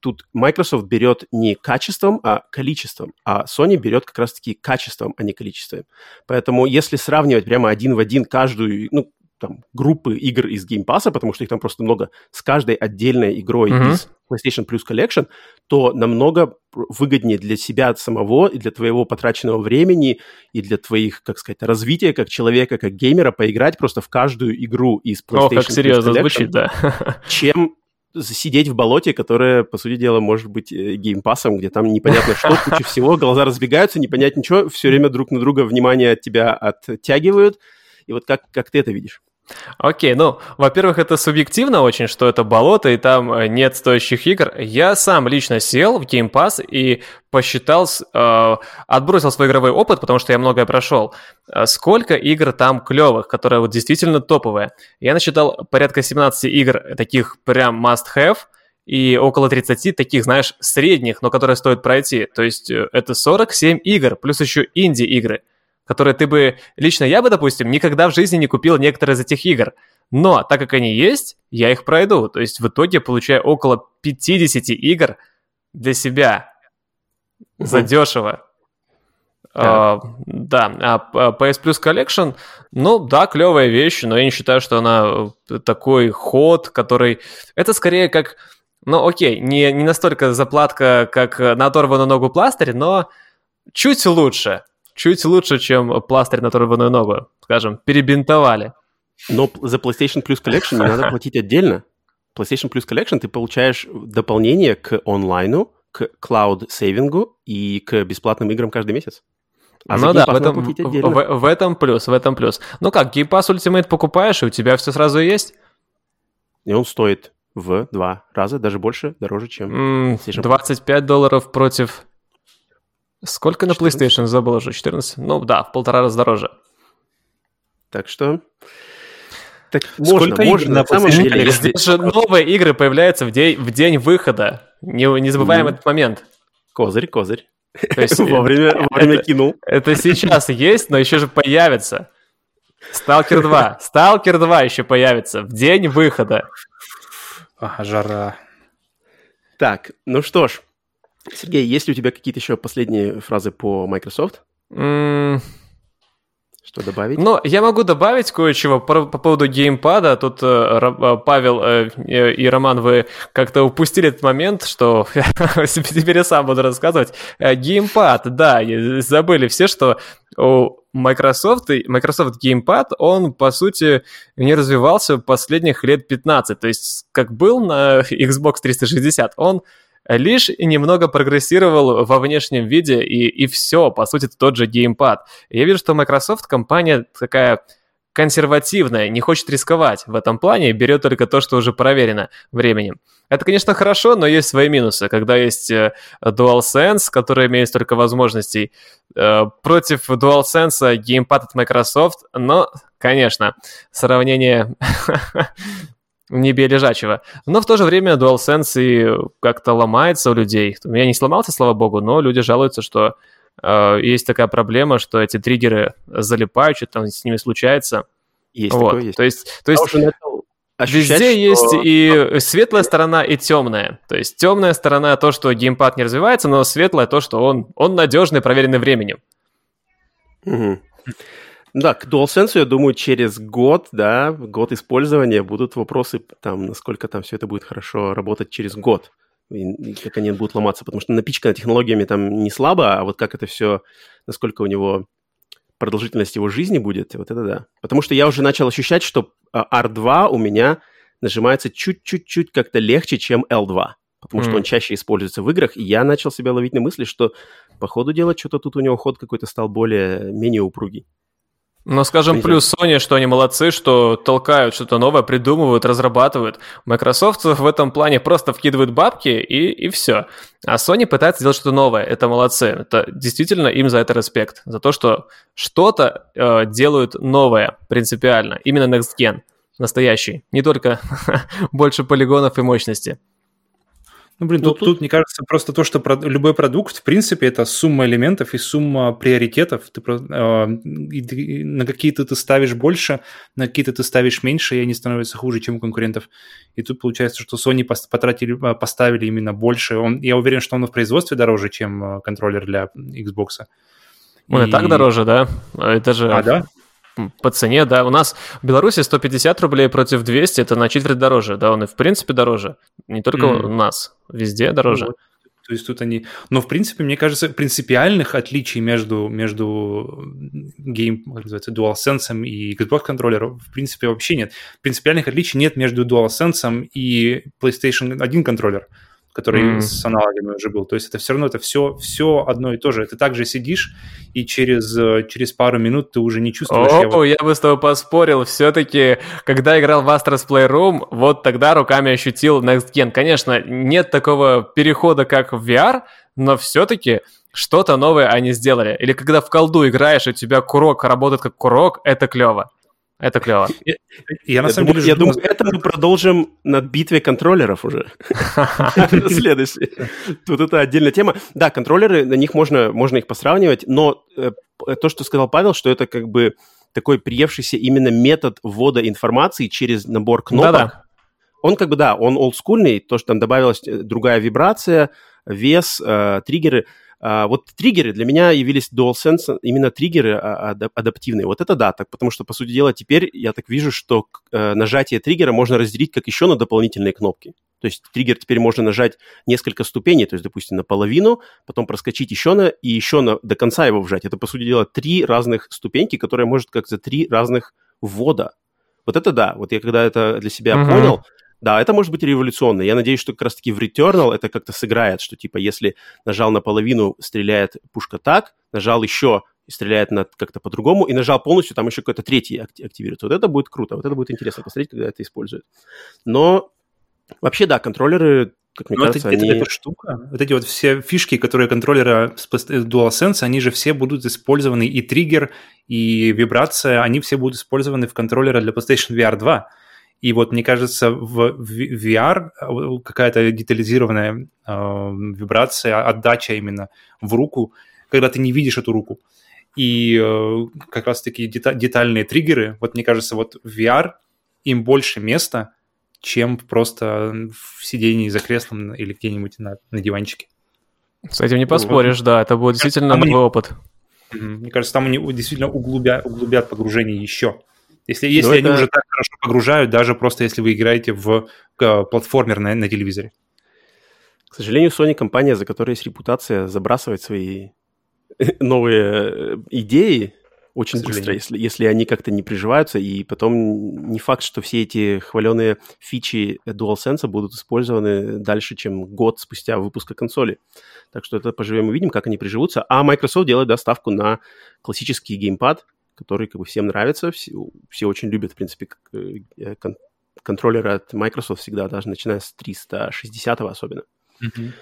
тут Microsoft берет не качеством, а количеством, а Sony берет как раз-таки качеством, а не количеством. Поэтому если сравнивать прямо один в один каждую, ну, там, группы игр из Game Pass, потому что их там просто много, с каждой отдельной игрой mm-hmm. из PlayStation Plus Collection, то намного выгоднее для себя самого и для твоего потраченного времени и для твоих, как сказать, развития как человека, как геймера поиграть просто в каждую игру из PlayStation О, как серьезно Plus Collection, звучит, да. чем сидеть в болоте, которое, по сути дела, может быть э, геймпасом, где там непонятно что, куча всего, глаза разбегаются, не понять ничего, все время друг на друга внимание от тебя оттягивают. И вот как, как ты это видишь? Окей, ну, во-первых, это субъективно очень, что это болото, и там э, нет стоящих игр. Я сам лично сел в Game Pass и посчитал, э, отбросил свой игровой опыт, потому что я многое прошел. Э, сколько игр там клевых, которые вот действительно топовые. Я насчитал порядка 17 игр таких прям must-have, и около 30 таких, знаешь, средних, но которые стоит пройти. То есть э, это 47 игр, плюс еще инди-игры – которые ты бы... Лично я бы, допустим, никогда в жизни не купил некоторые из этих игр. Но так как они есть, я их пройду. То есть в итоге получаю около 50 игр для себя. Угу. Задешево. Да. А, да, а PS Plus Collection, ну да, клевая вещь, но я не считаю, что она э, такой ход, который... Это скорее как... Ну окей, не, не настолько заплатка, как на оторванную ногу пластырь, но чуть лучше чуть лучше, чем пластырь на оторванную ногу, скажем, перебинтовали. Но за PlayStation Plus Collection не надо платить отдельно. PlayStation Plus Collection ты получаешь дополнение к онлайну, к клауд-сейвингу и к бесплатным играм каждый месяц. А ну да, в этом, в, в, этом плюс, в этом плюс. Ну как, Game Pass Ultimate покупаешь, и у тебя все сразу есть? И он стоит в два раза, даже больше, дороже, чем mm, 25 долларов против... Сколько 14? на PlayStation забыл уже? 14? Ну да, в полтора раза дороже. Так что... Так Сколько можно, можно, на самом деле. Здесь же новые игры появляются в день, в день выхода. Не, не забываем mm. этот момент. Козырь, козырь. То есть, вовремя, вовремя это, кинул. Это сейчас есть, но еще же появится. Сталкер 2. Сталкер 2 еще появится в день выхода. А, жара. Так, ну что ж. Сергей, есть ли у тебя какие-то еще последние фразы по Microsoft? Mm, что добавить? Ну, я могу добавить кое-чего по, по поводу геймпада. Тут э, э Павел э, и Роман, вы как-то упустили этот момент, что теперь я сам буду рассказывать. Э, геймпад, да, забыли все, что у Microsoft, Microsoft Gamepad, он, по сути, не развивался последних лет 15. То есть, как был на Xbox 360, он лишь немного прогрессировал во внешнем виде, и, и все, по сути, тот же геймпад. Я вижу, что Microsoft компания такая консервативная, не хочет рисковать в этом плане, берет только то, что уже проверено временем. Это, конечно, хорошо, но есть свои минусы. Когда есть э, DualSense, который имеет столько возможностей, э, против DualSense геймпад от Microsoft, но, конечно, сравнение не бей лежачего. Но в то же время DualSense и как-то ломается у людей. У меня не сломался, слава богу, но люди жалуются, что э, есть такая проблема, что эти триггеры залипают, что там с ними случается. Есть вот. такое, есть. То есть, то есть Ощущать, Везде что... есть и светлая сторона, и темная. То есть темная сторона то, что геймпад не развивается, но светлая то, что он, он надежный, проверенный временем. Угу. Да, к DualSense, я думаю, через год, да, год использования будут вопросы, там, насколько там все это будет хорошо работать через год, и, как они будут ломаться, потому что напичкано технологиями там не слабо, а вот как это все, насколько у него продолжительность его жизни будет, вот это да. Потому что я уже начал ощущать, что R2 а, у меня нажимается чуть-чуть-чуть как-то легче, чем L2, потому mm. что он чаще используется в играх, и я начал себя ловить на мысли, что по ходу дела что-то тут у него ход какой-то стал более, менее упругий. Но скажем, плюс Sony, что они молодцы, что толкают что-то новое, придумывают, разрабатывают. Microsoft в этом плане просто вкидывает бабки и, и все. А Sony пытается сделать что-то новое. Это молодцы. Это действительно им за это респект. За то, что что-то э, делают новое принципиально. Именно Next Gen. Настоящий. Не только больше полигонов и мощности. Ну, блин, тут, тут, тут, мне кажется, просто то, что про, любой продукт, в принципе, это сумма элементов и сумма приоритетов. Ты, э, и, на какие-то ты ставишь больше, на какие-то ты ставишь меньше, и они становятся хуже, чем у конкурентов. И тут получается, что Sony потратили, а, поставили именно больше. Он, я уверен, что он в производстве дороже, чем а, контроллер для Xbox. Он и... и так дороже, да? Это же... А, да? По цене, да. У нас в Беларуси 150 рублей против 200, это на четверть дороже, да, он и в принципе дороже. Не только mm. у нас, везде дороже. Вот. То есть тут они... Но, в принципе, мне кажется, принципиальных отличий между, между гейм, как называется, DualSense и Xbox контроллером, в принципе, вообще нет. Принципиальных отличий нет между DualSense и PlayStation 1 контроллер который mm. с аналогами уже был. То есть это все равно это все, все одно и то же. Ты также сидишь, и через, э, через пару минут ты уже не чувствуешь... О, я, вот... я бы с тобой поспорил. Все-таки, когда играл в Astro's Playroom, вот тогда руками ощутил Next Gen. Конечно, нет такого перехода, как в VR, но все-таки что-то новое они сделали. Или когда в колду играешь, и у тебя курок работает как курок, это клево. Это клево. Я, я на самом думаю, деле... Я думаю, это мы продолжим над битвой контроллеров уже. Следующий. Тут это отдельная тема. Да, контроллеры, на них можно, можно их посравнивать, но э, то, что сказал Павел, что это как бы такой приевшийся именно метод ввода информации через набор кнопок. Да-да. Он как бы, да, он олдскульный, то, что там добавилась э, другая вибрация, вес, э, триггеры – а, вот триггеры для меня явились DualSense, именно триггеры а, адаптивные. Вот это да, так, потому что, по сути дела, теперь я так вижу, что э, нажатие триггера можно разделить как еще на дополнительные кнопки. То есть триггер теперь можно нажать несколько ступеней, то есть, допустим, наполовину, потом проскочить еще на, и еще на, до конца его вжать. Это, по сути дела, три разных ступеньки, которые может как за три разных ввода. Вот это да. Вот я когда это для себя uh-huh. понял, да, это может быть революционно. Я надеюсь, что как раз-таки в Returnal это как-то сыграет, что типа если нажал наполовину, стреляет пушка так, нажал еще и стреляет на, как-то по-другому, и нажал полностью, там еще какой-то третий активируется. Вот это будет круто, вот это будет интересно посмотреть, когда это используют. Но вообще, да, контроллеры как мне Но кажется, это, они... это, эта штука, вот эти вот все фишки, которые контроллера с DualSense, они же все будут использованы, и триггер, и вибрация, они все будут использованы в контроллере для PlayStation VR 2. И вот, мне кажется, в VR э, какая-то детализированная э, вибрация, отдача именно в руку, когда ты не видишь эту руку. И э, как раз-таки дета- детальные триггеры, вот мне кажется, вот в VR им больше места, чем просто в сидении за креслом или где-нибудь на, на диванчике. С этим не поспоришь, да, это будет действительно новый опыт. Мне кажется, там они действительно углубят, углубят погружение еще. Если, если они это... уже так хорошо погружают, даже просто если вы играете в э, платформер на, на телевизоре. К сожалению, Sony компания, за которой есть репутация забрасывать свои новые э, идеи очень быстро, если, если они как-то не приживаются, и потом не факт, что все эти хваленые фичи DualSense будут использованы дальше, чем год спустя выпуска консоли. Так что это поживем и увидим, как они приживутся. А Microsoft делает доставку на классический геймпад, который как бы всем нравится, все, все очень любят, в принципе, э, кон- контроллеры от Microsoft всегда, даже начиная с 360 особенно. Mm-hmm.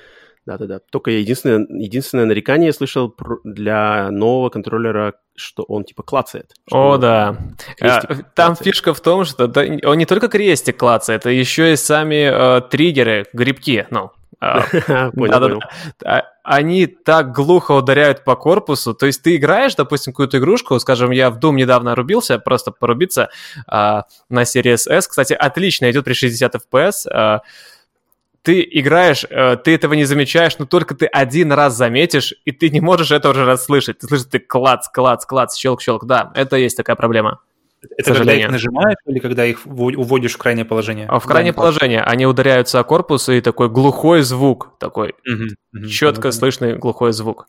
Да-да-да. Только единственное, единственное нарекание я слышал для нового контроллера, что он типа клацает. О, да. А, там фишка в том, что он не только крестик клацает, это еще и сами э, триггеры, грибки, ну, а, понял, понял. А, они так глухо ударяют по корпусу. То есть ты играешь, допустим, какую-то игрушку, скажем, я в Doom недавно рубился, просто порубиться а, на Series S. Кстати, отлично идет при 60 FPS. А, ты играешь, э, ты этого не замечаешь, но только ты один раз заметишь, и ты не можешь это уже расслышать. Ты слышишь, ты клац, клац, клац, щелк, щелк. Да, это есть такая проблема. Это когда их нажимаешь или когда их уводишь в крайнее положение? А в крайнее да, положение. Они ударяются о корпус, и такой глухой звук, такой угу, угу, четко слышный глухой звук.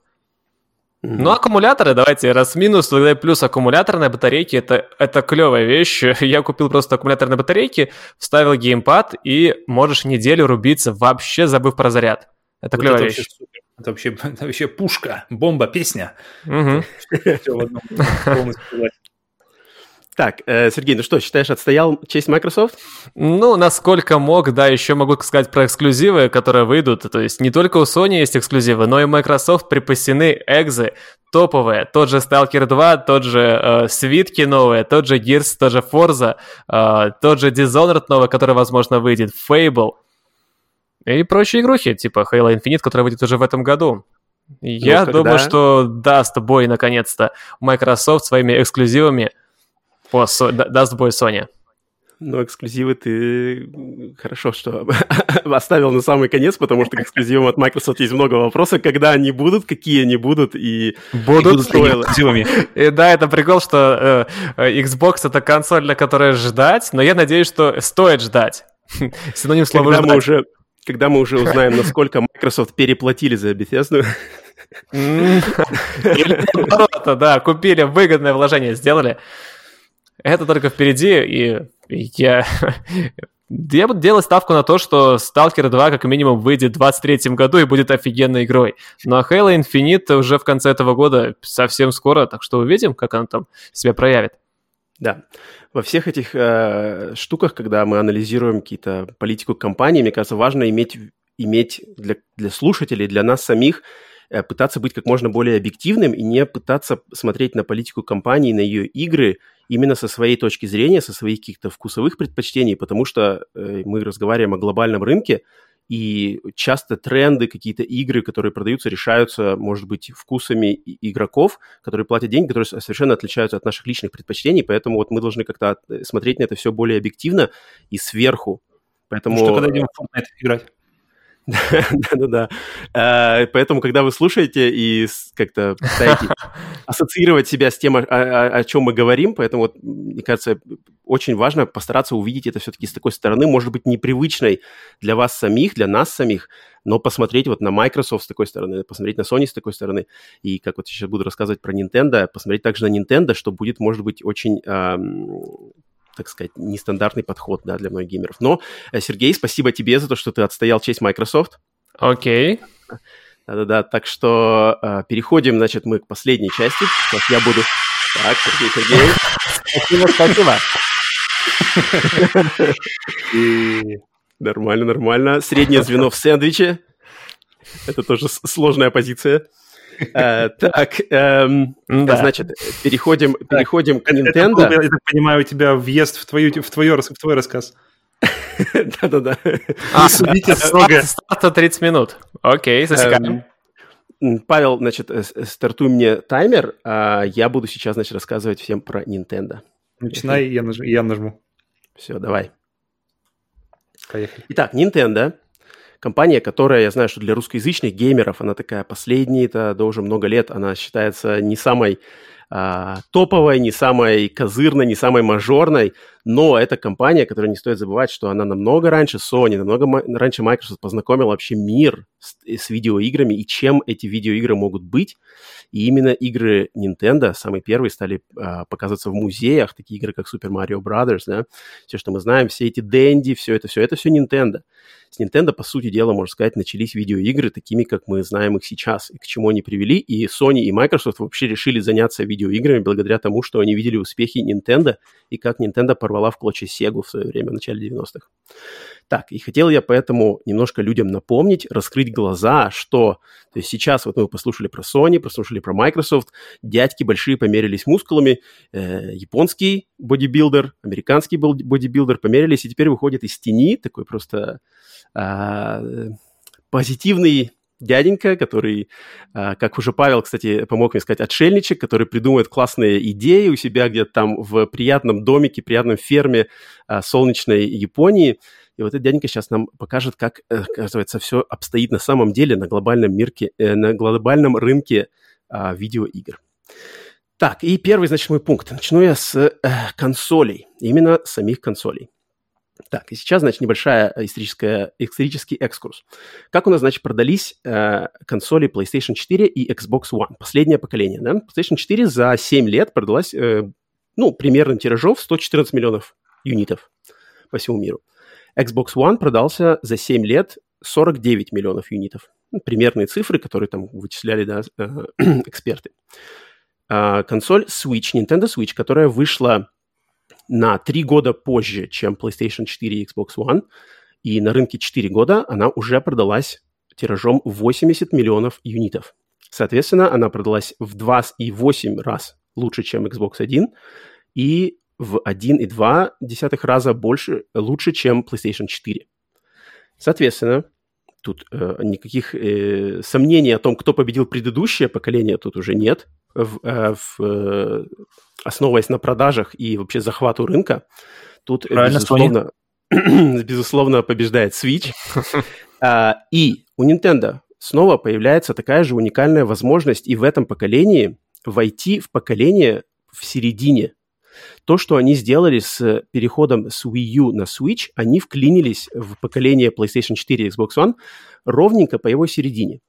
Ну, аккумуляторы, давайте, раз минус, тогда и плюс аккумуляторные батарейки, это, это клевая вещь. Я купил просто аккумуляторные батарейки, вставил геймпад, и можешь неделю рубиться, вообще забыв про заряд. Это вот клевая это вещь. Вообще это вообще, это вообще пушка, бомба, песня. Угу. Все в одном полностью так, э, Сергей, ну что, считаешь, отстоял честь Microsoft? Ну, насколько мог, да, еще могу сказать про эксклюзивы, которые выйдут. То есть не только у Sony есть эксклюзивы, но и Microsoft припасены экзы топовые. Тот же Stalker 2, тот же э, свитки новые, тот же Gears, тот же Forza, э, тот же Dishonored новый, который, возможно, выйдет, Fable и прочие игрухи, типа Halo Infinite, который выйдет уже в этом году. Я ну, когда... думаю, что даст бой, наконец-то, Microsoft своими эксклюзивами – по со... даст бой Sony. Но эксклюзивы ты хорошо, что оставил на самый конец, потому что к эксклюзивам от Microsoft есть много вопросов, когда они будут, какие они будут и будут эксклюзивами. И да, это прикол, что э, э, Xbox это консоль, для которой ждать, но я надеюсь, что стоит ждать. Синоним слова когда ждать. Мы уже, когда мы уже узнаем, насколько Microsoft переплатили за Bethesda. Да, купили, выгодное вложение сделали. Это только впереди, и я... Я буду делать ставку на то, что Stalker 2 как минимум выйдет в 23 году и будет офигенной игрой. Ну а Halo Infinite уже в конце этого года совсем скоро, так что увидим, как она там себя проявит. Да. Во всех этих э, штуках, когда мы анализируем какие-то политику компании, мне кажется, важно иметь, иметь для, для слушателей, для нас самих Э, пытаться быть как можно более объективным и не пытаться смотреть на политику компании, на ее игры именно со своей точки зрения, со своих каких-то вкусовых предпочтений, потому что э, мы разговариваем о глобальном рынке, и часто тренды, какие-то игры, которые продаются, решаются, может быть, вкусами игроков, которые платят деньги, которые совершенно отличаются от наших личных предпочтений, поэтому вот мы должны как-то э, смотреть на это все более объективно и сверху. Поэтому... Ну что, когда идем в Fortnite играть? Да-да-да. А, поэтому, когда вы слушаете и как-то пытаетесь ассоциировать себя с тем, о, чем мы говорим, поэтому, вот, мне кажется, очень важно постараться увидеть это все-таки с такой стороны, может быть, непривычной для вас самих, для нас самих, но посмотреть вот на Microsoft с такой стороны, посмотреть на Sony с такой стороны, и как вот сейчас буду рассказывать про Nintendo, посмотреть также на Nintendo, что будет, может быть, очень так сказать, нестандартный подход да, для многих геймеров. Но, э, Сергей, спасибо тебе за то, что ты отстоял честь Microsoft. Окей. Okay. Да-да-да, так что э, переходим, значит, мы к последней части. Сейчас я буду... Так, Сергей, Сергей. Спасибо, спасибо. Нормально, нормально. Среднее звено в сэндвиче. Это тоже сложная позиция. Uh, так, um, да. значит, переходим, переходим к Nintendo. Я так понимаю, у тебя въезд в, твою, в, твой, в твой рассказ. Да-да-да. А, судите строго. Старта 30 минут. Окей, засекаем. Павел, значит, э, стартуй мне таймер, а я буду сейчас, значит, рассказывать всем про Nintendo. Начинай, я, наж... я нажму. Все, давай. Поехали. Итак, Nintendo компания, которая, я знаю, что для русскоязычных геймеров, она такая последняя, это уже много лет, она считается не самой а, топовой, не самой козырной, не самой мажорной, но это компания, которая не стоит забывать, что она намного раньше Sony, намного раньше Microsoft познакомила вообще мир с, с видеоиграми и чем эти видеоигры могут быть. И именно игры Nintendo, самые первые, стали а, показываться в музеях, такие игры, как Super Mario Brothers, да, все, что мы знаем, все эти Денди, все это, все это все Nintendo. С Nintendo, по сути дела, можно сказать, начались видеоигры такими, как мы знаем их сейчас, и к чему они привели. И Sony и Microsoft вообще решили заняться видеоиграми благодаря тому, что они видели успехи Nintendo и как Nintendo порвала в клочья Sega в свое время, в начале 90-х. Так, и хотел я поэтому немножко людям напомнить, раскрыть глаза, что то есть сейчас вот мы послушали про Sony, послушали про Microsoft, дядьки большие померились мускулами, э, японский бодибилдер, американский бодибилдер померились, и теперь выходит из тени такой просто э, позитивный дяденька, который, а, как уже Павел, кстати, помог мне сказать, отшельничек, который придумывает классные идеи у себя где-то там в приятном домике, приятном ферме а, солнечной Японии. И вот этот дяденька сейчас нам покажет, как, э, оказывается, все обстоит на самом деле на глобальном, мирке, э, на глобальном рынке а, видеоигр. Так, и первый, значит, мой пункт. Начну я с э, консолей, именно самих консолей. Так, и сейчас, значит, небольшая историческая, исторический экскурс. Как у нас, значит, продались э, консоли PlayStation 4 и Xbox One? Последнее поколение, да? PlayStation 4 за 7 лет продалась, э, ну, примерным тиражом в 114 миллионов юнитов по всему миру. Xbox One продался за 7 лет 49 миллионов юнитов. Ну, примерные цифры, которые там вычисляли, да, э, эксперты. Э, консоль Switch, Nintendo Switch, которая вышла на 3 года позже, чем PlayStation 4 и Xbox One, и на рынке 4 года она уже продалась тиражом 80 миллионов юнитов. Соответственно, она продалась в 2,8 раз лучше, чем Xbox One, и в 1,2 раза больше, лучше, чем PlayStation 4. Соответственно, тут э, никаких э, сомнений о том, кто победил предыдущее поколение, тут уже нет. В, э, в, э, основываясь на продажах и вообще захвату рынка, тут, Правильно, безусловно, безусловно, побеждает Switch. а, и у Nintendo снова появляется такая же уникальная возможность и в этом поколении войти в поколение в середине. То, что они сделали с переходом с Wii U на Switch, они вклинились в поколение PlayStation 4 и Xbox One ровненько по его середине.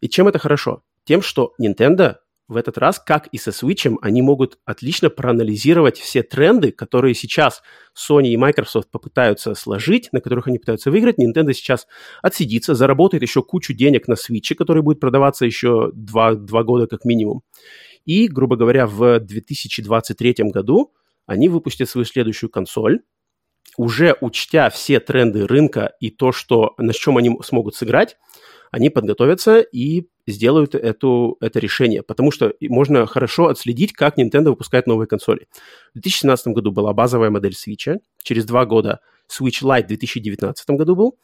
И чем это хорошо? Тем, что Nintendo в этот раз, как и со Switch, они могут отлично проанализировать все тренды, которые сейчас Sony и Microsoft попытаются сложить, на которых они пытаются выиграть. Nintendo сейчас отсидится, заработает еще кучу денег на Switch, который будет продаваться еще два, два года как минимум. И, грубо говоря, в 2023 году они выпустят свою следующую консоль, уже учтя все тренды рынка и то, что, на чем они смогут сыграть, они подготовятся и сделают эту, это решение, потому что можно хорошо отследить, как Nintendo выпускает новые консоли. В 2017 году была базовая модель Switch, через два года Switch Lite в 2019 году был,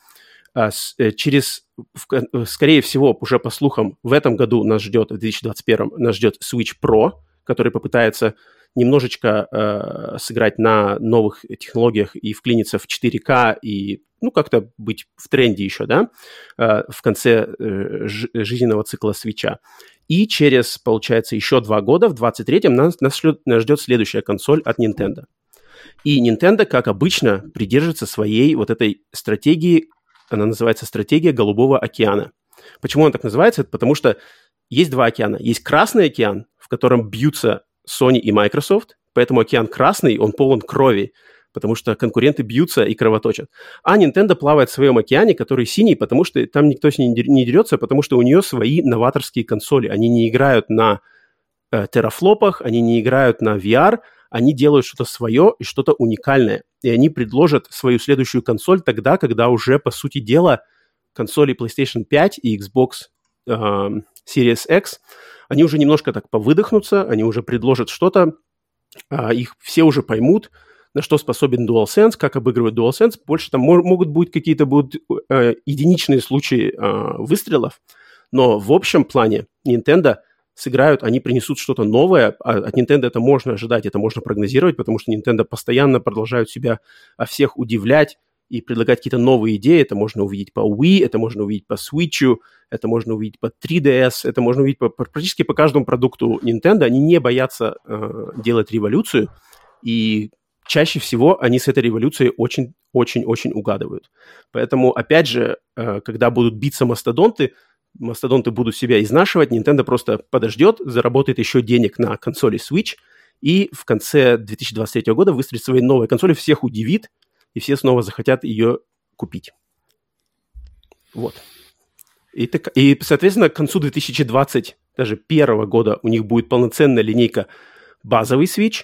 а э, через, э, скорее всего, уже по слухам, в этом году нас ждет, в 2021 нас ждет Switch Pro, который попытается немножечко э, сыграть на новых технологиях и вклиниться в 4К и ну, как-то быть в тренде еще, да, э, в конце э, жизненного цикла свеча. И через, получается, еще два года, в 23-м, нас, нас, ждет следующая консоль от Nintendo. И Nintendo, как обычно, придерживается своей вот этой стратегии, она называется стратегия Голубого океана. Почему она так называется? Потому что есть два океана. Есть Красный океан, в котором бьются Sony и Microsoft, поэтому океан красный, он полон крови, потому что конкуренты бьются и кровоточат. А Nintendo плавает в своем океане, который синий, потому что там никто с ней не дерется, потому что у нее свои новаторские консоли. Они не играют на э, терафлопах, они не играют на VR, они делают что-то свое и что-то уникальное. И они предложат свою следующую консоль тогда, когда уже, по сути дела, консоли PlayStation 5 и Xbox э, Series X, они уже немножко так повыдохнутся, они уже предложат что-то, э, их все уже поймут – на что способен DualSense, как обыгрывает DualSense. Больше там могут быть какие-то будут э, единичные случаи э, выстрелов, но в общем плане Nintendo сыграют, они принесут что-то новое. А от Nintendo это можно ожидать, это можно прогнозировать, потому что Nintendo постоянно продолжают себя всех удивлять и предлагать какие-то новые идеи. Это можно увидеть по Wii, это можно увидеть по Switch, это можно увидеть по 3DS, это можно увидеть по, практически по каждому продукту Nintendo. Они не боятся э, делать революцию, и чаще всего они с этой революцией очень-очень-очень угадывают. Поэтому, опять же, э, когда будут биться мастодонты, мастодонты будут себя изнашивать, Nintendo просто подождет, заработает еще денег на консоли Switch, и в конце 2023 года выставит свои новые консоли, всех удивит, и все снова захотят ее купить. Вот. И, так, и, соответственно, к концу 2020, даже первого года, у них будет полноценная линейка базовый Switch,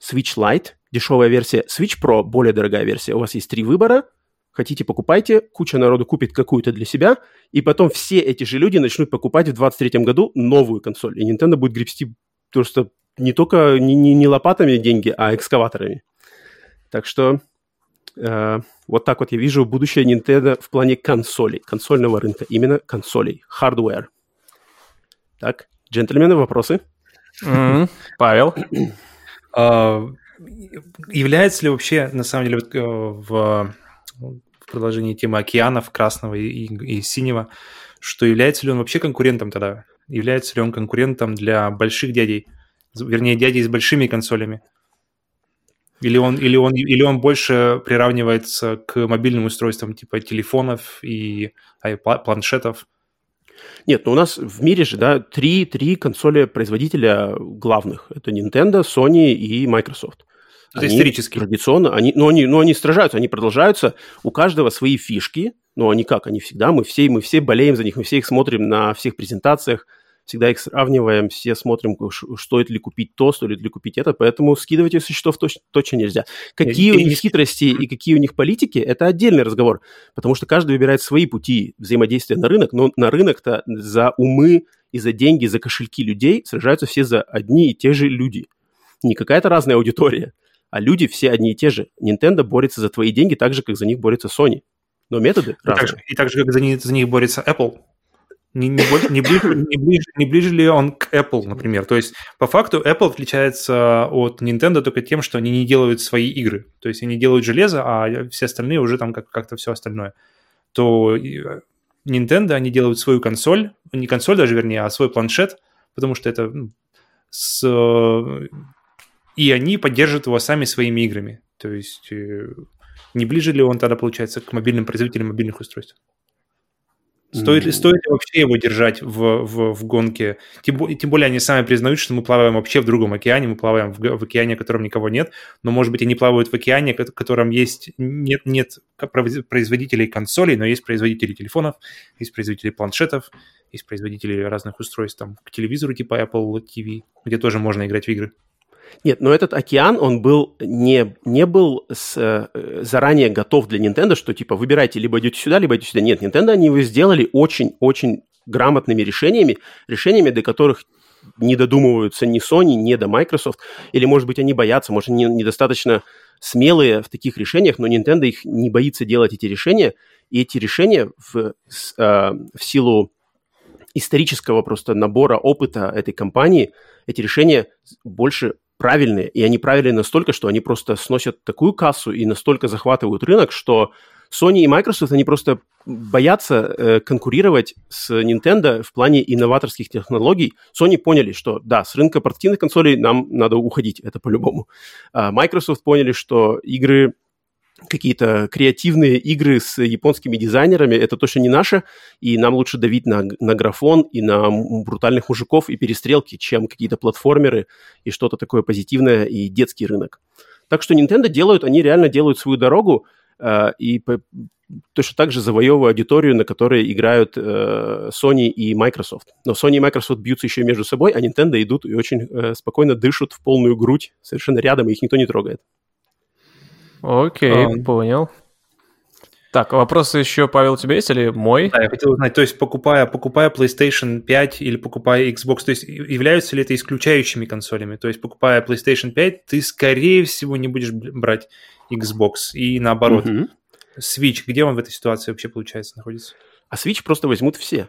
Switch Lite, дешевая версия, Switch Pro, более дорогая версия. У вас есть три выбора, хотите, покупайте, куча народу купит какую-то для себя, и потом все эти же люди начнут покупать в 2023 году новую консоль. И Nintendo будет гребсти просто не только не, не, не лопатами деньги, а экскаваторами. Так что э, вот так вот я вижу будущее Nintendo в плане консолей, консольного рынка, именно консолей, hardware. Так, джентльмены, вопросы? Mm-hmm. Павел? А, является ли вообще, на самом деле, э, в, в продолжении темы океанов красного и, и, и синего, что является ли он вообще конкурентом тогда? Является ли он конкурентом для больших дядей, вернее, дядей с большими консолями? Или он, или, он, или он больше приравнивается к мобильным устройствам типа телефонов и планшетов? Нет, ну у нас в мире же, да, три, три консоли производителя главных. Это Nintendo, Sony и Microsoft. Это они исторически. Традиционно, они, но, они, но они стражаются, они продолжаются. У каждого свои фишки, но они как, они всегда, мы все, мы все болеем за них, мы все их смотрим на всех презентациях, всегда их сравниваем, все смотрим, стоит ли купить то, стоит ли купить это, поэтому скидывать их со счетов точно, точно нельзя. Какие у них хитрости и какие у них политики, это отдельный разговор, потому что каждый выбирает свои пути взаимодействия на рынок, но на рынок-то за умы и за деньги, за кошельки людей сражаются все за одни и те же люди. Не какая-то разная аудитория, а люди все одни и те же. Nintendo борется за твои деньги так же, как за них борется Sony. Но методы и разные. Так же, и так же, как за них, за них борется Apple. Не, не, не, ближе, не, ближе, не ближе ли он к Apple, например? То есть, по факту, Apple отличается от Nintendo только тем, что они не делают свои игры. То есть, они делают железо, а все остальные уже там как- как-то все остальное. То э, Nintendo, они делают свою консоль, не консоль даже, вернее, а свой планшет, потому что это ну, с... И они поддерживают его сами своими играми. То есть, э, не ближе ли он тогда, получается, к мобильным производителям мобильных устройств? Стоит, ли, стоит ли вообще его держать в, в, в гонке? Тем, тем более они сами признают, что мы плаваем вообще в другом океане, мы плаваем в, в океане, в котором никого нет, но, может быть, они плавают в океане, в котором есть нет, нет производителей консолей, но есть производители телефонов, есть производители планшетов, есть производители разных устройств там, к телевизору типа Apple TV, где тоже можно играть в игры. Нет, но этот океан, он был не, не был с, э, заранее готов для Nintendo, что типа выбирайте, либо идете сюда, либо идете сюда. Нет, Nintendo они его сделали очень-очень грамотными решениями, решениями, до которых не додумываются ни Sony, ни до Microsoft, или, может быть, они боятся, может, они недостаточно смелые в таких решениях, но Nintendo их не боится делать эти решения, и эти решения в, с, э, в силу исторического просто набора опыта этой компании, эти решения больше правильные, и они правильные настолько, что они просто сносят такую кассу и настолько захватывают рынок, что Sony и Microsoft, они просто боятся э, конкурировать с Nintendo в плане инноваторских технологий. Sony поняли, что да, с рынка портативных консолей нам надо уходить, это по-любому. А Microsoft поняли, что игры какие-то креативные игры с японскими дизайнерами, это точно не наше, и нам лучше давить на, на графон и на брутальных мужиков и перестрелки, чем какие-то платформеры и что-то такое позитивное и детский рынок. Так что Nintendo делают, они реально делают свою дорогу, э, и по, точно так же завоевывая аудиторию, на которой играют э, Sony и Microsoft. Но Sony и Microsoft бьются еще между собой, а Nintendo идут и очень э, спокойно дышат в полную грудь, совершенно рядом, и их никто не трогает. Окей, um, понял. Так, вопросы еще, Павел, у тебя есть или мой? Да, я хотел узнать, то есть покупая, покупая PlayStation 5 или покупая Xbox, то есть являются ли это исключающими консолями? То есть покупая PlayStation 5, ты, скорее всего, не будешь брать Xbox и наоборот. Mm-hmm. Switch, где он в этой ситуации вообще, получается, находится? А Switch просто возьмут все.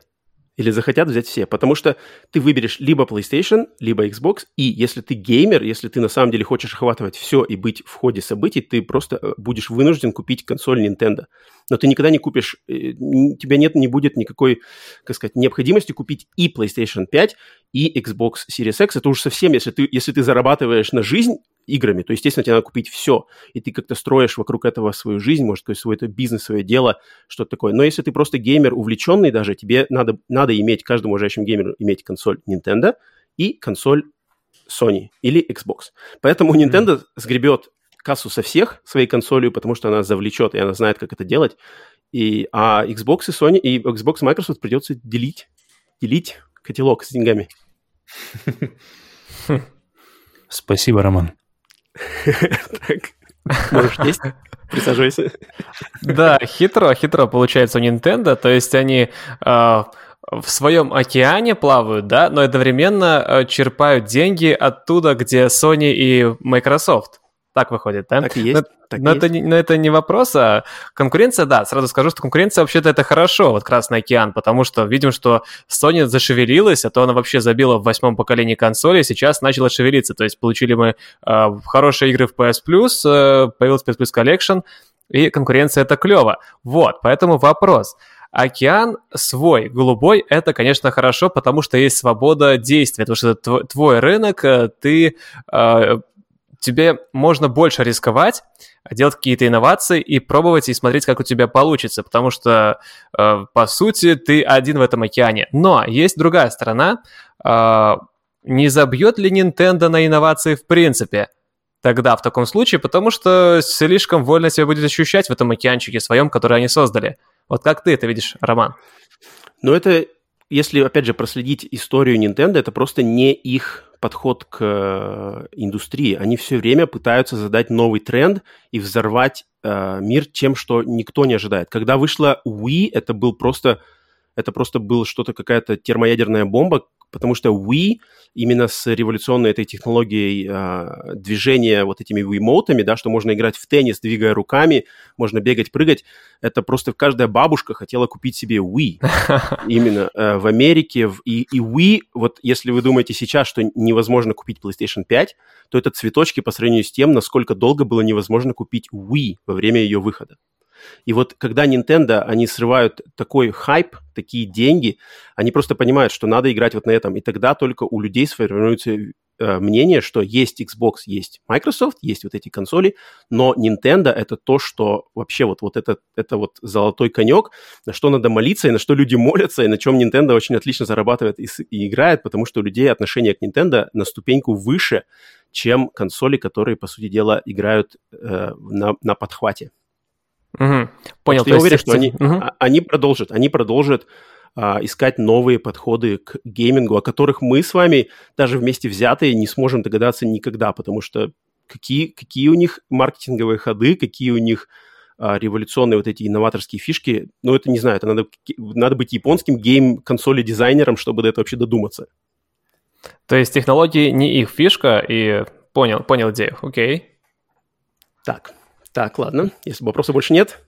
Или захотят взять все. Потому что ты выберешь либо PlayStation, либо Xbox. И если ты геймер, если ты на самом деле хочешь охватывать все и быть в ходе событий, ты просто э, будешь вынужден купить консоль Nintendo. Но ты никогда не купишь, э, тебя нет, не будет никакой, как сказать, необходимости купить и PlayStation 5, и Xbox Series X. Это уже совсем, если ты, если ты зарабатываешь на жизнь, играми, то, естественно, тебе надо купить все, и ты как-то строишь вокруг этого свою жизнь, может, какое свой это бизнес, свое дело, что-то такое. Но если ты просто геймер увлеченный даже, тебе надо, надо иметь, каждому уважающему геймеру иметь консоль Nintendo и консоль Sony или Xbox. Поэтому Nintendo mm-hmm. сгребет кассу со всех своей консолью, потому что она завлечет, и она знает, как это делать. И, а Xbox и Sony, и Xbox и Microsoft придется делить, делить котелок с деньгами. Спасибо, Роман. Так, можешь есть? Присаживайся. Да, хитро, хитро получается у Nintendo. То есть они э, в своем океане плавают, да, но одновременно э, черпают деньги оттуда, где Sony и Microsoft. Так выходит, да? Так и есть. Но, так но, есть. Это, но это не вопрос, а конкуренция, да, сразу скажу, что конкуренция вообще-то это хорошо, вот Красный океан, потому что видим, что Sony зашевелилась, а то она вообще забила в восьмом поколении консоли, сейчас начала шевелиться, то есть получили мы э, хорошие игры в PS Plus, э, появился PS Plus Collection, и конкуренция это клево. Вот, поэтому вопрос. Океан свой, голубой, это, конечно, хорошо, потому что есть свобода действия, потому что это твой рынок, э, ты э, тебе можно больше рисковать, делать какие-то инновации и пробовать и смотреть, как у тебя получится, потому что, э, по сути, ты один в этом океане. Но есть другая сторона. Э, не забьет ли Nintendo на инновации в принципе? Тогда в таком случае, потому что слишком вольно себя будет ощущать в этом океанчике своем, который они создали. Вот как ты это видишь, Роман? Ну, это, если, опять же, проследить историю Nintendo, это просто не их подход к э, индустрии. Они все время пытаются задать новый тренд и взорвать э, мир тем, что никто не ожидает. Когда вышла Wii, это был просто, это просто был что-то какая-то термоядерная бомба, потому что Wii именно с революционной этой технологией э, движения вот этими Wiimote'ами, да, что можно играть в теннис, двигая руками, можно бегать, прыгать, это просто каждая бабушка хотела купить себе Wii. Именно э, в Америке. В, и, и Wii, вот если вы думаете сейчас, что невозможно купить PlayStation 5, то это цветочки по сравнению с тем, насколько долго было невозможно купить Wii во время ее выхода. И вот когда Nintendo, они срывают такой хайп, такие деньги, они просто понимают, что надо играть вот на этом. И тогда только у людей сформируется э, мнение, что есть Xbox, есть Microsoft, есть вот эти консоли, но Nintendo это то, что вообще вот, вот это, это вот золотой конек, на что надо молиться и на что люди молятся, и на чем Nintendo очень отлично зарабатывает и, и играет, потому что у людей отношение к Nintendo на ступеньку выше, чем консоли, которые, по сути дела, играют э, на, на подхвате. Угу. Понял. я уверен, что они, угу. они продолжат, они продолжат а, искать новые подходы к геймингу, о которых мы с вами даже вместе взятые не сможем догадаться никогда, потому что какие, какие у них маркетинговые ходы, какие у них а, революционные вот эти инноваторские фишки, ну, это не знаю, это надо, надо быть японским гейм-консоли дизайнером, чтобы до этого вообще додуматься. То есть технологии не их фишка, и понял, понял идею, окей. Так, так, ладно, если вопросов больше нет.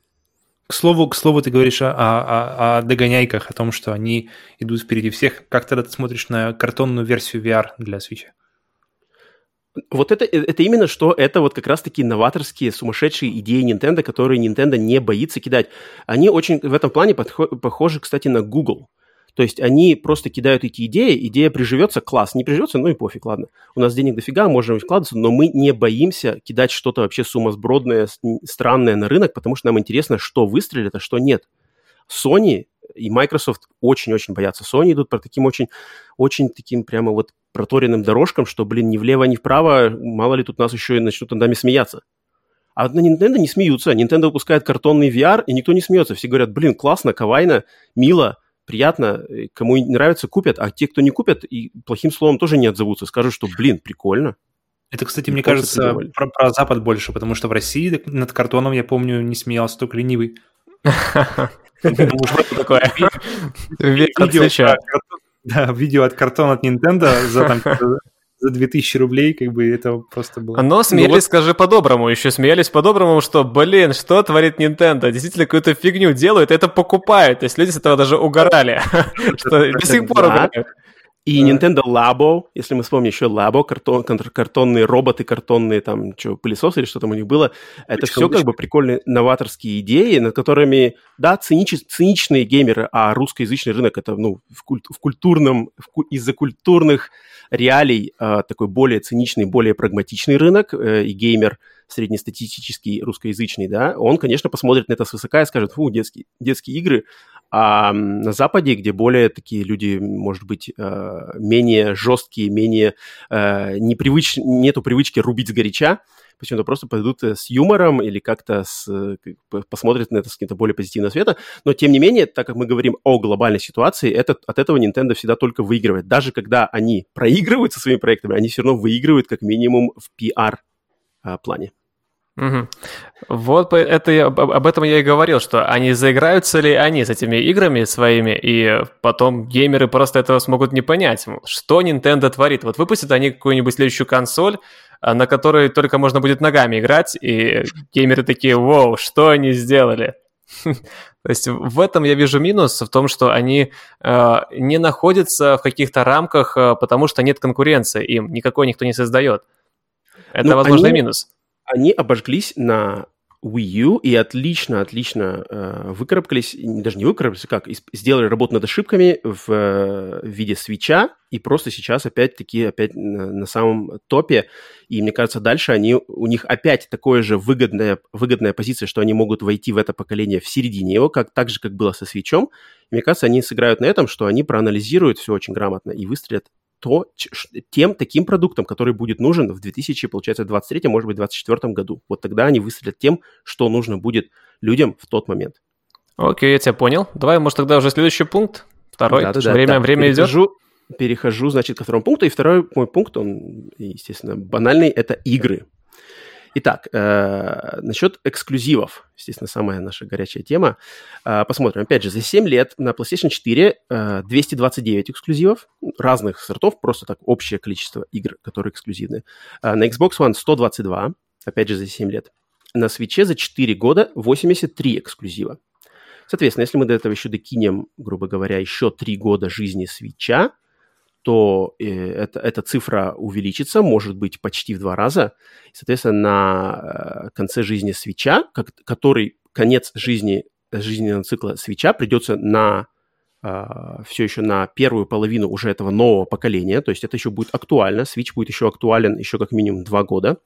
К слову, к слову, ты говоришь о, о, о догоняйках, о том, что они идут впереди всех. Как тогда ты смотришь на картонную версию VR для Switch? Вот это, это именно что, это вот как раз-таки новаторские, сумасшедшие идеи Nintendo, которые Nintendo не боится кидать. Они очень в этом плане похожи, кстати, на Google. То есть они просто кидают эти идеи, идея приживется, класс, не приживется, ну и пофиг, ладно. У нас денег дофига, можем вкладываться, но мы не боимся кидать что-то вообще сумасбродное, странное на рынок, потому что нам интересно, что выстрелит, а что нет. Sony и Microsoft очень-очень боятся. Sony идут по таким очень, очень таким прямо вот проторенным дорожкам, что, блин, ни влево, ни вправо, мало ли тут нас еще и начнут над нами смеяться. А на Nintendo не смеются. Nintendo выпускает картонный VR, и никто не смеется. Все говорят, блин, классно, кавайно, мило, приятно. Кому нравится, купят. А те, кто не купят, и плохим словом тоже не отзовутся. Скажут, что, блин, прикольно. Это, кстати, мне кажется, про, про Запад больше, потому что в России над картоном, я помню, не смеялся только ленивый. Такое. Да, видео от картона от Nintendo за там за 2000 рублей, как бы это просто было... Но смеялись, ну, вот... скажи по-доброму, еще смеялись по-доброму, что, блин, что творит Nintendo? Действительно какую-то фигню делают, это покупают. То есть люди с этого даже угорали, что до сих пор угорают. И да. Nintendo Labo, если мы вспомним еще Labo, картон, картонные роботы, картонные там, что, пылесосы или что там у них было, это все как бы прикольные новаторские идеи, над которыми, да, цинич, циничные геймеры, а русскоязычный рынок это, ну, в, куль, в культурном, в, из-за культурных реалий э, такой более циничный, более прагматичный рынок, э, и геймер среднестатистический русскоязычный, да, он, конечно, посмотрит на это свысока и скажет, фу, детские, детские игры, а на Западе, где более такие люди, может быть, э, менее жесткие, менее э, непривыч... нету привычки рубить сгоряча, почему-то просто пойдут э, с юмором или как-то с, посмотрят на это с каким-то более позитивного света. Но, тем не менее, так как мы говорим о глобальной ситуации, это, от этого Nintendo всегда только выигрывает. Даже когда они проигрывают со своими проектами, они все равно выигрывают как минимум в PR-плане. Угу. Вот это я, об этом я и говорил, что они заиграются ли они с этими играми своими, и потом геймеры просто этого смогут не понять, что Nintendo творит. Вот выпустят они какую-нибудь следующую консоль, а, на которой только можно будет ногами играть, и геймеры такие, вау, что они сделали? То есть в этом я вижу минус, в том, что они э, не находятся в каких-то рамках, э, потому что нет конкуренции, им никакой никто не создает. Это, ну, возможно, они... минус они обожглись на Wii U и отлично, отлично э, выкарабкались, даже не выкарабкались, как, сделали работу над ошибками в, э, в виде свеча, и просто сейчас опять-таки опять на, на самом топе, и мне кажется, дальше они, у них опять такое же выгодная, выгодная позиция, что они могут войти в это поколение в середине его, как, так же, как было со свечом, мне кажется, они сыграют на этом, что они проанализируют все очень грамотно и выстрелят то, тем таким продуктом, который будет нужен в 2000, получается, 23, может быть, 24 году. Вот тогда они выстрелят тем, что нужно будет людям в тот момент. Окей, я тебя понял. Давай, может, тогда уже следующий пункт. Второй. Да, да, да, время, да. время перехожу, идет. Перехожу, значит, ко второму пункту. И второй мой пункт, он, естественно, банальный, это игры. Итак, э, насчет эксклюзивов, естественно, самая наша горячая тема. Э, посмотрим. Опять же, за 7 лет на PlayStation 4 э, 229 эксклюзивов разных сортов, просто так общее количество игр, которые эксклюзивны. Э, на Xbox One 122, опять же, за 7 лет. На Switch за 4 года 83 эксклюзива. Соответственно, если мы до этого еще докинем, грубо говоря, еще 3 года жизни Свеча, то э, это, эта цифра увеличится, может быть, почти в два раза. Соответственно, на э, конце жизни свеча, как, который конец жизни, жизненного цикла свеча придется на э, все еще на первую половину уже этого нового поколения, то есть это еще будет актуально, Switch будет еще актуален еще как минимум два года.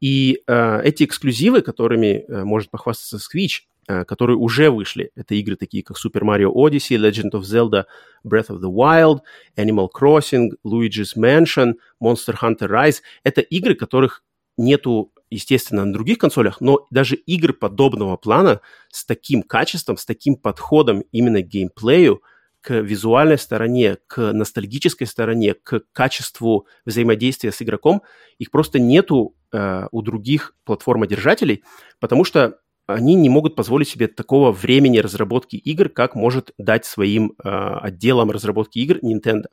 И э, эти эксклюзивы, которыми э, может похвастаться Switch, которые уже вышли. Это игры такие, как Super Mario Odyssey, Legend of Zelda, Breath of the Wild, Animal Crossing, Luigi's Mansion, Monster Hunter Rise. Это игры, которых нету, естественно, на других консолях, но даже игр подобного плана с таким качеством, с таким подходом именно к геймплею, к визуальной стороне, к ностальгической стороне, к качеству взаимодействия с игроком, их просто нету э, у других платформодержателей, потому что они не могут позволить себе такого времени разработки игр, как может дать своим э, отделам разработки игр Nintendo.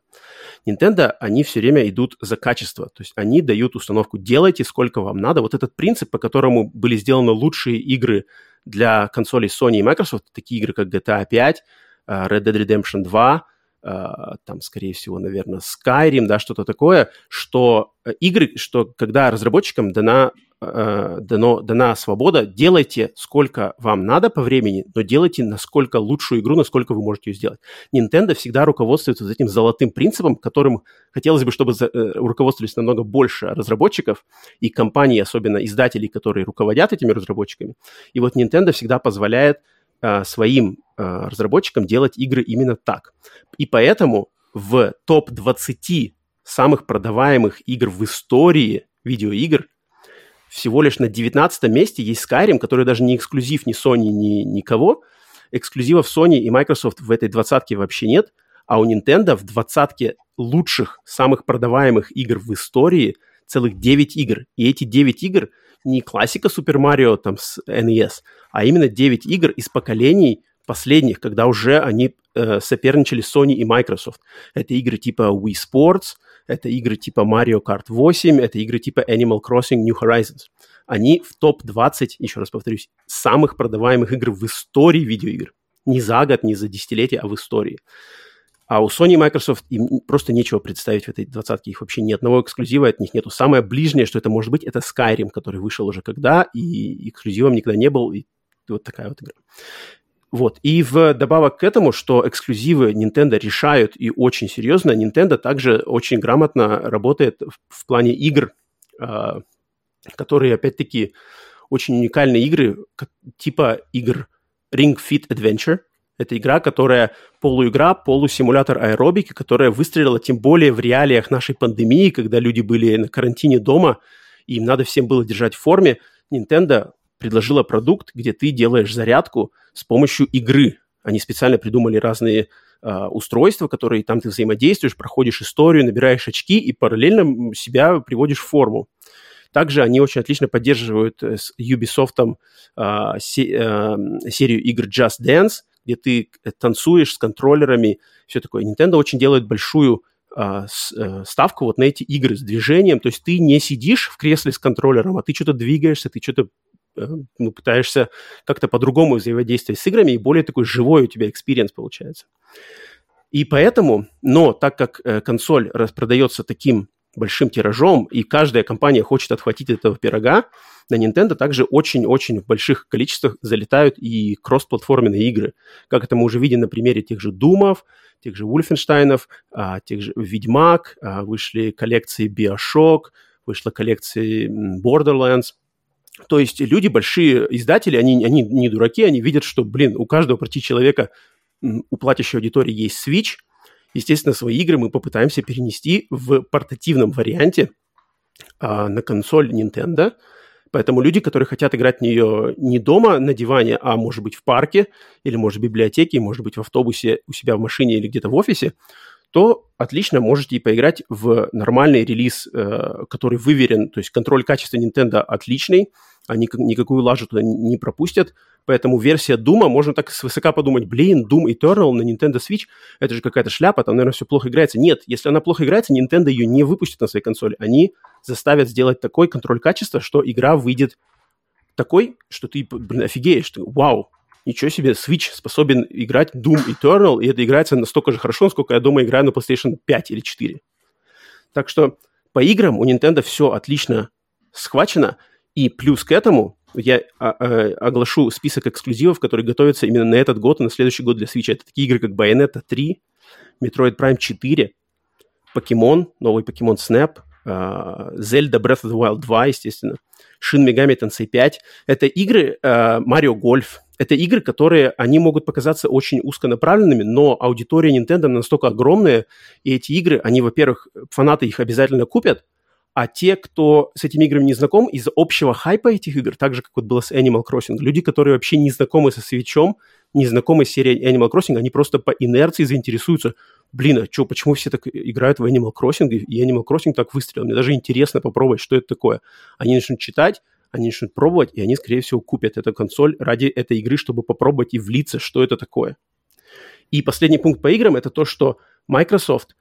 Nintendo, они все время идут за качество, то есть они дают установку «делайте сколько вам надо». Вот этот принцип, по которому были сделаны лучшие игры для консолей Sony и Microsoft, такие игры, как GTA 5, э, Red Dead Redemption 2, э, там, скорее всего, наверное, Skyrim, да, что-то такое, что э, игры, что когда разработчикам дана э, дано, дана свобода, делайте сколько вам надо по времени, но делайте насколько лучшую игру, насколько вы можете ее сделать. Nintendo всегда руководствуется этим золотым принципом, которым хотелось бы, чтобы за, э, руководствовались намного больше разработчиков и компаний, особенно издателей, которые руководят этими разработчиками. И вот Nintendo всегда позволяет э, своим э, разработчикам делать игры именно так. И поэтому в топ-20 самых продаваемых игр в истории видеоигр. Всего лишь на 19 месте есть Skyrim, который даже не эксклюзив ни Sony, ни никого. Эксклюзивов Sony и Microsoft в этой двадцатке вообще нет. А у Nintendo в двадцатке лучших, самых продаваемых игр в истории целых 9 игр. И эти 9 игр не классика Super Mario там с NES, а именно 9 игр из поколений последних, когда уже они э, соперничали Sony и Microsoft. Это игры типа Wii Sports, это игры типа Mario Kart 8, это игры типа Animal Crossing New Horizons. Они в топ-20, еще раз повторюсь, самых продаваемых игр в истории видеоигр. Не за год, не за десятилетие, а в истории. А у Sony и Microsoft им просто нечего представить в этой двадцатке. Их вообще ни одного эксклюзива от них нету. Самое ближнее, что это может быть, это Skyrim, который вышел уже когда, и эксклюзивом никогда не был. И вот такая вот игра. Вот. И в добавок к этому, что эксклюзивы Nintendo решают и очень серьезно, Nintendo также очень грамотно работает в, в плане игр, э, которые, опять-таки, очень уникальные игры, как, типа игр Ring Fit Adventure. Это игра, которая полуигра, полусимулятор аэробики, которая выстрелила тем более в реалиях нашей пандемии, когда люди были на карантине дома, и им надо всем было держать в форме. Nintendo предложила продукт, где ты делаешь зарядку с помощью игры. Они специально придумали разные э, устройства, которые там ты взаимодействуешь, проходишь историю, набираешь очки и параллельно себя приводишь в форму. Также они очень отлично поддерживают э, с Ubisoft э, се, э, серию игр Just Dance, где ты э, танцуешь с контроллерами, все такое. Nintendo очень делает большую э, ставку вот на эти игры с движением, то есть ты не сидишь в кресле с контроллером, а ты что-то двигаешься, ты что-то Э, ну, пытаешься как-то по-другому взаимодействовать с играми, и более такой живой у тебя экспириенс получается. И поэтому, но так как э, консоль распродается таким большим тиражом, и каждая компания хочет отхватить этого пирога, на Nintendo также очень-очень в больших количествах залетают и кроссплатформенные игры. Как это мы уже видим на примере тех же Думов, тех же Wolfenstein'ов, а, тех же Ведьмак, а, вышли коллекции Bioshock, вышла коллекция Borderlands – то есть люди, большие издатели, они, они не дураки, они видят, что, блин, у каждого почти человека, у платящей аудитории есть Switch. Естественно, свои игры мы попытаемся перенести в портативном варианте а, на консоль Nintendo. Поэтому люди, которые хотят играть в нее не дома на диване, а может быть в парке, или может в библиотеке, может быть в автобусе у себя в машине или где-то в офисе, то отлично можете и поиграть в нормальный релиз, э, который выверен, то есть контроль качества Nintendo отличный, они никакую лажу туда не пропустят, поэтому версия Doom, можно так свысока подумать, блин, Doom Eternal на Nintendo Switch, это же какая-то шляпа, там, наверное, все плохо играется. Нет, если она плохо играется, Nintendo ее не выпустит на своей консоли, они заставят сделать такой контроль качества, что игра выйдет такой, что ты, блин, офигеешь, ты, вау, ничего себе, Switch способен играть Doom Eternal, и это играется настолько же хорошо, насколько я дома играю на PlayStation 5 или 4. Так что по играм у Nintendo все отлично схвачено, и плюс к этому я а, а, оглашу список эксклюзивов, которые готовятся именно на этот год и на следующий год для Switch. Это такие игры, как Bayonetta 3, Metroid Prime 4, Pokemon, новый Pokemon Snap, uh, Zelda Breath of the Wild 2, естественно, Shin Megami Tensei 5. Это игры Mario Golf, это игры, которые, они могут показаться очень узконаправленными, но аудитория Nintendo настолько огромная, и эти игры, они, во-первых, фанаты их обязательно купят, а те, кто с этими играми не знаком, из-за общего хайпа этих игр, так же, как вот было с Animal Crossing, люди, которые вообще не знакомы со свечом, не знакомы с серией Animal Crossing, они просто по инерции заинтересуются. Блин, а что, почему все так играют в Animal Crossing, и Animal Crossing так выстрелил? Мне даже интересно попробовать, что это такое. Они начнут читать, они начнут пробовать, и они, скорее всего, купят эту консоль ради этой игры, чтобы попробовать и влиться, что это такое. И последний пункт по играм – это то, что Microsoft,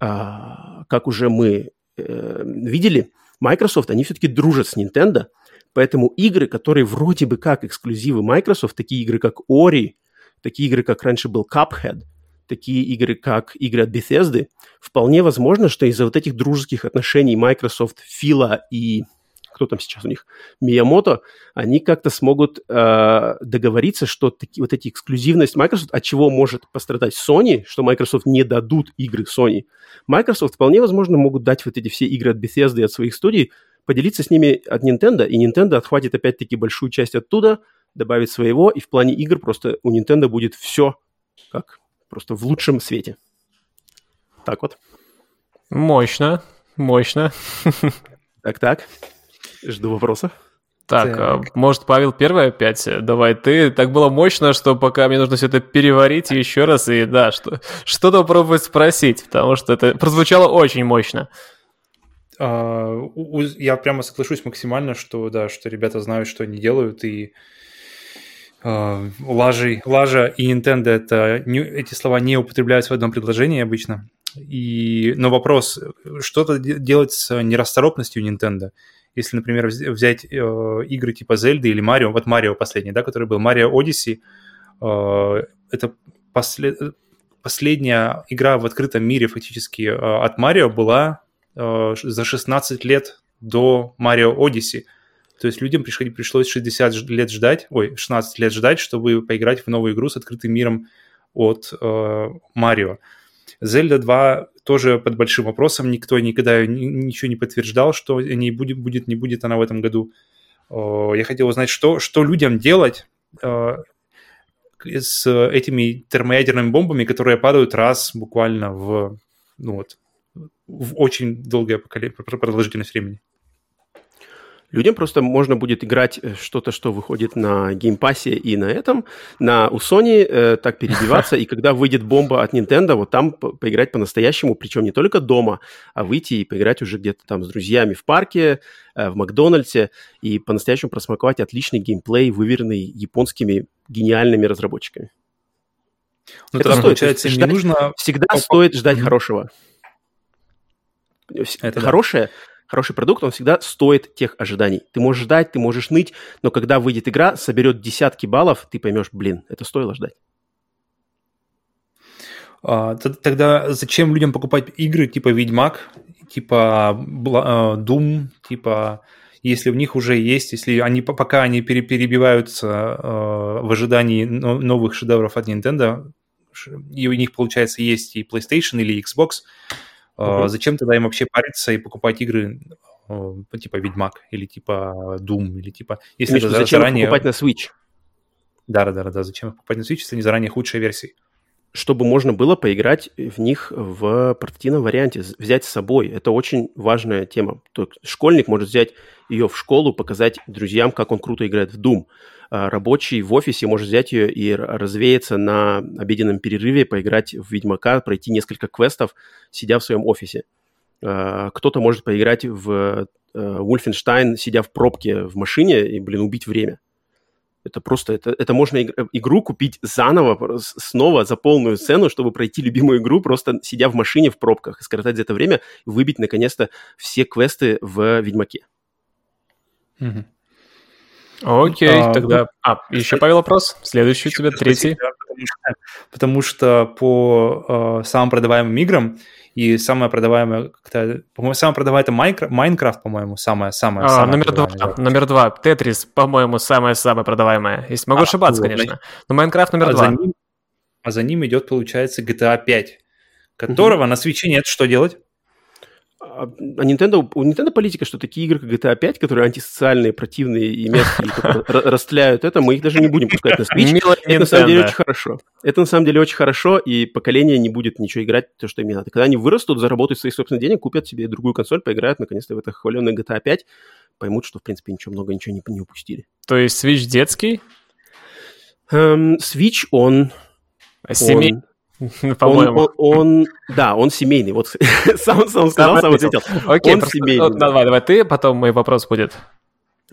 а, как уже мы э, видели, Microsoft, они все-таки дружат с Nintendo, поэтому игры, которые вроде бы как эксклюзивы Microsoft, такие игры, как Ori, такие игры, как раньше был Cuphead, такие игры, как игры от Bethesda, вполне возможно, что из-за вот этих дружеских отношений Microsoft, Фила и кто там сейчас у них, Миямото, они как-то смогут э, договориться, что таки, вот эти эксклюзивность Microsoft, от чего может пострадать Sony, что Microsoft не дадут игры Sony. Microsoft вполне возможно могут дать вот эти все игры от Bethesda и от своих студий, поделиться с ними от Nintendo, и Nintendo отхватит опять-таки большую часть оттуда, добавит своего, и в плане игр просто у Nintendo будет все как просто в лучшем свете. Так вот. Мощно, мощно. Так-так, жду вопросов. Так, так. А, может, Павел первый опять? Давай ты. Так было мощно, что пока мне нужно все это переварить еще раз, и да, что, что-то попробовать спросить, потому что это прозвучало очень мощно. А, я прямо соглашусь максимально, что да, что ребята знают, что они делают, и Uh, лажи, лажа и Nintendo это не, эти слова не употребляются в одном предложении обычно. И, но вопрос, что-то делать с нерасторопностью Nintendo? Если, например, взять э, игры типа Зельды или Марио, вот Марио последний, да, который был Марио Odyssey, э, это послед... последняя игра в открытом мире фактически э, от Марио была за 16 лет до Марио Odyssey. То есть людям пришлось 60 лет ждать, ой, 16 лет ждать, чтобы поиграть в новую игру с открытым миром от э, Марио. Зельда 2 тоже под большим вопросом, никто никогда ничего не подтверждал, что не будет, будет, не будет она в этом году. Я хотел узнать, что, что людям делать э, с этими термоядерными бомбами, которые падают раз буквально в, ну вот, в очень долгое продолжительность времени. Людям просто можно будет играть э, что-то, что выходит на геймпассе и на этом, на у Sony, э, так перебиваться, и когда выйдет бомба от Nintendo, вот там по поиграть по-настоящему, причем не только дома, а выйти и поиграть уже где-то там с друзьями в парке, э, в Макдональдсе, и по-настоящему просмаковать отличный геймплей, выверенный японскими гениальными разработчиками. Ну, это стоит. Получается, ждать, не нужно... Всегда стоит ждать хорошего. Это хорошее... Да хороший продукт, он всегда стоит тех ожиданий. Ты можешь ждать, ты можешь ныть, но когда выйдет игра, соберет десятки баллов, ты поймешь, блин, это стоило ждать. А, тогда зачем людям покупать игры типа Ведьмак, типа Doom, типа если у них уже есть, если они пока они перебиваются э, в ожидании новых шедевров от Nintendo, и у них, получается, есть и PlayStation или Xbox, Uh-huh. Зачем тогда им вообще париться и покупать игры э, типа Ведьмак или типа Doom или типа... Если Миш, зачем заранее... покупать на Switch? Да, да, да, да. Зачем покупать на Switch, если не заранее худшая версия? Чтобы можно было поиграть в них в портативном варианте, взять с собой. Это очень важная тема. То школьник может взять ее в школу, показать друзьям, как он круто играет в Doom. А, рабочий в офисе может взять ее и развеяться на обеденном перерыве, поиграть в Ведьмака, пройти несколько квестов, сидя в своем офисе. А, кто-то может поиграть в Wolfenstein, сидя в пробке в машине и, блин, убить время. Это просто, это, это можно игру купить заново, снова за полную цену, чтобы пройти любимую игру, просто сидя в машине в пробках и скоротать за это время, и выбить, наконец-то, все квесты в Ведьмаке. Mm-hmm. Окей, а, тогда... А, еще, Павел, вопрос? Следующий у тебя, третий. Потому что, потому что по э, самым продаваемым играм и самая продаваемая, по-моему, самая продаваемая это Майнкрафт, Майнкрафт, по-моему, самая самая. А, самая номер два, номер два, Тетрис, по-моему, самая самая продаваемая. Если могу а, ошибаться, вот, конечно. Но Майнкрафт номер а два. За ним, а за ним идет, получается, GTA 5, которого угу. на свече нет. Что делать? А, а Nintendo, у Nintendo политика, что такие игры, как GTA 5, которые антисоциальные, противные и мерзкие, расстреляют это, мы их даже не будем пускать на Switch. Это на самом деле очень хорошо. Это на самом деле очень хорошо, и поколение не будет ничего играть, то, что им не надо. Когда они вырастут, заработают свои собственные денег, купят себе другую консоль, поиграют наконец-то в это хваленное GTA 5, поймут, что, в принципе, ничего много, ничего не, не упустили. То есть Switch детский? Эм, Switch, он... Семей... По-моему. Он, он, он, да, он семейный. Вот сам, сам сказал, сам ответил. Окей, он семейный. Давай, давай ты, потом мой вопрос будет.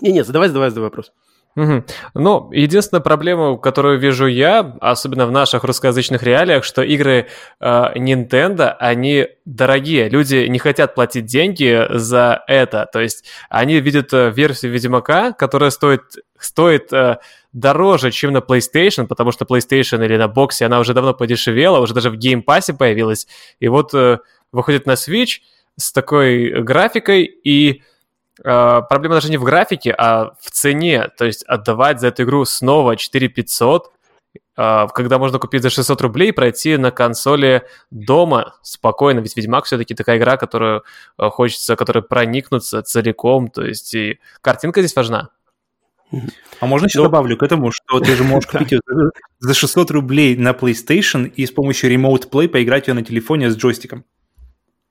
Не-не, задавай, задавай, задавай вопрос. Угу. Ну, единственная проблема, которую вижу я, особенно в наших русскоязычных реалиях, что игры э, Nintendo, они дорогие. Люди не хотят платить деньги за это. То есть они видят э, версию Ведьмака, которая стоит, стоит э, дороже, чем на PlayStation, потому что PlayStation или на боксе она уже давно подешевела, уже даже в Game Pass появилась. И вот э, выходит на Switch с такой графикой и проблема даже не в графике, а в цене. То есть отдавать за эту игру снова 4500, uh, когда можно купить за 600 рублей и пройти на консоли дома спокойно. Ведь Ведьмак все-таки такая игра, которую uh, хочется, которой проникнуться целиком. То есть и картинка здесь важна. А можно еще Но... добавлю к этому, что ты же можешь купить за 600 рублей на PlayStation и с помощью Remote Play поиграть ее на телефоне с джойстиком.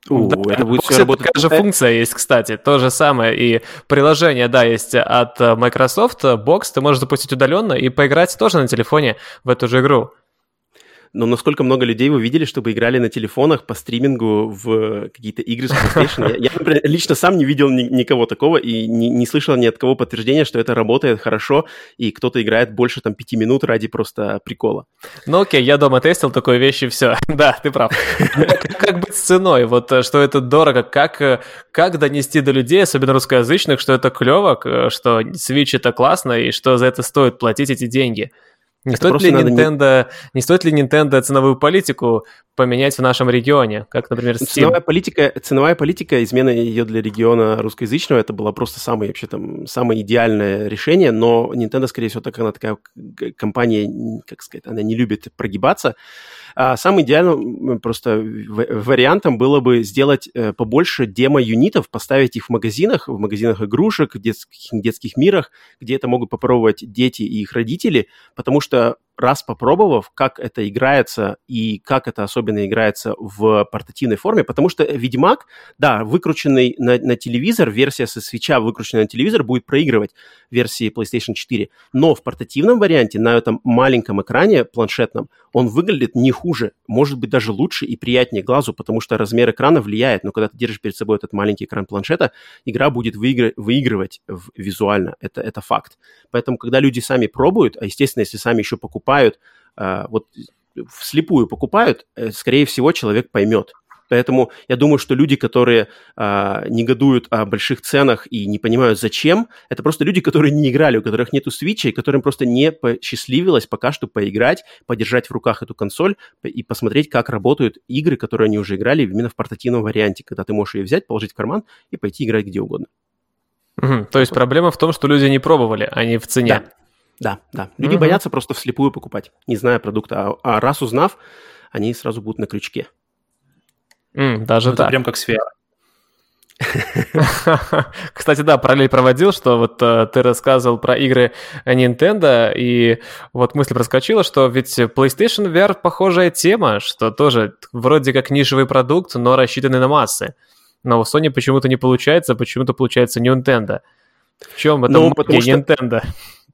У, да, это будет все работать. Такая же функция есть, кстати, то же самое. И приложение, да, есть от Microsoft, Box, ты можешь запустить удаленно и поиграть тоже на телефоне в эту же игру но насколько много людей вы видели, чтобы играли на телефонах по стримингу в какие-то игры с PlayStation? Я, я например, лично сам не видел ни, никого такого и не, не слышал ни от кого подтверждения, что это работает хорошо, и кто-то играет больше там пяти минут ради просто прикола. Ну окей, я дома тестил такое вещи, все. да, ты прав. Как быть с ценой? Вот э, что это дорого, как, э, как донести до людей, особенно русскоязычных, что это клево, что Switch это классно, и что за это стоит платить эти деньги? Не стоит, ли Nintendo, не... не стоит ли Nintendo ценовую политику поменять в нашем регионе, как, например, Steam? Ценовая политика, ценовая политика, измена ее для региона русскоязычного, это было просто самое, вообще там, самое идеальное решение, но Nintendo, скорее всего, так она такая компания, как сказать, она не любит прогибаться, а самым идеальным просто вариантом было бы сделать э, побольше демо-юнитов, поставить их в магазинах, в магазинах игрушек, в детских, детских мирах, где это могут попробовать дети и их родители, потому что раз попробовав, как это играется и как это особенно играется в портативной форме, потому что Ведьмак, да, выкрученный на, на телевизор, версия со свеча, выкрученная на телевизор, будет проигрывать версии PlayStation 4, но в портативном варианте, на этом маленьком экране планшетном, он выглядит не хуже, может быть даже лучше и приятнее глазу, потому что размер экрана влияет, но когда ты держишь перед собой этот маленький экран планшета, игра будет выигр... выигрывать визуально, это, это факт. Поэтому, когда люди сами пробуют, а, естественно, если сами еще покупают, а, вот вслепую покупают, э, скорее всего, человек поймет. Поэтому я думаю, что люди, которые а, негодуют о больших ценах и не понимают зачем, это просто люди, которые не играли, у которых нету свитча, и которым просто не посчастливилось пока что поиграть, подержать в руках эту консоль и посмотреть, как работают игры, которые они уже играли именно в портативном варианте, когда ты можешь ее взять, положить в карман и пойти играть где угодно. Угу, то есть проблема в том, что люди не пробовали, а не в цене. Да, да. да. Люди угу. боятся просто вслепую покупать, не зная продукта, а, а раз узнав, они сразу будут на крючке. Mm, даже ну, так. Это прям как сфера. Кстати, да, параллель проводил, что вот uh, ты рассказывал про игры Nintendo, и вот мысль проскочила, что ведь PlayStation VR похожая тема, что тоже вроде как нишевый продукт, но рассчитанный на массы. Но у Sony почему-то не получается, почему-то получается Nintendo. В чем это ну, Nintendo?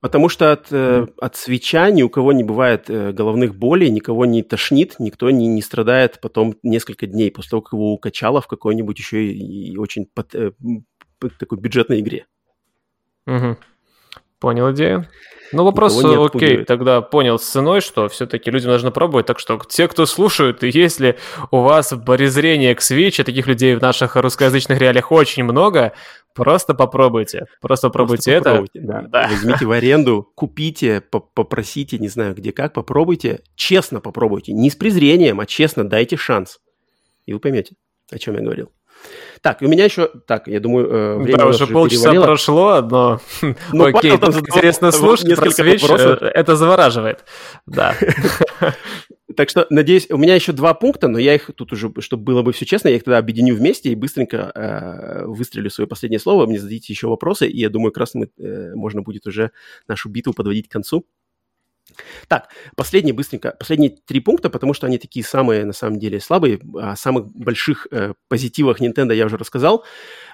Потому что от, э, от свеча ни у кого не бывает э, головных болей, никого не тошнит, никто не, не страдает потом несколько дней после того, как его укачало в какой-нибудь еще и, и очень под, э, такой бюджетной игре. Угу. Понял идею. Ну, вопрос, окей, тогда понял с ценой, что все-таки людям нужно пробовать. Так что те, кто слушают, и если у вас презрение к Switch, таких людей в наших русскоязычных реалиях очень много, просто попробуйте. Просто попробуйте это. Попробуйте, да. Да. Возьмите в аренду, купите, попросите, не знаю где как, попробуйте. Честно попробуйте. Не с презрением, а честно дайте шанс. И вы поймете, о чем я говорил. Так, у меня еще... Так, я думаю, э, время Да, уже полчаса перевалило. прошло, но... Ну, Окей, там интересно слушать свеч, э, это завораживает. Да. Так что, надеюсь, у меня еще два пункта, но я их тут уже, чтобы было бы все честно, я их тогда объединю вместе и быстренько э, выстрелю свое последнее слово. Мне зададите еще вопросы, и я думаю, как раз мы, э, можно будет уже нашу битву подводить к концу. Так, последние быстренько, последние три пункта, потому что они такие самые, на самом деле, слабые. О самых больших э, позитивах Nintendo я уже рассказал.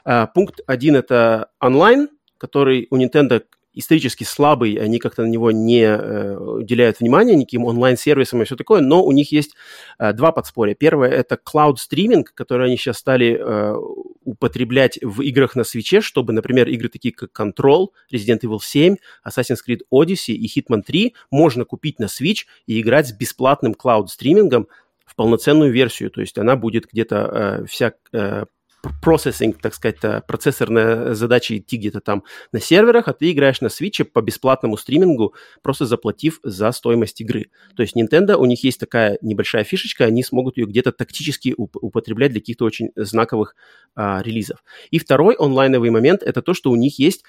Э, пункт один – это онлайн, который у Nintendo исторически слабый, они как-то на него не э, уделяют внимания никаким онлайн-сервисам и все такое, но у них есть э, два подспорья. Первое – это cloud-стриминг, который они сейчас стали э, употреблять в играх на свече, чтобы, например, игры такие как Control, Resident Evil 7, Assassin's Creed Odyssey и Hitman 3 можно купить на Switch и играть с бесплатным cloud-стримингом в полноценную версию, то есть она будет где-то э, вся э, процессинг, так сказать, э, процессорная задача идти где-то там на серверах, а ты играешь на свитче по бесплатному стримингу, просто заплатив за стоимость игры. То есть Nintendo, у них есть такая небольшая фишечка, они смогут ее где-то тактически уп- употреблять для каких-то очень знаковых а, релизов. И второй онлайновый момент, это то, что у них есть,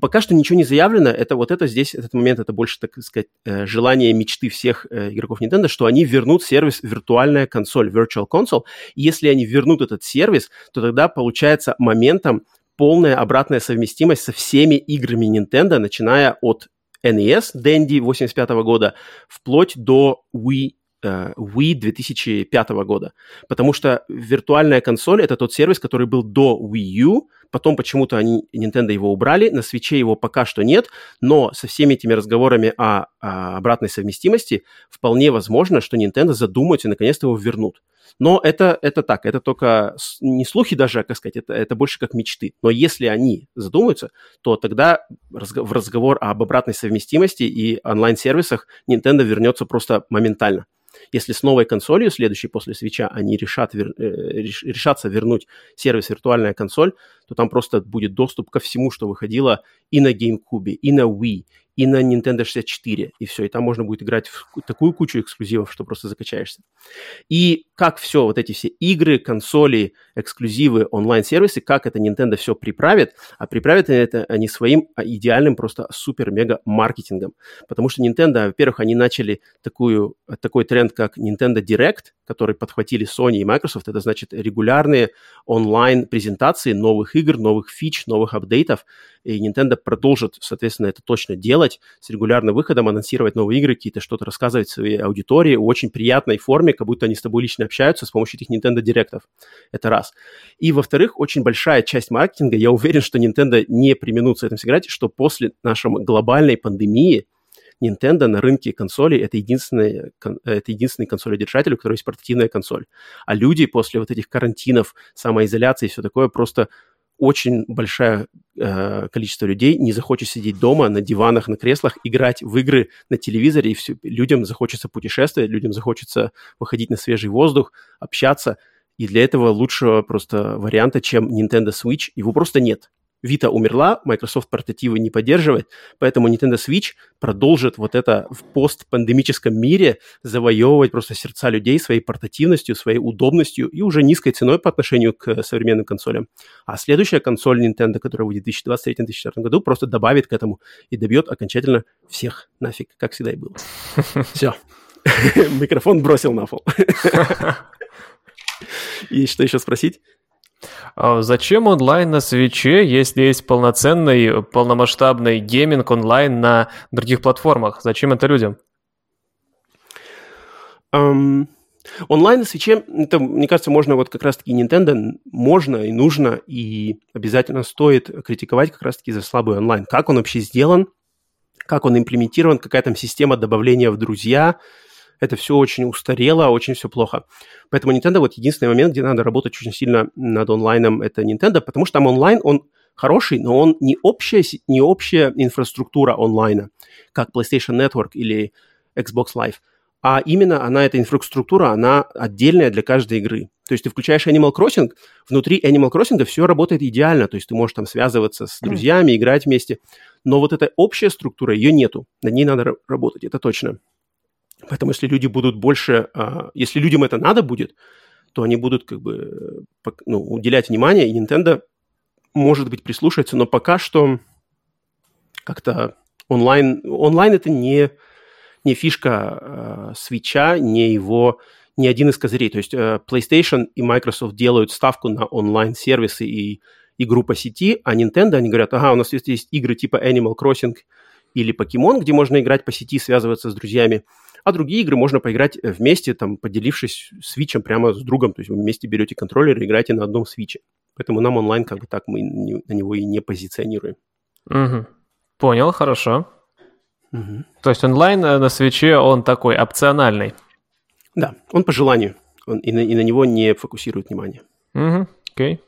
пока что ничего не заявлено, это вот это здесь, этот момент, это больше, так сказать, э, желание мечты всех э, игроков Nintendo, что они вернут сервис виртуальная консоль, Virtual Console. И если они вернут этот сервис, то тогда тогда получается моментом полная обратная совместимость со всеми играми Nintendo, начиная от NES Dendy 85 года, вплоть до Wii э, Wii 2005 года. Потому что виртуальная консоль — это тот сервис, который был до Wii U, потом почему-то они, Nintendo его убрали, на свече его пока что нет, но со всеми этими разговорами о, о обратной совместимости вполне возможно, что Nintendo задумаются и наконец-то его вернут. Но это, это так, это только не слухи даже, а, как сказать, это, это больше как мечты. Но если они задумаются, то тогда в разговор об обратной совместимости и онлайн-сервисах Nintendo вернется просто моментально. Если с новой консолью, следующей после свеча, они решат вер, э, решатся вернуть сервис виртуальная консоль, то там просто будет доступ ко всему, что выходило и на GameCube, и на Wii, и на Nintendo 64, и все, и там можно будет играть в такую кучу эксклюзивов, что просто закачаешься. И как все, вот эти все игры, консоли, эксклюзивы, онлайн-сервисы, как это Nintendo все приправит, а приправят это они своим а, идеальным просто супер-мега-маркетингом. Потому что Nintendo, во-первых, они начали такую, такой тренд, как Nintendo Direct, который подхватили Sony и Microsoft, это значит регулярные онлайн-презентации новых игр, новых фич, новых апдейтов, и Nintendo продолжит, соответственно, это точно делать, с регулярным выходом анонсировать новые игры, какие-то что-то рассказывать своей аудитории в очень приятной форме, как будто они с тобой лично общаются с помощью этих Nintendo Директов. Это раз. И, во-вторых, очень большая часть маркетинга, я уверен, что Nintendo не применут с этим сыграть, что после нашей глобальной пандемии Nintendo на рынке консолей это единственный, это единственный консоледержатель, у которого есть портативная консоль. А люди после вот этих карантинов, самоизоляции и все такое просто очень большое э, количество людей не захочет сидеть дома на диванах, на креслах, играть в игры на телевизоре, и все, людям захочется путешествовать, людям захочется выходить на свежий воздух, общаться, и для этого лучшего просто варианта, чем Nintendo Switch, его просто нет. Vita умерла, Microsoft портативы не поддерживает, поэтому Nintendo Switch продолжит вот это в постпандемическом мире завоевывать просто сердца людей своей портативностью, своей удобностью и уже низкой ценой по отношению к современным консолям. А следующая консоль Nintendo, которая выйдет в 2023-2024 году, просто добавит к этому и добьет окончательно всех нафиг, как всегда и было. Все. Микрофон бросил на пол. И что еще спросить? А зачем онлайн на свече, если есть полноценный, полномасштабный гейминг онлайн на других платформах? Зачем это людям? Um, онлайн на свече, это, мне кажется, можно вот как раз-таки Nintendo можно и нужно, и обязательно стоит критиковать как раз-таки за слабый онлайн. Как он вообще сделан, как он имплементирован, какая там система добавления в друзья – это все очень устарело, очень все плохо. Поэтому Nintendo вот единственный момент, где надо работать очень сильно над онлайном, это Nintendo, потому что там онлайн, он хороший, но он не общая, не общая инфраструктура онлайна, как PlayStation Network или Xbox Live, а именно она, эта инфраструктура, она отдельная для каждой игры. То есть ты включаешь Animal Crossing, внутри Animal Crossing все работает идеально, то есть ты можешь там связываться с друзьями, играть вместе, но вот эта общая структура, ее нету, над ней надо работать, это точно. Поэтому если люди будут больше, а, если людям это надо будет, то они будут как бы ну, уделять внимание, и Nintendo, может быть, прислушается, но пока что как-то онлайн, онлайн это не, не фишка свеча, не его, не один из козырей. То есть э, PlayStation и Microsoft делают ставку на онлайн-сервисы и игру по сети, а Nintendo, они говорят, ага, у нас есть, есть игры типа Animal Crossing или Pokemon, где можно играть по сети, связываться с друзьями, а другие игры можно поиграть э, вместе, там, поделившись свичем прямо с другом, то есть вы вместе берете контроллер и играете на одном свиче. Поэтому нам онлайн как бы так мы не, на него и не позиционируем. Угу. Понял, хорошо. Угу. То есть онлайн э, на свече он такой опциональный. Да, он по желанию. Он, и, на, и на него не фокусирует внимание. Угу, окей.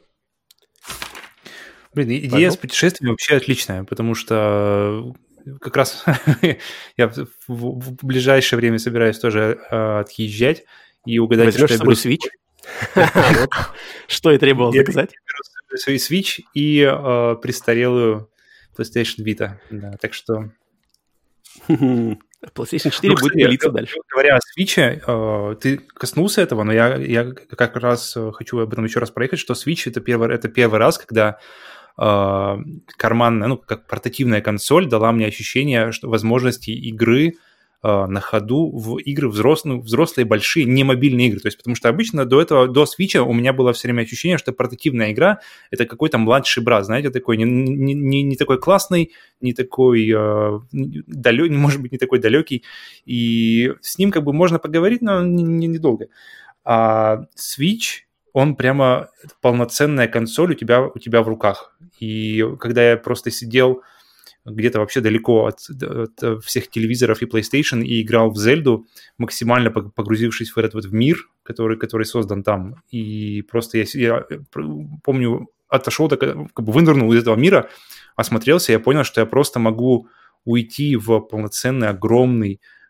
Блин, идея Пойдем? с путешествиями вообще отличная, потому что как раз я в, в, в ближайшее время собираюсь тоже э, отъезжать и угадать, Возьмешь что я беру. Switch? Что и требовалось доказать? Я свой Switch и э, престарелую PlayStation Vita. Так что... PlayStation 4 ну, будет пилиться дальше. Говоря о Switch, э, ты коснулся этого, но я, я как раз хочу об этом еще раз проехать, что Switch это первый, это первый раз, когда э, карманная, ну, как портативная консоль дала мне ощущение что возможности игры э, на ходу в игры взрослые, взрослые большие, не мобильные игры. То есть, потому что обычно до этого, до Switch у меня было все время ощущение, что портативная игра — это какой-то младший брат, знаете, такой не, не, не, не такой классный, не такой э, далекий, может быть, не такой далекий, и с ним как бы можно поговорить, но недолго. Не, не а Switch он прямо полноценная консоль у тебя, у тебя в руках. И когда я просто сидел где-то вообще далеко от, от всех телевизоров и PlayStation и играл в Зельду, максимально погрузившись в этот вот мир, который, который создан там. И просто я, я помню, отошел, так, как бы вынырнул из этого мира, осмотрелся, я понял, что я просто могу уйти в полноценный, огромный Э,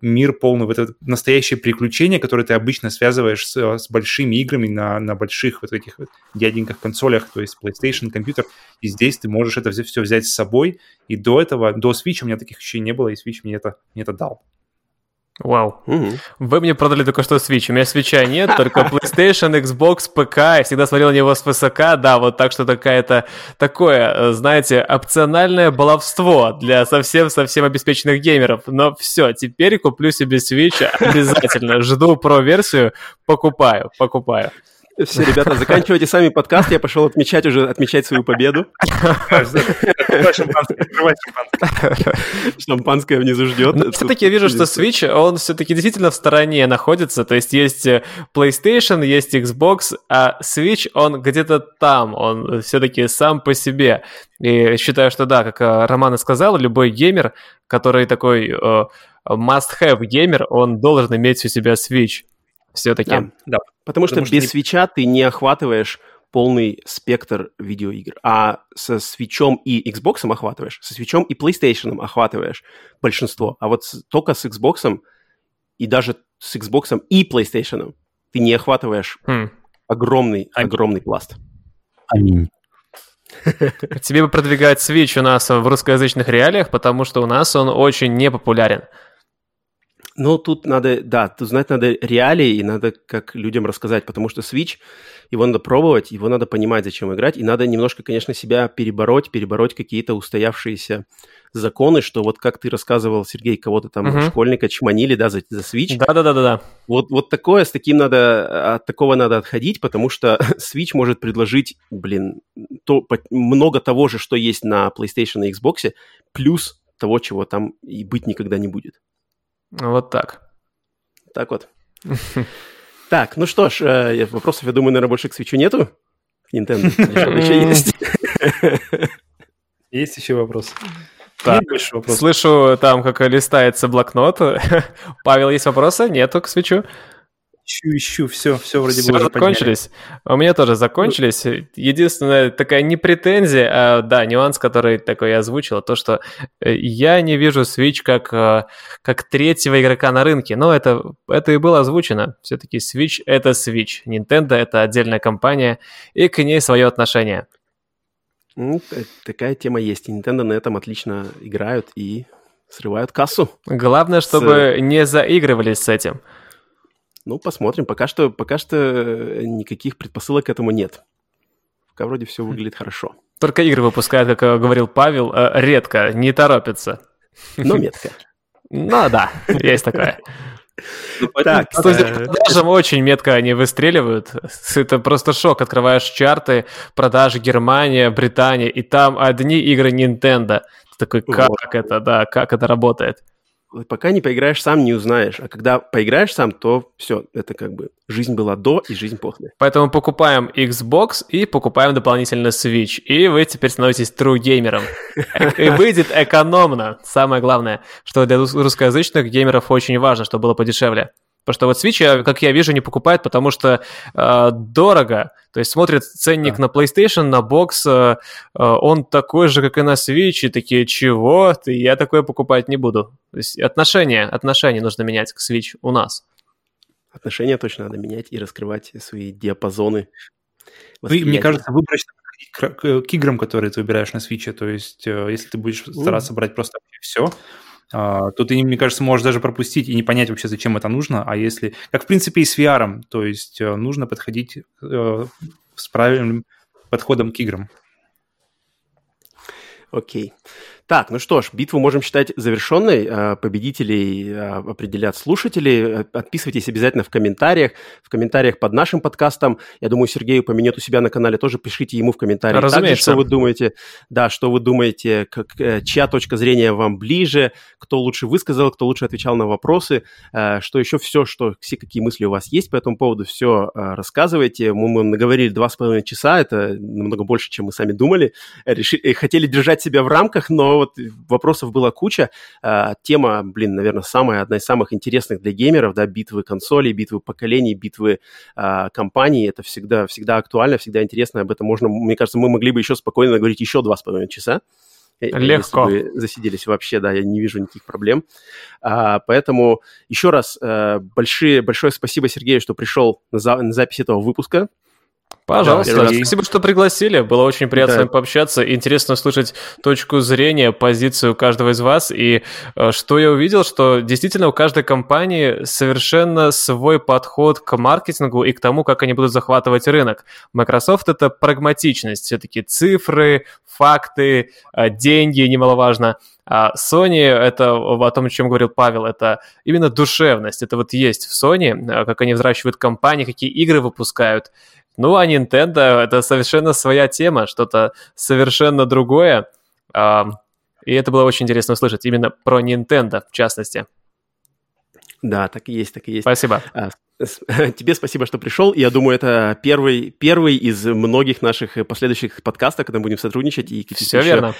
мир полный, вот это настоящее приключение, которое ты обычно связываешь с, с большими играми на, на больших вот этих вот дяденьках консолях, то есть PlayStation, компьютер, и здесь ты можешь это все взять с собой, и до этого, до Switch у меня таких ощущений не было, и Switch мне это, мне это дал. Вау. Угу. Вы мне продали только что Switch. У меня свеча нет, только PlayStation, Xbox, ПК. Я всегда смотрел на него с высока. Да, вот так что такая-то такое, э, знаете, опциональное баловство для совсем-совсем обеспеченных геймеров. Но все, теперь куплю себе Switch обязательно. Жду про-версию, покупаю, покупаю. Все, ребята, заканчивайте сами подкаст, я пошел отмечать уже, отмечать свою победу. Шампанское внизу ждет. Все-таки я вижу, что Switch, он все-таки действительно в стороне находится, то есть есть э, PlayStation, есть Xbox, а Switch, он где-то там, он все-таки сам по себе. И считаю, что да, как э, Роман и сказал, любой геймер, который такой э, must-have геймер, он должен иметь у себя Switch все-таки. Да, да. Потому, Потому что, что без не... свеча ты не охватываешь полный спектр видеоигр. А со свечом и Xbox охватываешь, со свечом и PlayStation охватываешь большинство. А вот с, только с Xbox и даже с Xbox и PlayStation ты не охватываешь хм. огромный, а... огромный пласт. Аминь. Тебе бы продвигать Switch у нас в русскоязычных реалиях, потому что у нас он очень непопулярен. Ну, тут надо, да, тут знать надо реалии, и надо как людям рассказать, потому что Switch, его надо пробовать, его надо понимать, зачем играть, и надо немножко, конечно, себя перебороть, перебороть какие-то устоявшиеся законы, что вот как ты рассказывал, Сергей, кого-то там uh-huh. школьника чманили, да, за, за Switch. Да-да-да-да. Вот, вот такое, с таким надо, от такого надо отходить, потому что Switch может предложить, блин, то, много того же, что есть на PlayStation и Xbox, плюс того, чего там и быть никогда не будет. Вот так. Так вот. Так, ну что ж, э, вопросов, я думаю, наверное, больше к свечу нету. К Nintendo. еще есть. Есть еще вопрос. Так, слышу там, как листается блокнот. Павел, есть вопросы? Нету к свечу? Ищу, ищу, все, все вроде все бы уже закончились. Подняли. У меня тоже закончились. Единственная такая не претензия, а да, нюанс, который такой я озвучил, то, что э, я не вижу Switch как, э, как третьего игрока на рынке. Но это, это и было озвучено. Все-таки Switch — это Switch. Nintendo — это отдельная компания, и к ней свое отношение. Ну, такая тема есть. И Nintendo на этом отлично играют и срывают кассу. Главное, чтобы с... не заигрывались с этим. Ну, посмотрим. Пока что, пока что э, никаких предпосылок к этому нет. Пока вроде все выглядит хорошо. Только игры выпускают, как э, говорил Павел, э, редко, не торопятся. Но метко. Ну да, есть такое. Ну, так, продажам очень метко они выстреливают. Это просто шок. Открываешь чарты, продажи Германия, Британия, и там одни игры Nintendo. Ты такой, как это, да, как это работает? Пока не поиграешь сам, не узнаешь. А когда поиграешь сам, то все, это как бы жизнь была до и жизнь после. Поэтому покупаем Xbox и покупаем дополнительно Switch. И вы теперь становитесь true геймером. И выйдет экономно. Самое главное, что для русскоязычных геймеров очень важно, чтобы было подешевле. Потому что вот Switch, как я вижу, не покупают, потому что э, дорого. То есть смотрят ценник да. на PlayStation, на бокс, э, э, он такой же, как и на Switch, и такие, чего? Ты, я такое покупать не буду. То есть отношения, отношения нужно менять к Switch у нас. Отношения точно надо менять и раскрывать свои диапазоны. Ну, и, мне кажется, выборочно к, к, играм, которые ты выбираешь на Switch. То есть, э, если ты будешь стараться брать просто все, то ты, мне кажется, можешь даже пропустить и не понять вообще, зачем это нужно. А если, как в принципе и с VR, то есть uh, нужно подходить uh, с правильным подходом к играм. Окей. Okay. Так, ну что ж, битву можем считать завершенной. А, победителей а, определят слушатели. Отписывайтесь обязательно в комментариях. В комментариях под нашим подкастом. Я думаю, Сергей упомянет у себя на канале. Тоже пишите ему в комментариях. Разумеется. Также, что вы думаете, да, что вы думаете, как, э, чья точка зрения вам ближе, кто лучше высказал, кто лучше отвечал на вопросы, э, что еще все, что все какие мысли у вас есть по этому поводу, все э, рассказывайте. Мы, мы наговорили два с половиной часа, это намного больше, чем мы сами думали. Решили, хотели держать себя в рамках, но вот вопросов было куча. А, тема, блин, наверное, самая, одна из самых интересных для геймеров, да, битвы консолей, битвы поколений, битвы а, компаний. Это всегда, всегда актуально, всегда интересно. Об этом можно, мне кажется, мы могли бы еще спокойно говорить еще два с половиной часа. Э, Легко. Если вы засиделись вообще, да, я не вижу никаких проблем. А, поэтому еще раз а, большие, большое спасибо Сергею, что пришел на, за, на запись этого выпуска. Пожалуйста. Да, Спасибо, что пригласили. Было очень приятно да. с вами пообщаться. Интересно услышать точку зрения, позицию каждого из вас. И э, что я увидел, что действительно у каждой компании совершенно свой подход к маркетингу и к тому, как они будут захватывать рынок. Microsoft — это прагматичность. Все-таки цифры, факты, э, деньги, немаловажно. А Sony — это о том, о чем говорил Павел, это именно душевность. Это вот есть в Sony, э, как они взращивают компании, какие игры выпускают. Ну, а Nintendo — это совершенно своя тема, что-то совершенно другое. И это было очень интересно услышать именно про Nintendo, в частности. Да, так и есть, так и есть. Спасибо. А, тебе спасибо, что пришел. Я думаю, это первый, первый из многих наших последующих подкастов, когда мы будем сотрудничать. И Все верно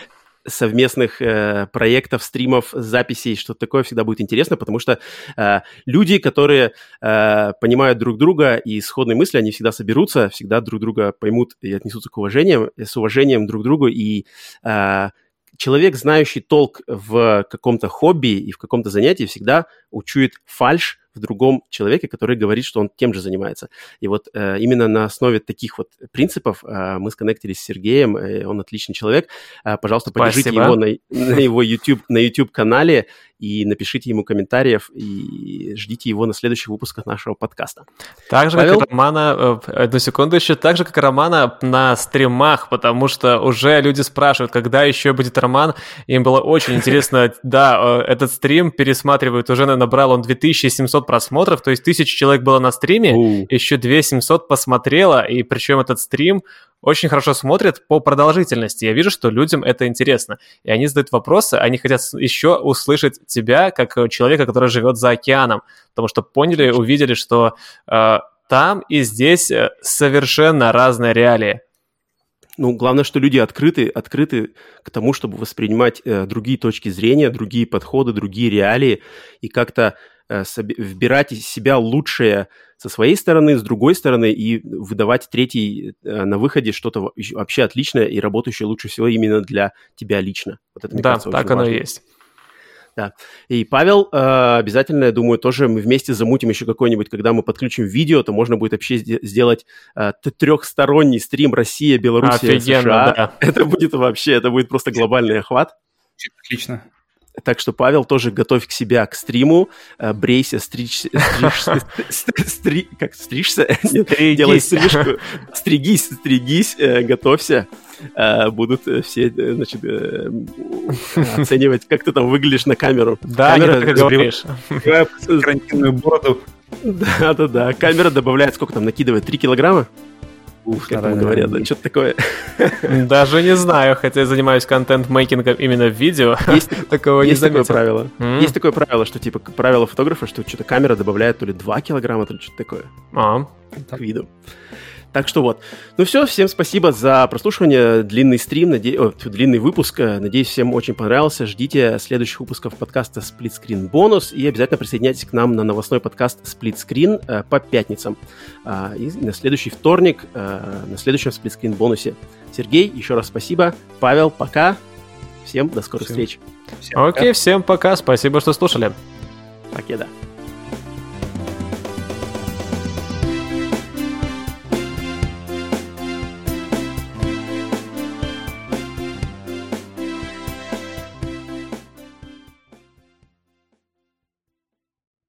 совместных э, проектов, стримов, записей, что-то такое всегда будет интересно, потому что э, люди, которые э, понимают друг друга и сходные мысли, они всегда соберутся, всегда друг друга поймут и отнесутся к уважением, с уважением друг к другу, и э, человек, знающий толк в каком-то хобби и в каком-то занятии, всегда учует фальш в другом человеке, который говорит, что он тем же занимается. И вот э, именно на основе таких вот принципов э, мы сконнектились с Сергеем, э, он отличный человек. Э, пожалуйста, поддержите Спасибо. его на, на его YouTube, на YouTube канале и напишите ему комментариев и ждите его на следующих выпусках нашего подкаста. Так же, Павел? как и Романа, э, одну секунду еще, так же, как и Романа на стримах, потому что уже люди спрашивают, когда еще будет Роман. Им было очень интересно, да, э, этот стрим пересматривают, уже набрал он 2700 просмотров, то есть тысяча человек было на стриме, еще 2700 посмотрело, и причем этот стрим очень хорошо смотрят по продолжительности. Я вижу, что людям это интересно. И они задают вопросы, они хотят еще услышать тебя, как человека, который живет за океаном. Потому что поняли, увидели, что э, там и здесь э, совершенно разные реалии. Ну, главное, что люди открыты, открыты к тому, чтобы воспринимать э, другие точки зрения, другие подходы, другие реалии и как-то э, вбирать из себя лучшее со своей стороны, с другой стороны, и выдавать третий э, на выходе что-то вообще отличное и работающее лучше всего именно для тебя лично. Вот это, мне да, кажется, так оно и есть. Да. И Павел, э, обязательно, я думаю, тоже мы вместе замутим еще какой-нибудь, когда мы подключим видео, то можно будет вообще сделать э, трехсторонний стрим Россия, Белоруссия, Офигенно, США. Да. Это будет вообще, это будет просто глобальный охват. Отлично. Так что, Павел, тоже готовь к себя к стриму, э, брейся, стричься, стрижься, как стрижься? Делай стрижку, стригись, стригись, э, готовься. Э, будут все, значит, оценивать, как ты там выглядишь на камеру. Да, Камера, как говоришь. Карантинную бороду. Да-да-да. Камера добавляет, сколько там накидывает, 3 килограмма? Ух, как там говорят, да, что-то такое. Даже не знаю, хотя я занимаюсь контент-мейкингом именно в видео. Есть, такого есть не такое правило. Mm. Есть такое правило, что типа правило фотографа, что что-то камера добавляет то ли 2 килограмма, то ли что-то такое. А. К виду. Так что вот. Ну все, всем спасибо за прослушивание. Длинный стрим, наде... О, длинный выпуск. Надеюсь, всем очень понравился. Ждите следующих выпусков подкаста Split Screen Бонус и обязательно присоединяйтесь к нам на новостной подкаст Split Screen э, по пятницам. Э, и на следующий вторник, э, на следующем Split Screen бонусе. Сергей, еще раз спасибо. Павел, пока. Всем до скорых всем. встреч. Всем Окей, пока. всем пока. Спасибо, что слушали. Покеда. да.